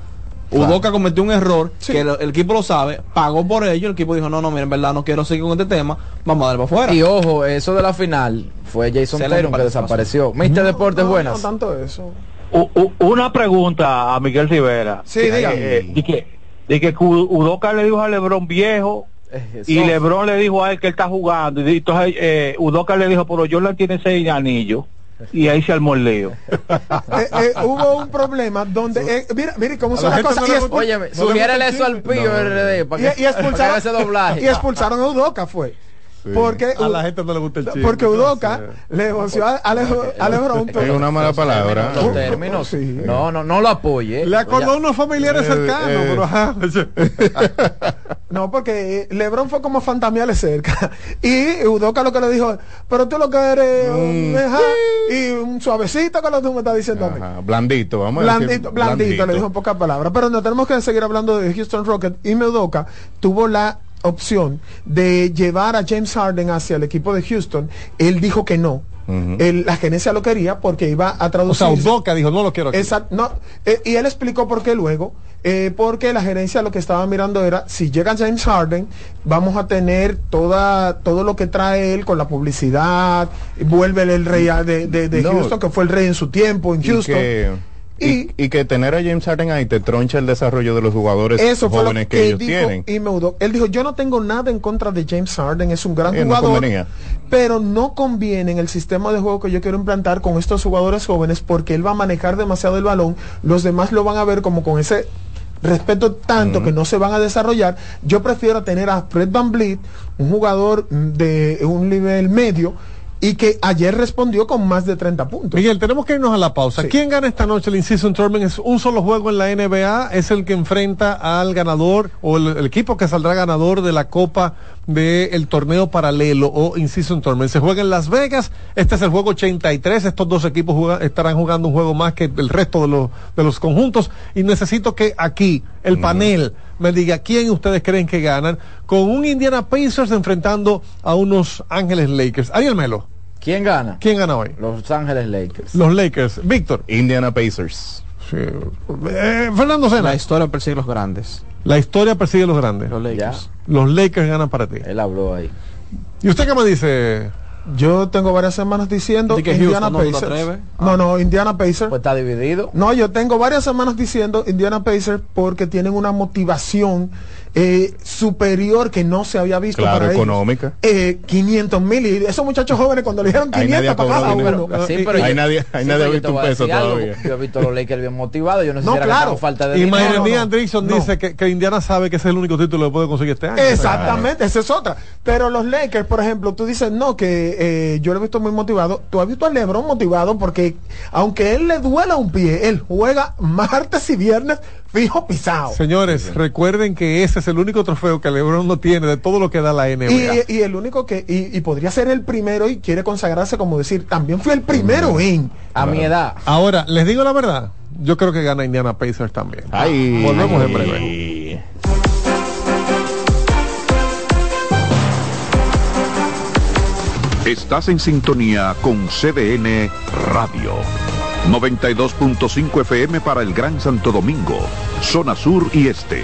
Udoca cometió un error que el, el equipo lo sabe, pagó por ello, el equipo dijo, no, no, mira, en verdad no quiero seguir con este tema, vamos a darle para afuera. Y ojo, eso de la final fue Jason Tatum que desapareció. Mister Deportes, No, buenas. No tanto eso. U- u- una pregunta a Miguel Rivera. Sí, Que- diga. eh, de que, de que Udoka le dijo a Lebron viejo Eh, y Lebron le dijo a él que él está jugando. Y entonces eh, Udoka le dijo, pero Jordan tiene seis anillos. Y ahí se armó el lío. [laughs] Eh, eh, hubo un problema donde eh, mira mira cómo son la las cosas. no y le expu- gusta- Óyeme, sugiérele eso al Pío RD para que- y, y expulsaron, para ese doblaje. y expulsaron a Udoca fue porque A la gente no le gusta el chiste. porque Udoca le voció a Alejo Alejo Es una mala palabra. Los términos. No, no, no lo apoye. Le acordó a unos familiares Eh, cercanos, eh. pero ajá. [laughs] No, porque eh, Lebron fue como fantamearle cerca. [laughs] Y Udoca lo que le dijo, pero tú lo que eres un ajá, y un suavecito que lo que tú me estás diciendo a mí. Blandito, vamos a decir Blandito, blandito, le dijo en pocas palabras. Pero no tenemos que seguir hablando de Houston Rockets. Y Udoka tuvo la opción de llevar a James Harden hacia el equipo de Houston. Él dijo que no. La gerencia lo quería porque iba a O traducir. sea, Udoca dijo, no lo quiero aquí. No, eh, y él explicó por qué luego. eh, porque la gerencia lo que estaba mirando era, si llega James Harden, vamos a tener toda todo lo que trae él con la publicidad, vuelve el rey de, de- de No. Houston, que fue el rey en su tiempo en Houston. Y, y que tener a James Harden ahí te troncha el desarrollo de los jugadores Eso jóvenes que, que, ellos dijo tienen. y. Él dijo, yo no tengo nada en contra de James Harden, es un gran Eh, jugador, pero no conviene en el sistema de juego que yo quiero implantar con estos jugadores jóvenes porque él va a manejar demasiado el balón, los demás lo van a ver como con ese respeto tanto que no se van a desarrollar. Yo prefiero tener a Fred Van Vliet, un jugador de un nivel medio, y que ayer respondió con más de 30 puntos. Miguel, tenemos que irnos a la pausa. ¿Quién gana esta noche el In-Season Tournament? Es un solo juego en la NBA, es el que enfrenta al ganador o el, el equipo que saldrá ganador de la Copa del torneo paralelo o In-Season Tournament. Se juega en Las Vegas, este es el juego 83, estos dos equipos juega- estarán jugando un juego más que el resto de, los de los conjuntos y necesito que aquí el panel me diga quién ustedes creen que ganan con un Indiana Pacers enfrentando a unos Ángeles Lakers. Ariel Melo. ¿Quién gana? ¿Quién gana hoy? Los Ángeles Lakers. Los Lakers. Víctor. Indiana Pacers. Eh, Fernando Sena. La historia persigue los grandes. La historia persigue a los grandes. Los Lakers. Los Lakers ganan para ti. Él habló ahí. ¿Y usted qué me dice? Yo tengo varias semanas diciendo Di que Indiana Houston no Pacers. No, no, Indiana Pacers. Pues está dividido. No, yo tengo varias semanas diciendo Indiana Pacers porque tienen una motivación eh, superior que no se había visto Claro, para ellos. económica. Eh, 500 mil y esos muchachos jóvenes cuando le dijeron Ahí nadie 500 ha para cada cobrado dinero. uno. Sí, Y- pero Ahí yo- nadie- sí, ha visto un peso algo. todavía. Yo he visto a los Lakers bien motivados. Yo no sé No, si claro. falta de Y no. Andrickson No. dice que, que Indiana sabe que ese es el único título que puede conseguir este año. Exactamente, esa es otra. Pero los Lakers, por ejemplo, tú dices, no, que eh, yo lo he visto muy motivado. Tú has visto a LeBron motivado porque, aunque él le duela un pie, él juega martes y viernes fijo pisado. Señores, recuerden que ese es el único trofeo que LeBron no tiene de todo lo que da la NBA. Y, y el único que, y, y podría ser el primero y quiere consagrarse como decir, también fui el primero en. A mi edad. Ahora, les digo la verdad, yo creo que gana Indiana Pacers también. Ay. Volvemos en breve. Estás en sintonía con CDN Radio. 92.5 FM para el Gran Santo Domingo, zona sur y este.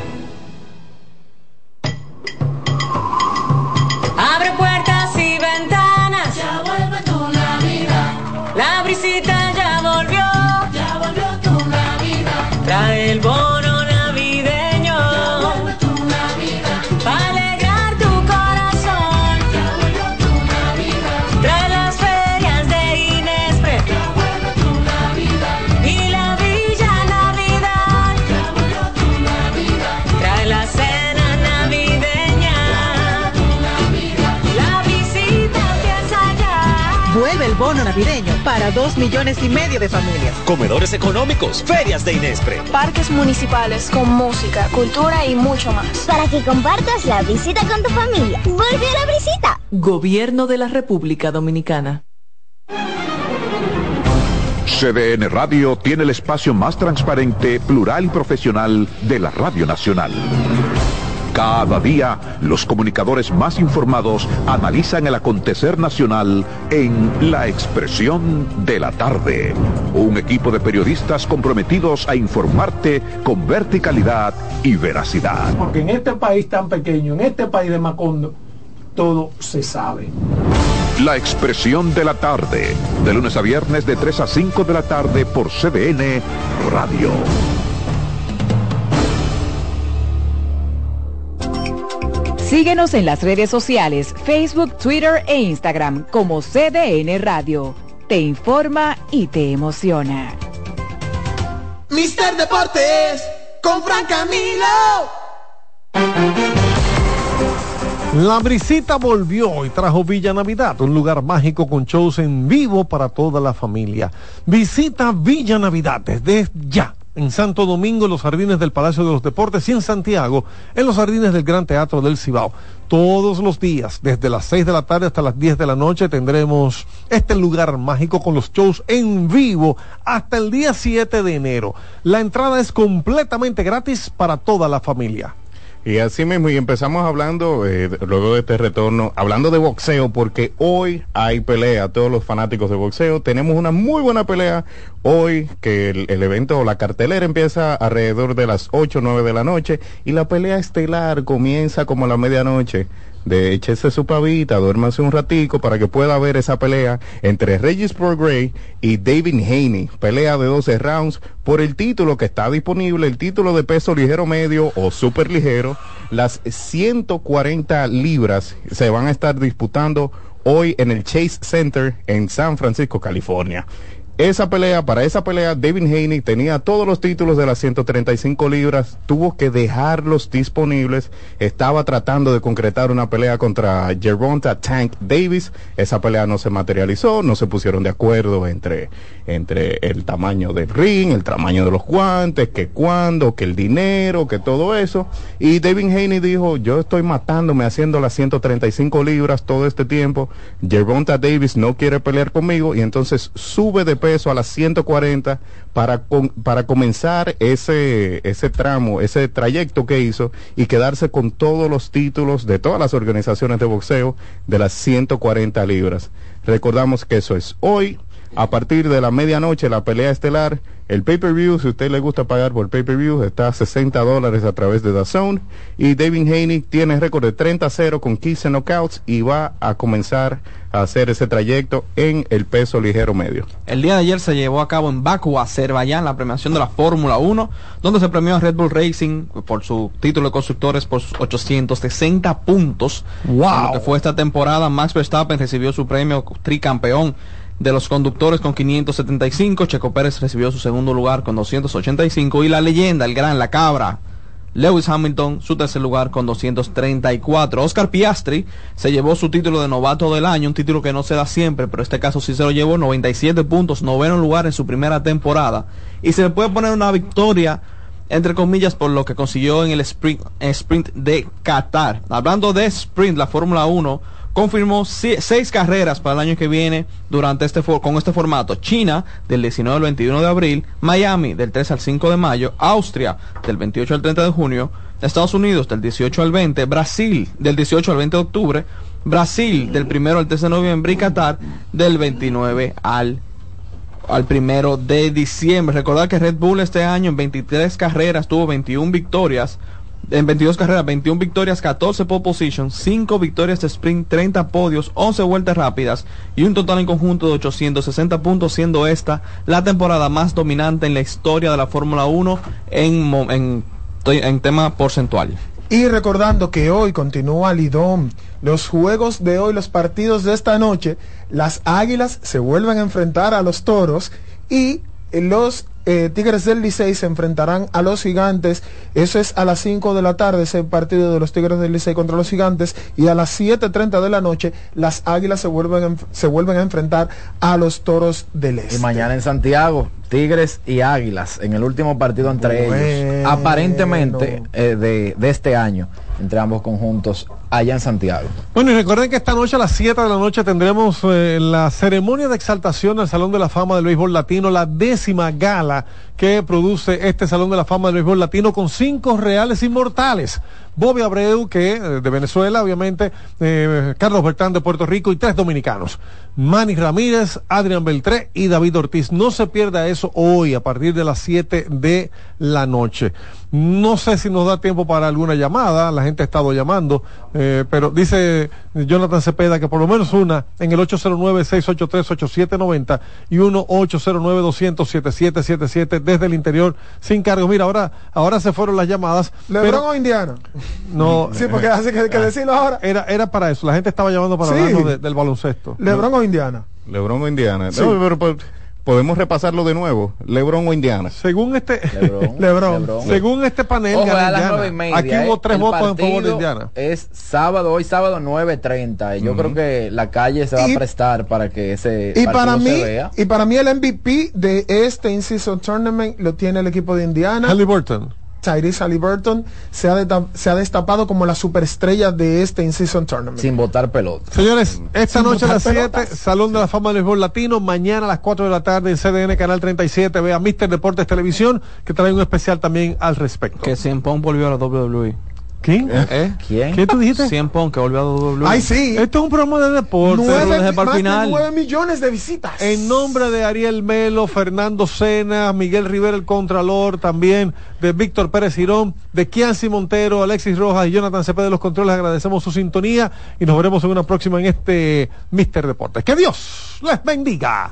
Abre puertas para dos millones y medio de familias. Comedores económicos, ferias de Inespre. Parques municipales con música, cultura y mucho más. Para que compartas la visita con tu familia. Volvió la visita. Gobierno de la República Dominicana. CDN Radio tiene el espacio más transparente, plural y profesional de la Radio Nacional. Cada día, los comunicadores más informados analizan el acontecer nacional en La Expresión de la Tarde. Un equipo de periodistas comprometidos a informarte con verticalidad y veracidad. Porque en este país tan pequeño, en este país de Macondo, todo se sabe. La Expresión de la Tarde, de lunes a viernes de 3 a 5 de la tarde por CDN Radio. Síguenos en las redes sociales, Facebook, Twitter e Instagram como CDN Radio. Te informa y te emociona. Mister Deportes con Fran Camilo. La brisita volvió y trajo Villa Navidad, un lugar mágico con shows en vivo para toda la familia. Visita Villa Navidad desde ya. En Santo Domingo, en los jardines del Palacio de los Deportes y en Santiago, en los jardines del Gran Teatro del Cibao. Todos los días, desde las 6 de la tarde hasta las 10 de la noche, tendremos este lugar mágico con los shows en vivo hasta el día 7 de enero. La entrada es completamente gratis para toda la familia. Y así mismo, y empezamos hablando, eh, luego de este retorno, hablando de boxeo, porque hoy hay pelea, todos los fanáticos de boxeo, tenemos una muy buena pelea hoy, que el, evento o la cartelera empieza alrededor de las 8 o 9 de la noche, y la pelea estelar comienza como a la medianoche. De échese su pavita, duérmase un ratico para que pueda ver esa pelea entre Regis Progray y David Haney. Pelea de 12 rounds por el título que está disponible, el título de peso ligero medio o super ligero. Las 140 libras se van a estar disputando hoy en el Chase Center en San Francisco, California. Esa pelea, para esa pelea, David Haney tenía todos los títulos de las 135 libras, tuvo que dejarlos disponibles, estaba tratando de concretar una pelea contra Gervonta Tank Davis, esa pelea no se materializó, no se pusieron de acuerdo entre, entre el tamaño del ring, el tamaño de los guantes, que cuándo, que el dinero, que todo eso, y David Haney dijo, yo estoy matándome haciendo las 135 libras todo este tiempo, Gervonta Davis no quiere pelear conmigo, y entonces sube de peso a las 140 para, para comenzar ese, ese tramo, ese trayecto que hizo y quedarse con todos los títulos de todas las organizaciones de boxeo de las 140 libras. Recordamos que eso es hoy. A partir de la medianoche, la pelea estelar, el pay-per-view, si a usted le gusta pagar por pay-per-view, está a 60 dólares a través de DAZN. Y David Haney tiene récord de 30-0 con 15 knockouts y va a comenzar a hacer ese trayecto en el peso ligero medio. El día de ayer se llevó a cabo en Baku, Azerbaiyán, la premiación de la Fórmula 1, donde se premió a Red Bull Racing por su título de constructores por sus 860 puntos. Wow. En lo que fue esta temporada, Max Verstappen recibió su premio tricampeón de los conductores con 575, Checo Pérez recibió su segundo lugar con 285 y la leyenda, el gran, la cabra, Lewis Hamilton su tercer lugar con 234. Oscar Piastri se llevó su título de novato del año, un título que no se da siempre, pero este caso sí se lo llevó, 97 puntos, noveno lugar en su primera temporada. Y se le puede poner una victoria, entre comillas, por lo que consiguió en el sprint, sprint de Qatar. Hablando de sprint, la Fórmula 1 confirmó seis carreras para el año que viene durante este con este formato. China del 19 al 21 de abril, Miami del 3 al 5 de mayo, Austria del 28 al 30 de junio, Estados Unidos del 18 al 20, Brasil del 18 al 20 de octubre, Brasil del 1 al 3 de noviembre y Qatar del 29 al al primero de diciembre. Recordar que Red Bull este año en 23 carreras tuvo 21 victorias. En 22 carreras, 21 victorias, 14 pole positions, 5 victorias de sprint, 30 podios, 11 vueltas rápidas y un total en conjunto de 860 puntos, siendo esta la temporada más dominante en la historia de la Fórmula 1 en, en, en tema porcentual. Y recordando que hoy continúa Lidón, los juegos de hoy, los partidos de esta noche, las Águilas se vuelven a enfrentar a los Toros y los eh, Tigres del Licey se enfrentarán a los Gigantes. Eso es a las 5 de la tarde, ese partido de los Tigres del Licey contra los Gigantes. Y a las 7.30 de la noche, las Águilas se vuelven, se vuelven a enfrentar a los Toros del Este. Y mañana en Santiago, Tigres y Águilas, en el último partido entre Bueno. ellos, aparentemente eh, de, de este año. Entre ambos conjuntos allá en Santiago. Bueno, y recuerden que esta noche a las 7 de la noche tendremos eh, la ceremonia de exaltación al Salón de la Fama del Béisbol Latino, la décima gala que produce este Salón de la Fama del Béisbol Latino con cinco reales inmortales. Bobby Abreu, que eh, de Venezuela, obviamente, eh, Carlos Bertán de Puerto Rico y tres dominicanos. Manny Ramírez, Adrián Beltré y David Ortiz. No se pierda eso hoy a partir de las 7 de la noche. No sé si nos da tiempo para alguna llamada, la gente ha estado llamando, eh, pero dice Jonathan Cepeda que por lo menos una en el 809-683-8790 y uno 809-200-7777 desde el interior sin cargo. Mira, ahora, ahora se fueron las llamadas. ¿Lebron pero- o Indiana? no, [laughs] Sí, porque hace que, que decirlo ahora. era, era para eso, la gente estaba llamando para Sí. hablarnos de- del baloncesto. ¿Lebron o Indiana? Lebron o Indiana. Sí. No, pero, po- podemos repasarlo de nuevo. Lebron o Indiana. Según este, [laughs] Lebron. según este panel, Ojo, gana a las Indiana. nueve y media, aquí eh. hubo tres El votos en favor de Indiana. Es sábado, hoy sábado 9.30. Y yo creo que la calle se va Y- a prestar para que ese Y para mí, se vea. y para mí el MVP de este in-season tournament lo tiene el equipo de Indiana. Halliburton. Tyrese Halliburton se ha, se ha destapado como la superestrella de este in-season tournament. Sin botar pelota. Señores, esta Sin noche a las botar 7, pelotas. Salón de la Fama del Béisbol Latino. Mañana a las 4 de la tarde en CDN Canal 37. Vea Mister Deportes Televisión, que trae un especial también al respecto. Que Cien Pong volvió a la WWE. ¿Quién? ¿Eh? ¿Quién? ¿Qué tú dijiste? Cien Pong que volvió a WWE. Ay, sí. Esto es un programa de deporte. Nueve, dejé para el más de final. 9 millones de visitas. En nombre de Ariel Melo, Fernando Sena, Miguel Rivera, el Contralor, también de Víctor Pérez Girón, de Kianci Montero, Alexis Rojas y Jonathan Cepeda de los controles, agradecemos su sintonía y nos veremos en una próxima en este Mister Deportes. Que Dios les bendiga.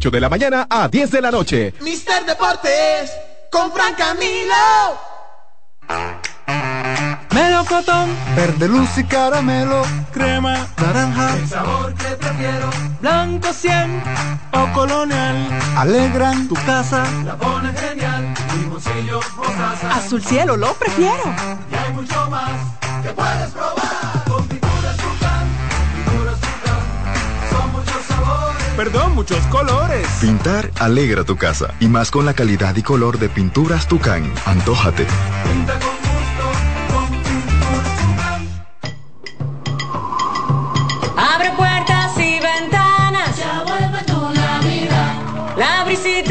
de la mañana a 10 de la noche. Mister Deportes con Fran Camilo. Melocotón, Verde luz y caramelo, crema, naranja, el sabor que prefiero. Blanco 100 o colonial. alegran Tu casa la pone genial. Limoncillo, mostaza. Azul cielo, lo prefiero. Y hay mucho más que puedes probar. Perdón, muchos colores. Pintar alegra tu casa y más con la calidad y color de pinturas Tucán. Antójate. Pinta con gusto, con pinturas Tucán. Abre puertas y ventanas. Ya vuelve tu Navidad. La brisita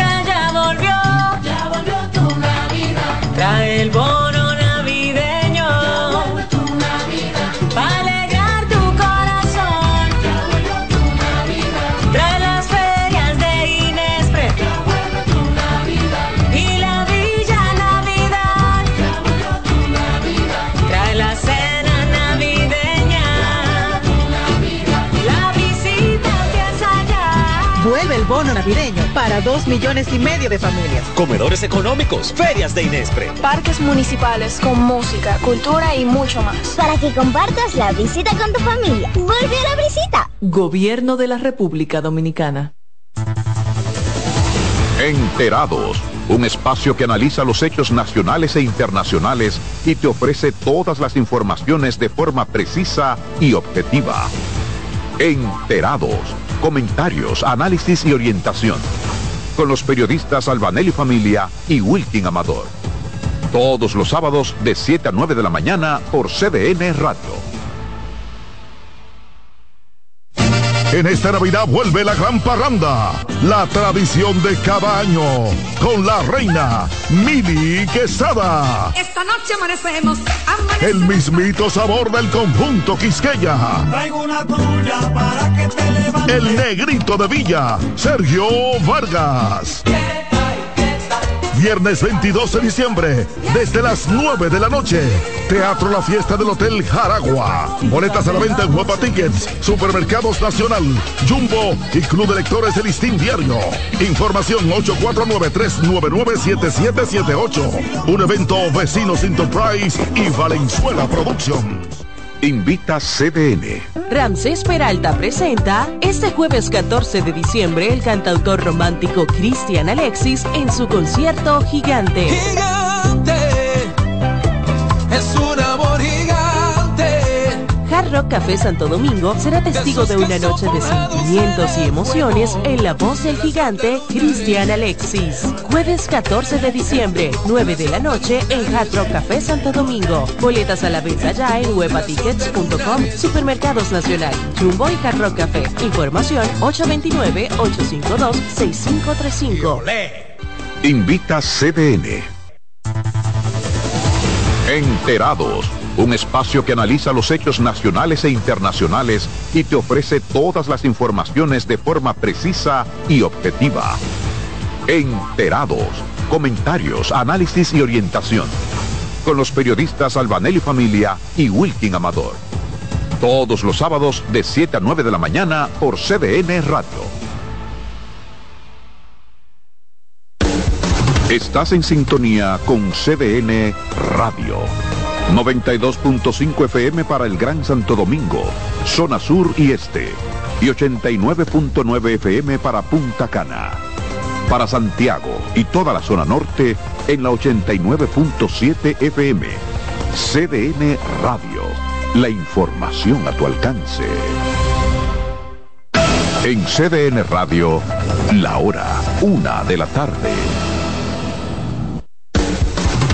para dos millones y medio de familias. Comedores económicos, ferias de Inespre. Parques municipales con música, cultura y mucho más. Para que compartas la visita con tu familia. Vuelve a la visita. Gobierno de la República Dominicana. Enterados, un espacio que analiza los hechos nacionales e internacionales y te ofrece todas las informaciones de forma precisa y objetiva. Enterados, comentarios, análisis y orientación. Con los periodistas Albanelli Familia y Wilkin Amador. Todos los sábados de 7 a 9 de la mañana por CDN Radio. En esta Navidad vuelve la gran parranda, la tradición de cada año, con la reina Mili Quesada. Esta noche amanecemos. El mismito sabor del conjunto Quisqueya. Traigo una tuya para que te levantes. El negrito de Villa, Sergio Vargas. Viernes 22 de diciembre, desde las 9 de la noche. Teatro La Fiesta del Hotel Jaragua. Boletas a la venta en Huepa Tickets, Supermercados Nacional, Jumbo y Club de Lectores del Listín Diario. Información 849-399-7778. Un evento Vecinos Enterprise y Valenzuela Productions. Invita CDN. Ramsés Peralta presenta este jueves 14 de diciembre el cantautor romántico Cristian Alexis en su concierto Gigante. Es un gigante. Hard Rock Café Santo Domingo será testigo de una noche de sentimientos y emociones en la voz del gigante Cristian Alexis. Jueves 14 de diciembre, 9 de la noche en Hard Rock Café Santo Domingo. Boletas a la venta ya en webatickets.com, Supermercados Nacional, Jumbo y Hard Rock Café. Información 829-852-6535. Invita CDN. Enterados, un espacio que analiza los hechos nacionales e internacionales y te ofrece todas las informaciones de forma precisa y objetiva. Enterados, comentarios, análisis y orientación. Con los periodistas Albanelli Familia y Wilkin Amador. Todos los sábados de 7 a 9 de la mañana por CDN Radio. Estás en sintonía con CDN Radio. 92.5 FM para el Gran Santo Domingo, zona sur y este. Y 89.9 FM para Punta Cana. Para Santiago y toda la zona norte en la 89.7 FM. CDN Radio. La información a tu alcance. En CDN Radio, la hora, una de la tarde.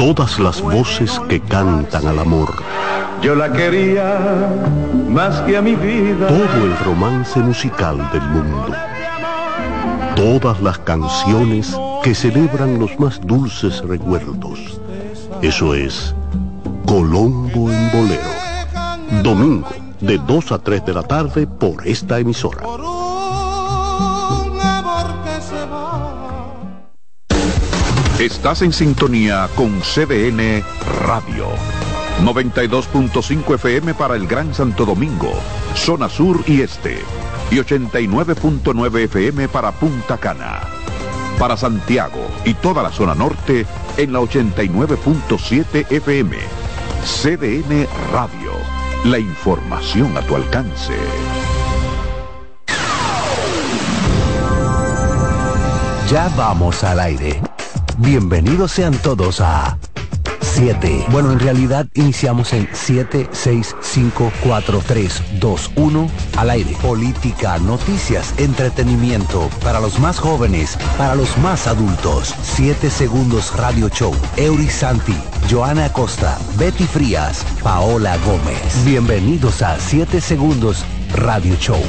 Todas las voces que cantan al amor. yo la quería más que a mi vida. Todo el romance musical del mundo. Todas las canciones que celebran los más dulces recuerdos. Eso es Colombo en Bolero. Domingo, de 2 a 3 de la tarde por esta emisora. Estás en sintonía con CDN Radio. 92.5 FM para el Gran Santo Domingo, zona sur y este. Y 89.9 FM para Punta Cana. Para Santiago y toda la zona norte en la 89.7 FM. CDN Radio. La información a tu alcance. Ya vamos al aire. Bienvenidos sean todos a 7. Bueno, en realidad iniciamos en 7, 6, 5, 4, 3, 2, 1 al aire. Política, noticias, entretenimiento para los más jóvenes, para los más adultos. 7 segundos radio show. Eury Santi, Joana Acosta, Betty Frías, Paola Gómez. Bienvenidos a 7 segundos radio show.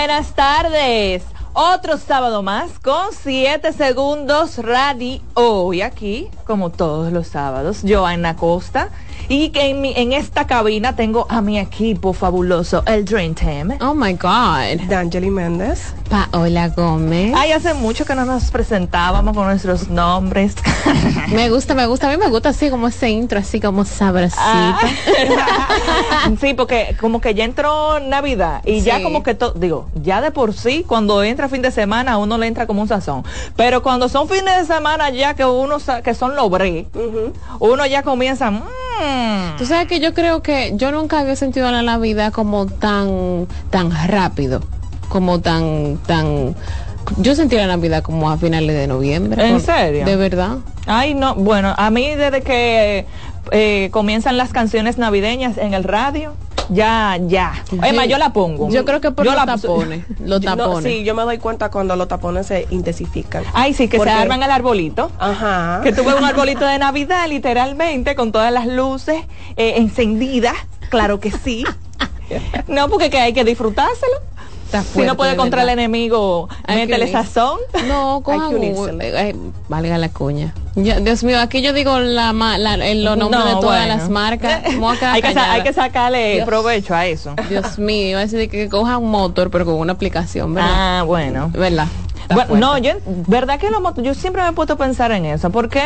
Buenas tardes. Otro sábado más con 7 segundos radio. Hoy aquí, como todos los sábados, Joana Costa. Y que en, mi- en esta cabina tengo a mi equipo fabuloso, el Dream Team. Oh my God. D'Angeli Méndez. Paola Gómez. Ay, hace mucho que no nos presentábamos con nuestros nombres. [laughs] Me gusta, me gusta. A mí me gusta así como ese intro, así como sabrosito. Ah. [laughs] sí, porque como que ya entró Navidad y ya como que todo, digo, ya de por sí, cuando entra fin de semana, a uno le entra como un sazón. Pero cuando son fines de semana ya que uno, sa- que son lobré, uno ya comienza, mm, Tú sabes que yo creo que yo nunca había sentido la Navidad como tan, tan rápido, como tan, tan, Yo sentí la Navidad como a finales de noviembre. ¿En Por- serio? De verdad. Ay, no, bueno, a mí desde que eh, comienzan las canciones navideñas en el radio, ya, ya. Es más, yo la pongo. Yo creo que por Yo los la- tapones. [laughs] Los no, tapones. sí, yo me doy cuenta cuando los tapones se intensifican. Ay, sí, que Porque- se arman el arbolito. Ajá. Que tuve un arbolito de Navidad, literalmente, con todas las luces eh, encendidas. Claro que sí. [laughs] No, porque que hay que disfrutárselo. Si no puede de contra el enemigo, métele sazón. No, [laughs] coja ay, valga la cuña. Ya, Dios mío, aquí yo digo la, la- el- los nombres No, de todas bueno. las marcas. [laughs] Hay, que hay sacarle Dios. provecho a eso. Dios mío, a decir que coja un motor, pero con una aplicación, ¿verdad? Ah, bueno. ¿Verdad? Bueno, no, yo, verdad que los motos, yo siempre me he puesto a pensar en eso, porque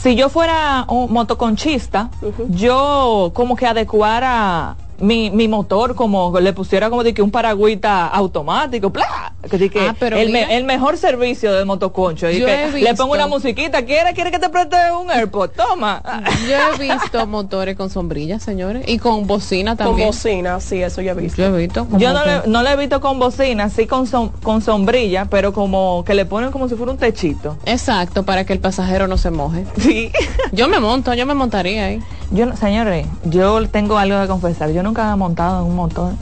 si yo fuera un motoconchista, yo como que adecuara mi, mi motor, como le pusiera como de que un paragüita automático, ¡plá! que, de que Ah, pero el, me- mira. el mejor servicio de motoconcho, Yo que le pongo una musiquita, ¿quiere, quiere que te preste un AirPod? Toma. Yo he visto motores con sombrillas, señores, y con bocina Con también. bocina, sí, eso yo he visto. Yo he visto. Yo no le, no le he visto con bocina, sí con, som- con sombrilla, pero como que le ponen como si fuera un techito. Exacto, para que el pasajero no se moje. Sí. Yo me monto, yo me montaría ahí. Yo, no- señores, yo tengo algo que confesar. Yo nunca he montado en un motor,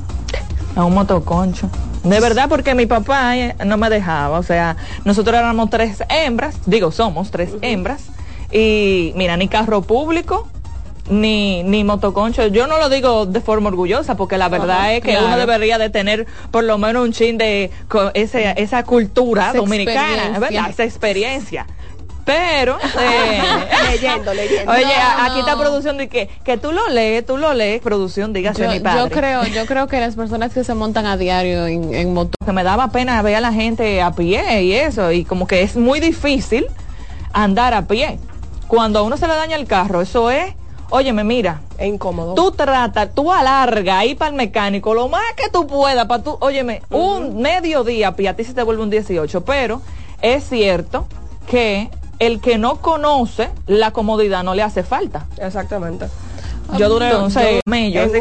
en un motoconcho. De verdad, porque mi papá eh, no me dejaba. O sea, nosotros éramos tres hembras, digo, somos tres hembras. Y mira, ni carro público, ni, ni motoconcho. Yo no lo digo de forma orgullosa, porque la verdad Ajá, es que claro. uno debería de tener por lo menos un chin de ese, esa cultura Esa dominicana. ¿verdad? Esa experiencia. Pero, [laughs] eh, leyendo, leyendo. Oye, No, aquí no. está producción de que, que tú lo lees, tú lo lees, producción, dígase Yo, mi padre. yo creo, yo creo que las personas que se montan a diario en, en motor. que me daba pena ver a la gente a pie y eso, y como que es muy difícil andar a pie. Cuando a uno se le daña el carro, eso es, óyeme, mira, Es incómodo. tú trata, tú alarga ahí para el mecánico lo más que tú puedas para tú, óyeme, un mediodía a ti se te vuelve un 18, pero es cierto que el que no conoce la comodidad no le hace falta. Exactamente. Yo duré No, 11 yo-